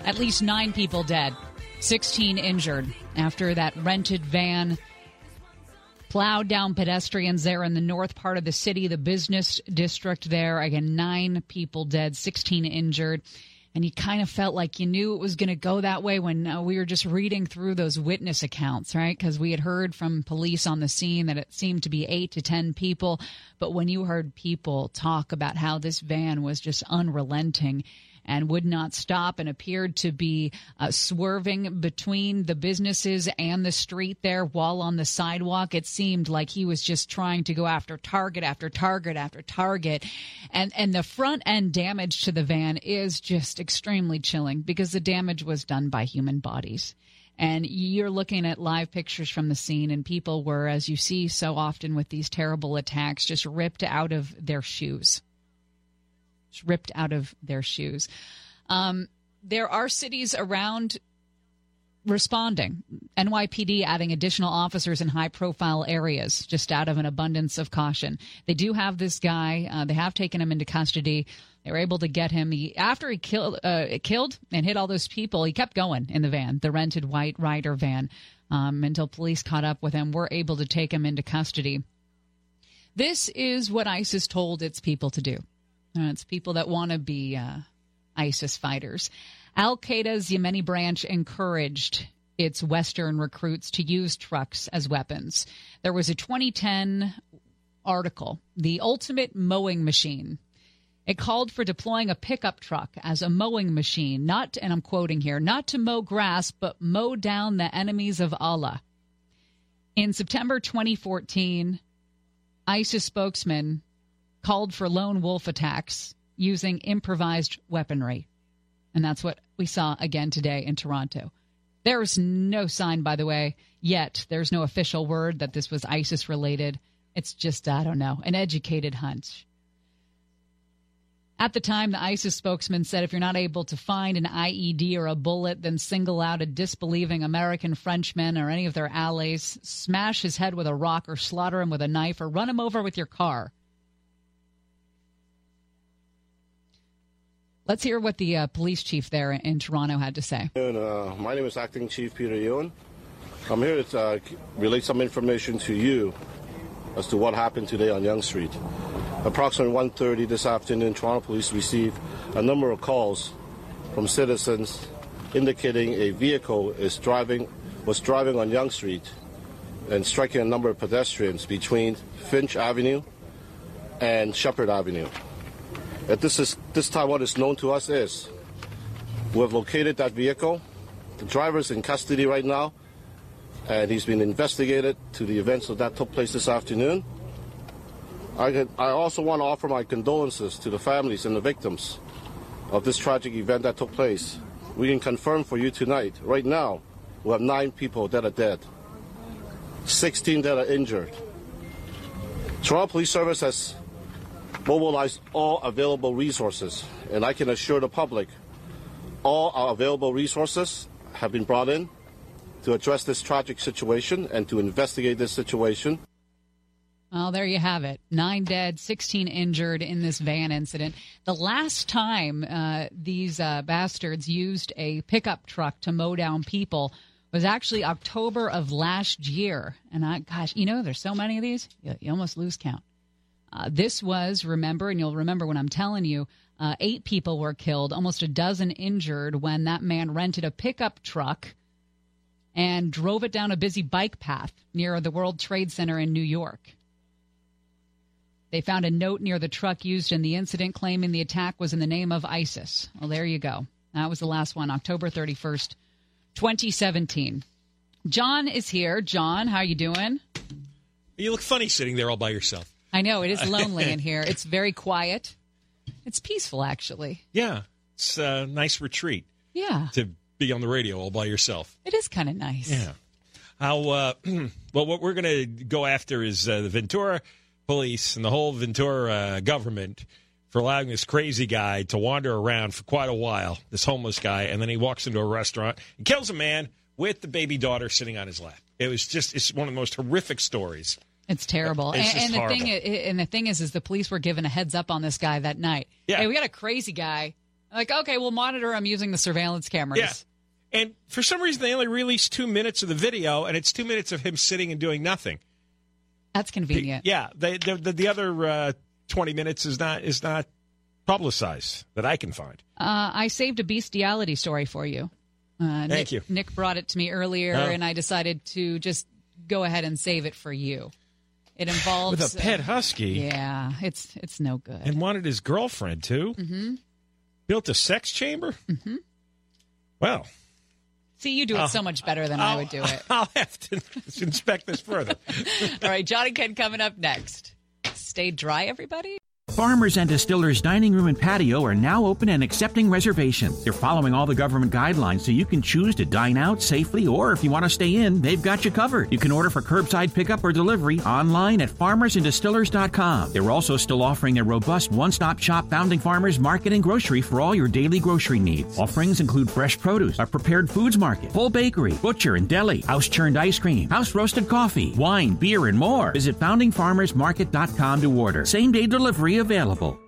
At least nine people dead, 16 injured after that rented van plowed down pedestrians there in the north part of the city, the business district there. Again, nine people dead, 16 injured. And you kind of felt like you knew it was going to go that way when uh, we were just reading through those witness accounts, right? Because we had heard from police on the scene that it seemed to be eight to 10 people. But when you heard people talk about how this van was just unrelenting, and would not stop and appeared to be uh, swerving between the businesses and the street there while on the sidewalk. It seemed like he was just trying to go after target after target after target. And, and the front end damage to the van is just extremely chilling because the damage was done by human bodies. And you're looking at live pictures from the scene, and people were, as you see so often with these terrible attacks, just ripped out of their shoes ripped out of their shoes. Um, there are cities around responding. NYPD adding additional officers in high profile areas just out of an abundance of caution. They do have this guy. Uh, they have taken him into custody. They were able to get him. He, after he killed, uh, killed and hit all those people, he kept going in the van, the rented white Ryder van, um, until police caught up with him. Were able to take him into custody. This is what ISIS told its people to do. It's people that want to be uh, ISIS fighters. Al Qaeda's Yemeni branch encouraged its Western recruits to use trucks as weapons. There was a 2010 article, The Ultimate Mowing Machine. It called for deploying a pickup truck as a mowing machine, not, and I'm quoting here, not to mow grass, but mow down the enemies of Allah. In September 2014, ISIS spokesman called for lone wolf attacks using improvised weaponry. And that's what we saw again today in Toronto. There's no sign, by the way, yet. There's no official word that this was ISIS related. It's just, I don't know, an educated hunch. At the time, the ISIS spokesman said if you're not able to find an IED or a bullet, then single out a disbelieving American, Frenchman, or any of their allies, smash his head with a rock, or slaughter him with a knife, or run him over with your car. Let's hear what the uh, police chief there in Toronto had to say. And, uh, my name is Acting Chief Peter Yuen. I'm here to uh, relate some information to you as to what happened today on Yonge Street. Approximately 1.30 this afternoon, Toronto Police received a number of calls from citizens indicating a vehicle is driving was driving on Yonge Street and striking a number of pedestrians between Finch Avenue and Sheppard Avenue. At this is this time, what is known to us is we have located that vehicle. The driver is in custody right now, and he's been investigated to the events that took place this afternoon. I, could- I also want to offer my condolences to the families and the victims of this tragic event that took place. We can confirm for you tonight, right now, we have nine people that are dead, 16 that are injured. Toronto Police Service has mobilized all available resources, and I can assure the public all our available resources have been brought in to address this tragic situation and to investigate this situation. Well, there you have it. Nine dead, 16 injured in this van incident. The last time uh, these uh, bastards used a pickup truck to mow down people was actually October of last year. And I, gosh, you know, there's so many of these, you, you almost lose count. Uh, this was, remember, and you'll remember when I'm telling you, uh, eight people were killed, almost a dozen injured when that man rented a pickup truck and drove it down a busy bike path near the World Trade Center in New York. They found a note near the truck used in the incident claiming the attack was in the name of ISIS. Well, there you go. That was the last one, October 31st, 2017. John is here. John, how are you doing? You look funny sitting there all by yourself. I know it is lonely in here. It's very quiet. It's peaceful, actually. Yeah, it's a nice retreat Yeah, to be on the radio all by yourself. it is kind of nice. Yeah. How? Uh, well, what we're going to go after is uh, the Ventura police and the whole Ventura uh, government for allowing this crazy guy to wander around for quite a while. This homeless guy, and then he walks into a restaurant and kills a man with the baby daughter sitting on his lap. It was just—it's one of the most horrific stories. It's terrible. It's and, and the thing, horrible. i- and the thing is, is the police were given a heads up on this guy that night. Yeah. Hey, we got a crazy guy. Like, okay, we'll monitor him using the surveillance cameras. Yeah. And for some reason, they only released two minutes of the video, and it's two minutes of him sitting and doing nothing. That's convenient. Yeah, they, the, the the other uh, twenty minutes is not is not publicized that I can find. Uh, I saved a bestiality story for you. Uh, Thank Nick, you. Nick brought it to me earlier, Oh. and I decided to just go ahead and save it for you. It involves With a pet uh, husky. Yeah, it's it's no good. And wanted his girlfriend too. hmm Built a sex chamber. hmm Well, See, you do it I'll- so much better than I would do it. I'll have to inspect this further. All right, Johnny Ken coming up next. Stay dry, everybody. Farmers and Distillers Dining Room and Patio are now open and accepting reservations. They're following all the government guidelines so you can choose to dine out safely or if you want to stay in, they've got you covered. You can order for curbside pickup or delivery online at farmersanddistillers.com. They're also still offering their robust one-stop shop founding farmers market and grocery for all your daily grocery needs. Offerings include fresh produce, a prepared foods market, full bakery, butcher and deli, house churned ice cream, house roasted coffee, wine, beer, and more. Visit foundingfarmersmarket.com to order. Same day delivery available.